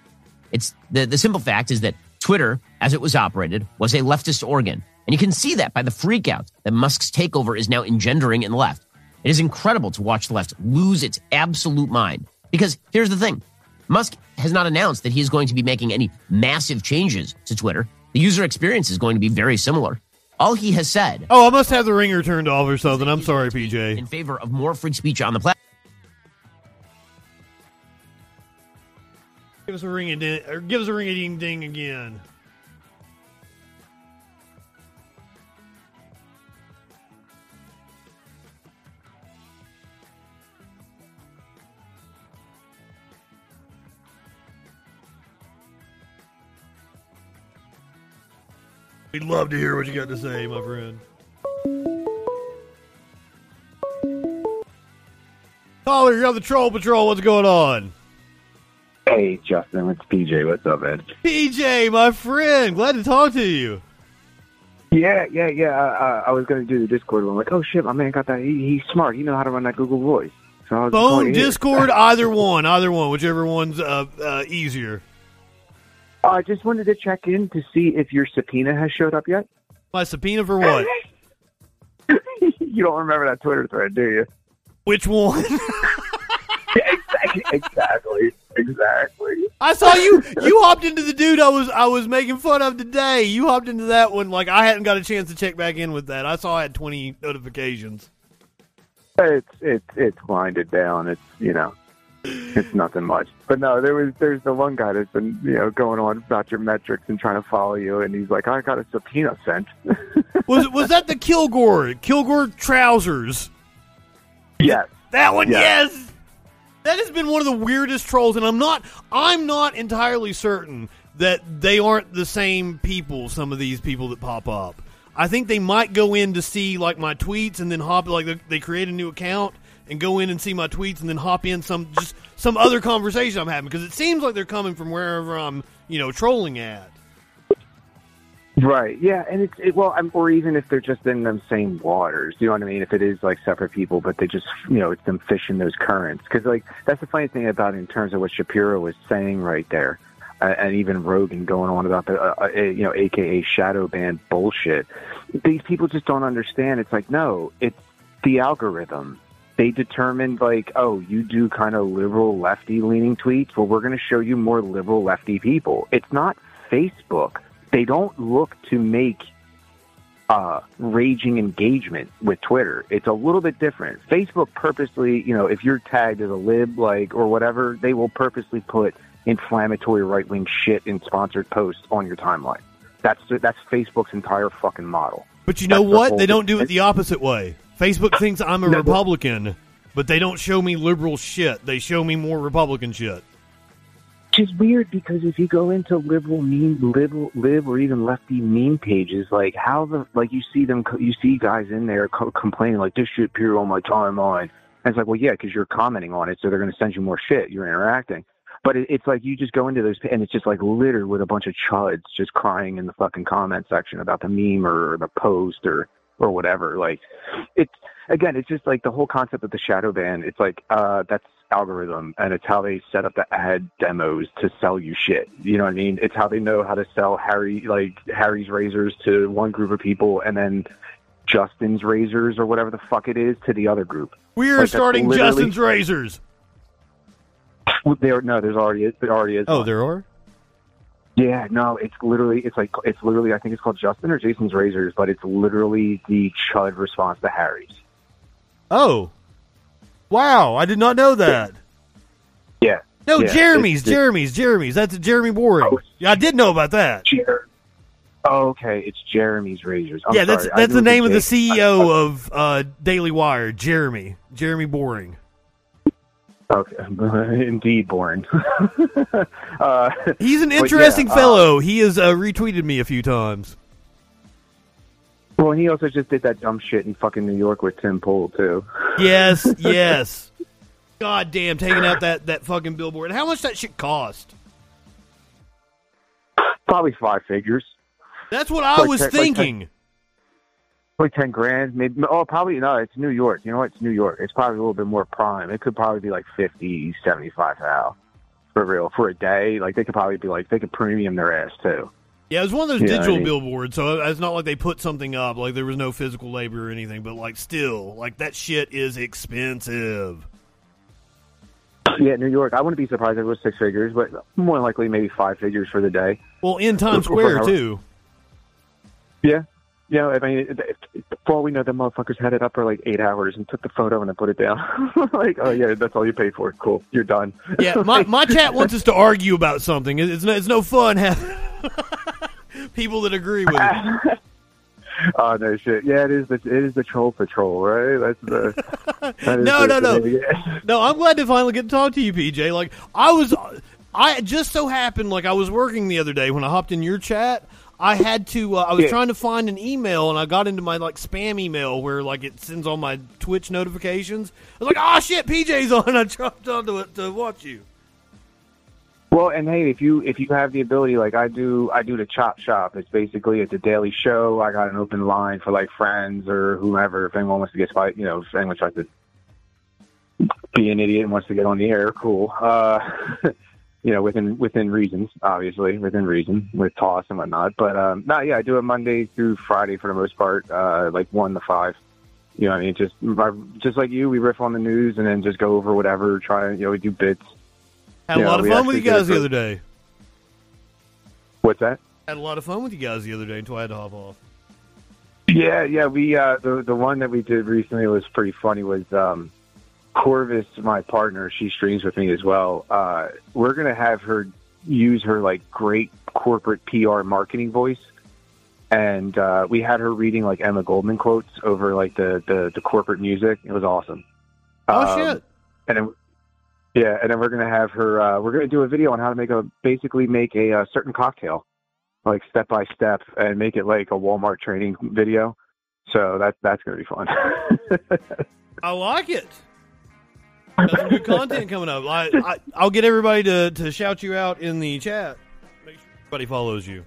It's the, the simple fact is that Twitter, as it was operated, was a leftist organ. And you can see that by the freakout that Musk's takeover is now engendering in the left. It is incredible to watch the left lose its absolute mind. Because here's the thing Musk has not announced that he is going to be making any massive changes to Twitter. The user experience is going to be very similar. All he has said Oh, I must have the ringer turned off or something. I'm sorry, PJ. in favor of more free speech on the platform. Give us a ring a ding, or give us a ring a ding ding again. We'd love to hear what you got to say, my friend. Caller, you're on the Troll Patrol. What's going on? Hey, Justin, it's PJ. What's up, man? PJ, my friend. Glad to talk to you. Yeah, yeah, yeah. Uh, I was going to do the Discord one. I'm like, oh shit, my man got that. He, he's smart. He know how to run that Google Voice. So I was Phone. Discord, either one, either one, whichever one's uh, uh, easier. I just wanted to check in to see if your subpoena has showed up yet. My subpoena for what? [laughs] you don't remember that Twitter thread, do you? Which one? [laughs] exactly, exactly, exactly. I saw you. You hopped into the dude I was I was making fun of today. You hopped into that one like I hadn't got a chance to check back in with that. I saw I had twenty notifications. It's it's it's winded down. It's you know, it's nothing much. But no, there was there's the one guy that's been you know going on about your metrics and trying to follow you, and he's like, I got a subpoena sent. [laughs] Was was that the Kilgore Kilgore trousers? Yes, That one, Yes. yes. That has been one of the weirdest trolls, and I'm not I'm not entirely certain that they aren't the same people. Some of these people that pop up, I think they might go in to see like my tweets, and then hop like they, they create a new account and go in and see my tweets, and then hop in some just some other conversation I'm having because it seems like they're coming from wherever I'm you know trolling at. Right. Yeah, and it's it, well, I'm, or even if they're just in them same waters, you know what I mean? If it is like separate people, but they just you know it's them fishing those currents because like that's the funny thing about in terms of what Shapiro was saying right there, and even Rogan going on about the uh, uh, you know AKA shadow ban bullshit. These people just don't understand. It's like no, it's the algorithm. They determined like, oh, you do kind of liberal lefty leaning tweets. Well, we're going to show you more liberal lefty people. It's not Facebook they don't look to make uh, raging engagement with Twitter. It's a little bit different. Facebook purposely, you know, if you're tagged as a lib, like or whatever, they will purposely put inflammatory right wing shit in sponsored posts on your timeline. That's that's Facebook's entire fucking model. But you know That's what? whole- They don't do it the opposite way. Facebook thinks I'm a No, Republican, but they don't show me liberal shit. They show me more Republican shit. Which is weird because if you go into liberal meme, liberal, lib, or even lefty meme pages, like how the like you see them, you see guys in there co- complaining like this shit appear on my timeline, and it's like, well, yeah, because you're commenting on it, so they're going to send you more shit. You're interacting, but it, it's like you just go into those, and it's just like littered with a bunch of chuds just crying in the fucking comment section about the meme or the post or or whatever. Like, it's again, it's just like the whole concept of the shadow ban. It's like uh, that's algorithm, and it's how they set up the ad demos to sell you shit. You know what I mean? It's how they know how to sell Harry like Harry's razors to one group of people, and then Justin's razors or whatever the fuck it is to the other group. We are Like, starting Justin's razors. There, no, there's already. There already is. Oh, one. there are. Yeah, no, it's literally, it's like, it's literally, I think it's called Justin or Jason's Razors, but it's literally the Chud response to Harry's. Oh, wow! I did not know that. Yeah. No, Yeah, Jeremy's, it's- it's- Jeremy's, Jeremy's. That's Jeremy Boring. yeah, I did know about that. Oh, okay, it's Jeremy's Razors. I'm yeah, that's sorry, I that's the name of the was Jason. CEO of uh, Daily Wire, Jeremy, Jeremy Boring. Okay, [laughs] indeed, born. [laughs] uh, He's an but yeah, interesting uh, fellow. he has uh, retweeted me a few times. well, he also just did that dumb shit in fucking New York with Tim Pool too. Yes, [laughs] yes. God damn, taking out that, that fucking billboard. How much that shit cost? Probably five figures. That's what I Like was ten- like ten- Like ten grand, maybe. Oh, probably no. It's New York. You know what? It's New York. It's probably a little bit more prime. It could probably be like fifty, seventy-five thou for real for a day. Like they could probably be like they could premium their ass too. Yeah, it was one of those I digital mean- billboards, so it's not like they put something up, like there was no physical labor or anything, but like still, like that shit is expensive. Yeah, New York. I wouldn't be surprised if it was six figures, but more likely maybe five figures for the day. Well, in Times Square too. Yeah. Yeah, I mean, it- it- for we know, the motherfuckers had it up for like eight hours and took the photo and then put it down. [laughs] like, oh yeah, that's all you paid for. Cool, you're done. Yeah, [laughs] my my chat wants us to argue about something. It's no, it's no fun having [laughs] people that agree with it. oh no shit. Yeah, it is the it is the troll patrol, right? That's the. that no, the- no, no, no. I'm glad to finally get to talk to you, PJ. Like I was, I just so happened like I was working the other day when I hopped in your chat. I had to. Uh, I was Yeah. trying to find an email, and I got into my like spam email where like it sends all my Twitch notifications. I was like, "Oh shit, PJ's on!" [laughs] I jumped onto it to watch you. Well, and hey, if you if you have the ability, like I do, I do the Chop Shop. It's basically it's a daily show. I got an open line for like friends or whomever. If anyone wants to get you know, if anyone tries to be an idiot and wants to get on the air, cool. Uh, [laughs] you know, within within reasons, obviously within reason with toss and whatnot. But um, no, yeah, I do it Monday through Friday for the most part, uh, like one to five. You know, what I mean, just just like you, we riff on the news and then just go over whatever. Try, you know, we do bits. Had a You know, lot of fun with you guys it the other day. What's that? Had a lot of fun with you guys the other day until I had to hop off. Yeah, yeah. We uh, the the one that we did recently was pretty funny. Was um, Corvus, my partner? She streams with me as well. Uh, we're gonna have her use her like great corporate PR marketing voice, and uh, we had her reading like Emma Goldman quotes over like the the, the corporate music. It was awesome. Oh Um, shit! And then, yeah, and then we're gonna have her. Uh, we're gonna do a video on how to make a basically make a, uh certain cocktail, like step by step, and make it like a Walmart training video. So that's that's gonna be fun. [laughs] I like it. Some good content coming up. I, I, I'll get everybody to, to shout you out in the chat. Make sure everybody follows you.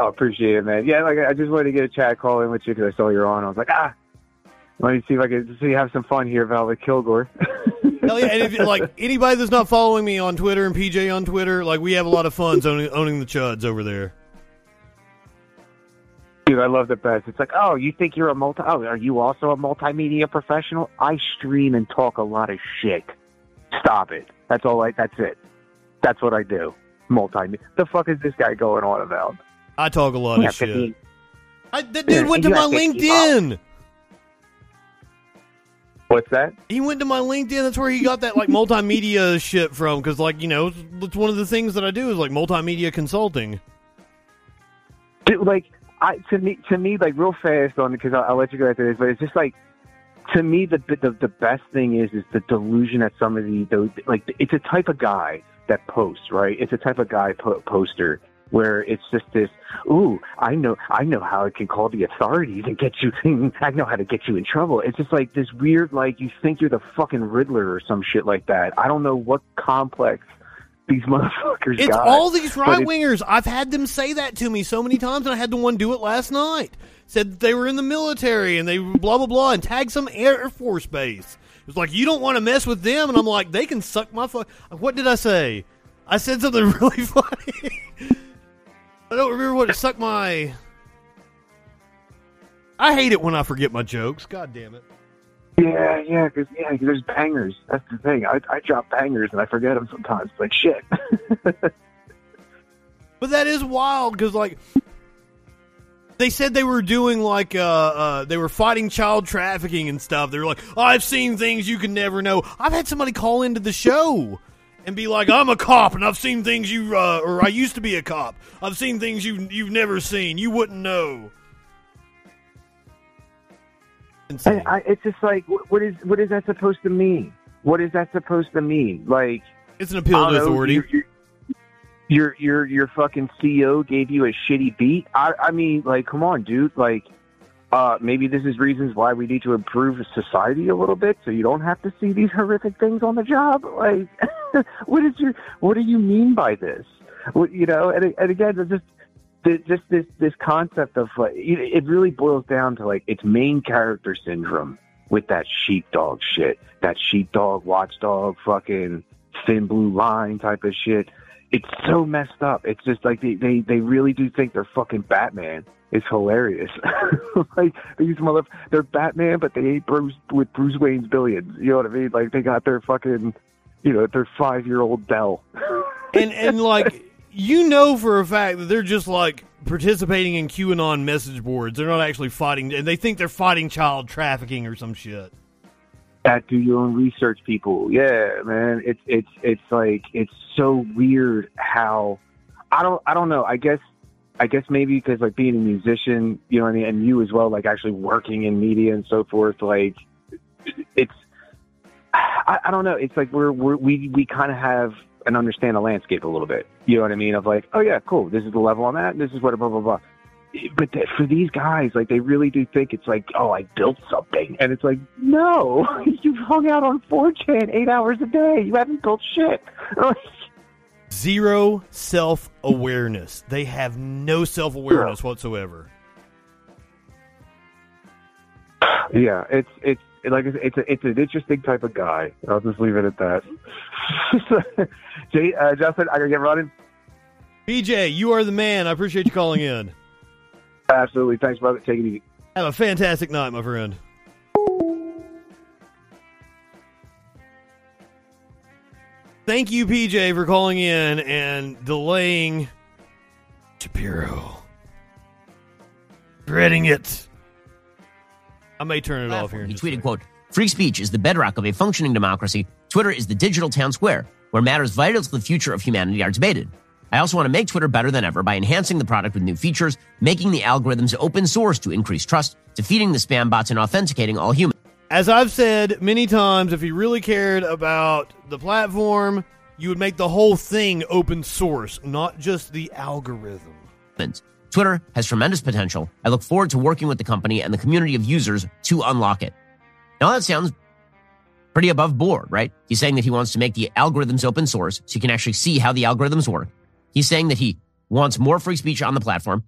oh, appreciate it, man. Yeah, like I just wanted to get a chat call in with you because I saw you're on. I was like, ah, let me see if I can see have some fun here, Velvet Kilgore. [laughs] Hell yeah! And if like anybody that's not following me on Twitter and PJ on Twitter, like we have a lot of fun owning, owning the chuds over there. Dude, I love the best. It's like, oh, you think you're a multi? Oh, are you also a multimedia professional? I stream and talk a lot of shit. Stop it. That's all. I. That's it. That's what I do. Multimedia. The fuck is this guy going on about? I talk a lot Yeah, of shit. 15. I, that dude went to my LinkedIn. What's that? He went to my LinkedIn. That's where he got that like multimedia [laughs] shit from. Because like you know, it's, it's one of the things that I do is like multimedia consulting. Dude, like I to me to me like real fast on because I'll, I'll let you go after this, but it's just like to me the the the best thing is is the delusion that some of the those like it's a type of guy that posts right. It's a type of guy po- poster where it's just this. Ooh, I know I know how I can call the authorities and get you. I know how to get you in trouble. It's just like this weird like you think you're the fucking Riddler or some shit like that. I don't know what complex. These motherfuckers It's got, all these right wingers. I've had them say that to me so many times, and I had the one do it last night. Said that they were in the military and they blah blah blah, and tagged some Air Force base. It was like you don't want to mess with them, and I'm like, they can suck my fuck. What did I say? I said something [laughs] really funny. I don't remember what it suck my. I hate it when I forget my jokes. God damn it. Yeah, yeah, because yeah, 'cause there's bangers. That's the thing. I, I drop bangers and I forget them sometimes. Like shit. [laughs] But that is wild because, like, they said they were doing like uh, uh they were fighting child trafficking and stuff. They were like, oh, "I've seen things you can never know." I've had somebody call into the show and be like, "I'm a cop and I've seen things you uh, or I used to be a cop. I've seen things you you've never seen. You wouldn't know." I, I, it's just like, what is what is that supposed to mean? What is that supposed to mean? Like, it's an appeal to know, authority. Your, your, your your your fucking CEO gave you a shitty beat. I I mean, like, come on, dude. Like, uh, maybe this is reasons why we need to improve society a little bit, so you don't have to see these horrific things on the job. [laughs] Like, [laughs] what is your what do you mean by this? What, you know, and and again, just th- just this this concept of like it it really boils down to like it's main character syndrome with that sheepdog shit, that sheepdog watchdog fucking thin blue line type of shit. It's so messed up. It's just like they they, they really do think they're fucking Batman. It's hilarious. [laughs] like these mother, they're Batman, but they ain't Bruce with Bruce Wayne's billions. You know what I mean? Like they got their fucking, you know, their five year old Dell. and and like [laughs] you know for a fact that they're just like participating in QAnon message boards. They're not actually fighting, and they think they're fighting child trafficking or some shit. that do your own research people yeah man it's it's it's like it's so weird how i don't i don't know i guess i guess maybe because like being a musician you know what i mean and you as well like actually working in media and so forth like it's i, I don't know it's like we're, we're we we kind of have and understand the landscape a little bit. You know what I mean? Of like, oh yeah, cool. This is the level I'm at. This is what blah blah blah. But th- for these guys, like they really do think it's like, oh, I built something, and it's like, no, [laughs] you've hung out on 4chan eight hours a day. You haven't built shit. [laughs] Zero self awareness. They have no self awareness whatsoever. yeah, it's it's like it's a, it's an interesting type of guy. I'll just leave it at that. [laughs] Jay, uh, Justin, I gotta get running. PJ, you are the man. I appreciate you calling in. Absolutely, thanks, brother. Take it easy. Have a fantastic night, my friend. Thank you, PJ, for calling in and delaying Shapiro. Dreading it. I may turn it off here. He tweeted, quote, Free speech is the bedrock of a functioning democracy. Twitter is the digital town square where matters vital to the future of humanity are debated. I also want to make Twitter better than ever by enhancing the product with new features, making the algorithms open source to increase trust, defeating the spam bots, and authenticating all humans. As I've said many times, if you really cared about the platform, you would make the whole thing open source, not just the algorithm. Twitter has tremendous potential. I look forward to working with the company and the community of users to unlock it. Now that sounds pretty above board, right? He's saying that he wants to make the algorithms open source so you can actually see how the algorithms work. He's saying that he wants more free speech on the platform.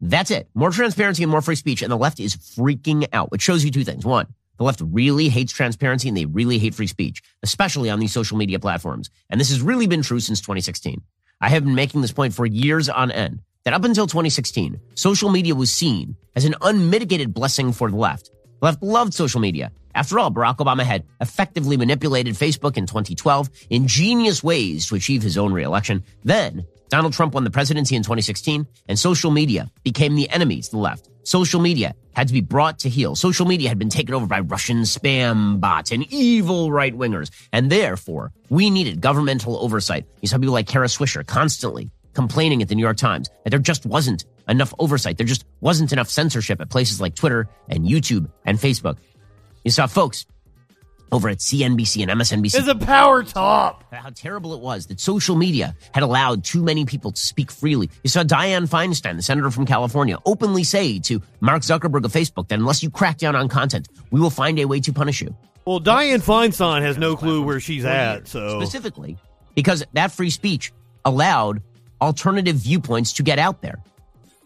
That's it. More transparency and more free speech. And the left is freaking out, which shows you two things. One, the left really hates transparency and they really hate free speech, especially on these social media platforms. And this has really been true since 2016. I have been making this point for years on end that up until 2016, social media was seen as an unmitigated blessing for the left. The left loved social media. After all, Barack Obama had effectively manipulated Facebook in 2012 in genius ways to achieve his own reelection. Then, Donald Trump won the presidency in 2016, and social media became the enemy of the left. Social media had to be brought to heel. Social media had been taken over by Russian spam bots and evil right wingers. And therefore, we needed governmental oversight. You saw people like Kara Swisher constantly complaining at the New York Times that there just wasn't enough oversight. There just wasn't enough censorship at places like Twitter and YouTube and Facebook. You saw folks over at CNBC and MSNBC. It's a power top. How terrible it was that social media had allowed too many people to speak freely. You saw Dianne Feinstein, the senator from California, openly say to Mark Zuckerberg of Facebook that unless you crack down on content, we will find a way to punish you. Well, Dianne Feinstein has no clue where she's at, so. Specifically, because that free speech allowed alternative viewpoints to get out there.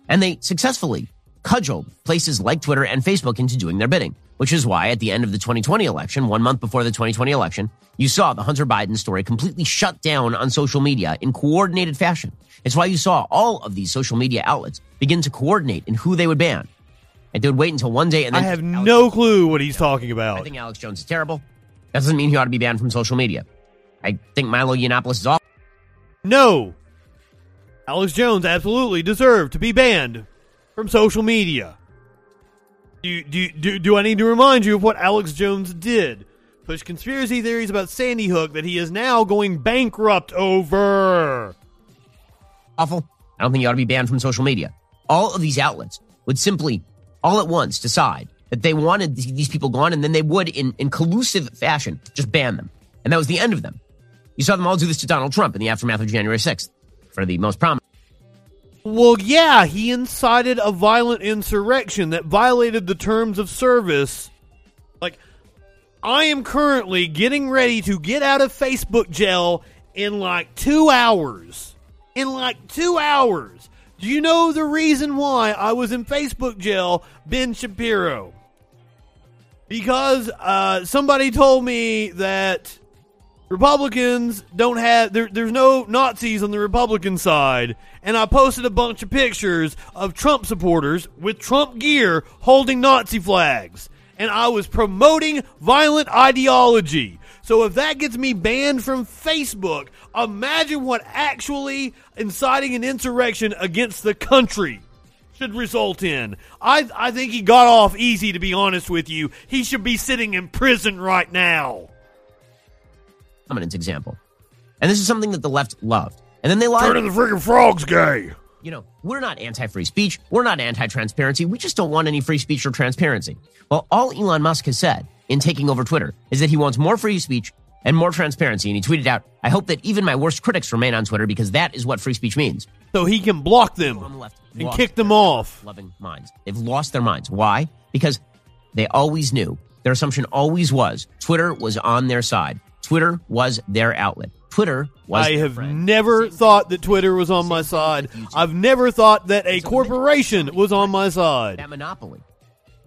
And they successfully cudgeled places like Twitter and Facebook into doing their bidding, which is why at the end of the 2020 election, one month before the 2020 election, you saw the Hunter Biden story completely shut down on social media in coordinated fashion. It's why you saw all of these social media outlets begin to coordinate in who they would ban. And they would wait until one day and then I have no clue what he's talking about. I think Alex Jones is terrible. That doesn't mean he ought to be banned from social media. I think Milo Yiannopoulos is awful. No. Alex Jones absolutely deserved to be banned from social media. Do, do, do, do I need to remind you of what Alex Jones did? Push conspiracy theories about Sandy Hook that he is now going bankrupt over. Awful. I don't think you ought to be banned from social media. All of these outlets would simply, all at once, decide that they wanted these people gone, and then they would, in, in collusive fashion, just ban them. And that was the end of them. You saw them all do this to Donald Trump in the aftermath of January 6th, for the most prominent. Well, yeah, he incited a violent insurrection that violated the terms of service. Like, I am currently getting ready to get out of Facebook jail in like two hours. In like two hours. Do you know the reason why I was in Facebook jail, Ben Shapiro? Because uh, somebody told me that Republicans don't have there, there's no Nazis on the Republican side, and I posted a bunch of pictures of Trump supporters with Trump gear holding Nazi flags, and I was promoting violent ideology. So if that gets me banned from Facebook, imagine what actually inciting an insurrection against the country should result in. I I think he got off easy to be honest with you. He should be sitting in prison right now. Prominent example. And this is something that the left loved. And then they lied. Turning the freaking frogs gay. You know, we're not anti free speech. We're not anti transparency. We just don't want any free speech or transparency. Well, all Elon Musk has said in taking over Twitter is that he wants more free speech and more transparency. And he tweeted out, I hope that even my worst critics remain on Twitter because that is what free speech means. So he can block them and kick them off. Loving minds. They've lost their minds. Why? Because they always knew. Their assumption always was Twitter was on their side. Twitter was their outlet. Twitter was I have friend. never thought that Twitter was on my side. I've never thought that a corporation was on my side. That monopoly.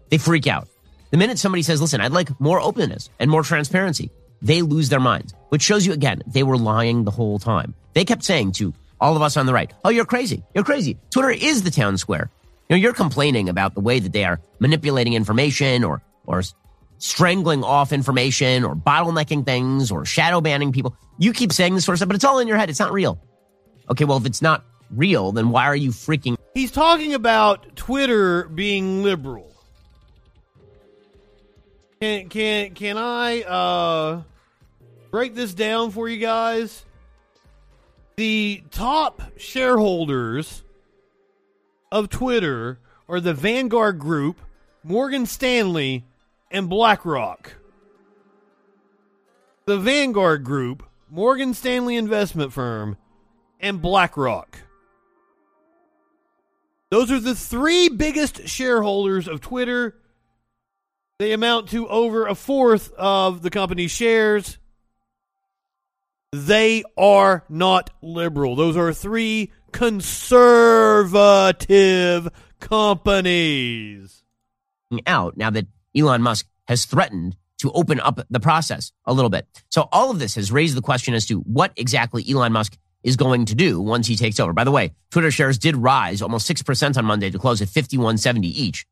They freak out. The minute somebody says, listen, I'd like more openness and more transparency, they lose their minds, which shows you again, they were lying the whole time. They kept saying to all of us on the right, oh, you're crazy. You're crazy. Twitter is the town square. You know, you're complaining about the way that they are manipulating information or, or strangling off information or bottlenecking things or shadow banning people. You keep saying this sort of stuff, but it's all in your head. It's not real. Okay, well, if it's not real, then why are you freaking He's talking about Twitter being liberal. Can can can I uh break this down for you guys? The top shareholders of Twitter are the Vanguard Group, Morgan Stanley, and BlackRock. The Vanguard Group, Morgan Stanley investment firm, and BlackRock. Those are the three biggest shareholders of Twitter. They amount to over a fourth of the company's shares. They are not liberal. Those are three conservative companies. out now that Elon Musk has threatened to open up the process a little bit. So all of this has raised the question as to what exactly Elon Musk is going to do once he takes over. By the way, Twitter shares did rise almost 6% on Monday to close at 5170 each.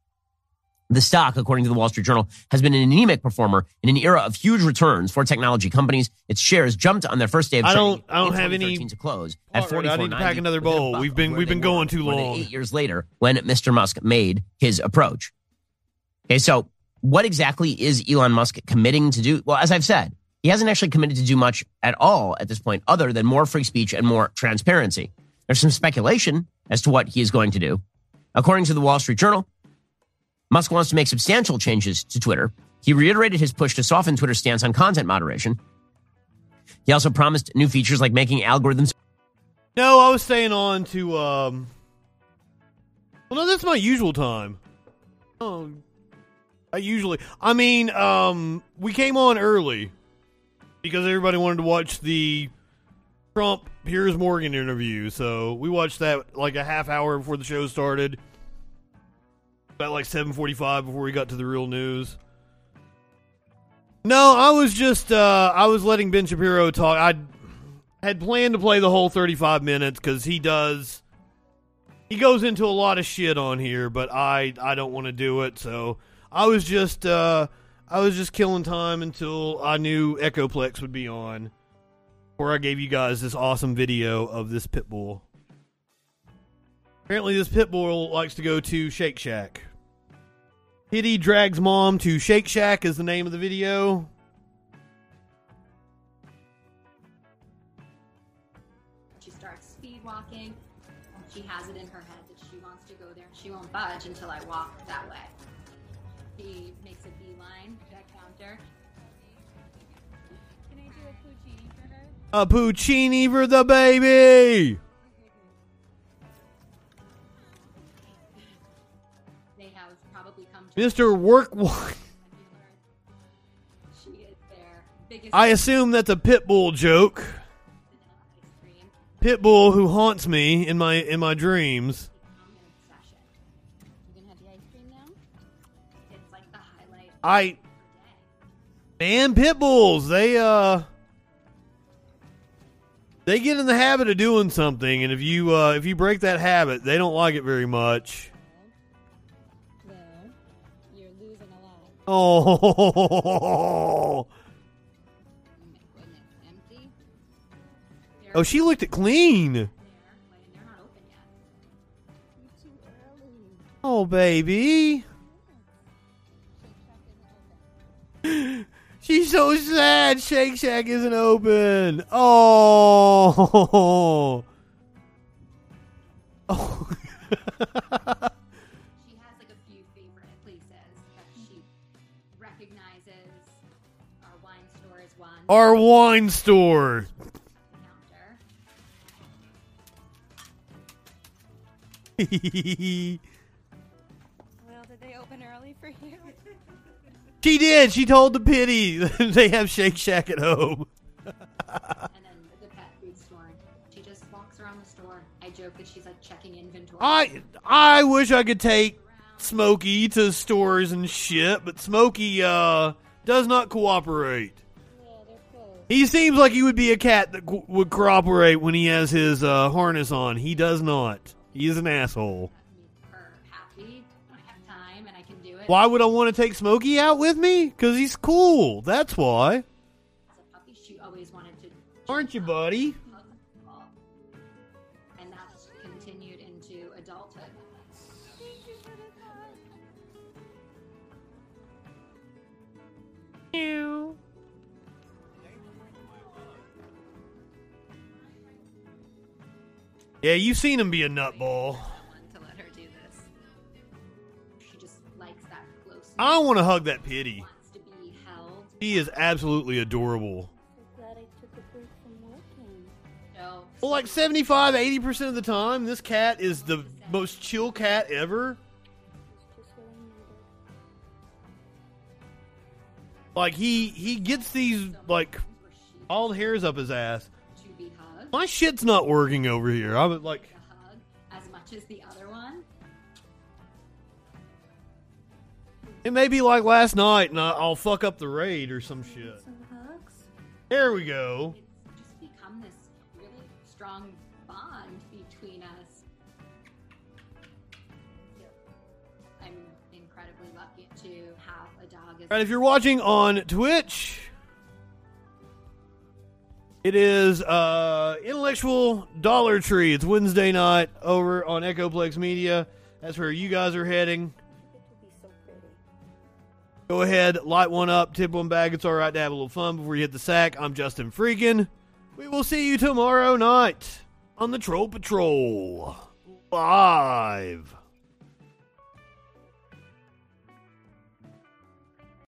The stock, according to the Wall Street Journal, has been an anemic performer in an era of huge returns for technology companies. Its shares jumped on their first day of I don't- I don't have any 2013 to close at All right, I need to pack another bowl. We've been we've been going too long. Eight years later, when Mr. Musk made his approach. Okay, so what exactly is Elon Musk committing to do? Well, as I've said, he hasn't actually committed to do much at all at this point, other than more free speech and more transparency. There's some speculation as to what he is going to do. According to the Wall Street Journal, Musk wants to make substantial changes to Twitter. He reiterated his push to soften Twitter's stance on content moderation. He also promised new features like making algorithms No, I was staying on to um Well no, that's my usual time. Oh I usually I mean, um we came on early because everybody wanted to watch the Trump Piers Morgan interview. So we watched that like a half hour before the show started. About like 7:45 before we got to the real news. No, I was just uh I was letting Ben Shapiro talk. I had planned to play the whole 35 minutes cuz he does he goes into a lot of shit on here, but I I don't want to do it. So I was just uh I was just killing time until I knew Echoplex would be on. Where I gave you guys this awesome video of this pit bull. Apparently, this pit bull likes to go to Shake Shack. Kitty drags mom to Shake Shack is the name of the video. She starts speed walking. She has it in her head that she wants to go there. She won't budge until I walk that way. A Pooch-ini for the baby! Mr. Work. I assume that's a pit bull joke. Pit bull who haunts me in my in my dreams. I man, pit bulls, they uh they get in the habit of doing something and if you uh if you break that habit, they don't like it very much. No, you're losing a lot. Oh. Oh, she looked it clean. They're not open yet. Too early. Oh, baby. [laughs] She's so sad. Shake Shack isn't open. Oh. [laughs] Oh. She has like a few favorite places that she recognizes Our wine store. Well, [laughs] She did. She told the pity [laughs] they have Shake Shack at home. and then the pet food store. She just walks around the store. I joke that she's like checking inventory. I I wish I could take Smokey to stores and shit, but Smokey uh does not cooperate. He seems like he would be a cat that co- would cooperate when he has his uh, harness on. He does not. He is an asshole. Why would I want to take Smokey out with me? Because he's cool. That's why. As a puppy, she always wanted to. Aren't you, buddy? And that's continued into adulthood. Yeah, you've seen him be a nutball. I want to hug that pity. Wants to be held. He is absolutely adorable. Glad I took a break from working. No. Well, like 75, 80% of the time, this cat is the most chill cat ever. Just what I needed. Like, he, he gets these, like, all the hairs up his ass. To be hugged. My shit's not working over here. I was like, as much as the it may be like last night and I'll fuck up the raid or some shit. Some hugs? There we go. It's just become this really strong bond between us. I'm incredibly lucky to have a dog All right, if you're watching on Twitch, it is uh, Intellectual Dollar Tree. It's Wednesday night over on Echoplex Media. That's where you guys are heading. Go ahead, light one up, tip one back. It's all right to have a little fun before you hit the sack. I'm Justin Freakin. We will see you tomorrow night on the Troll Patrol live.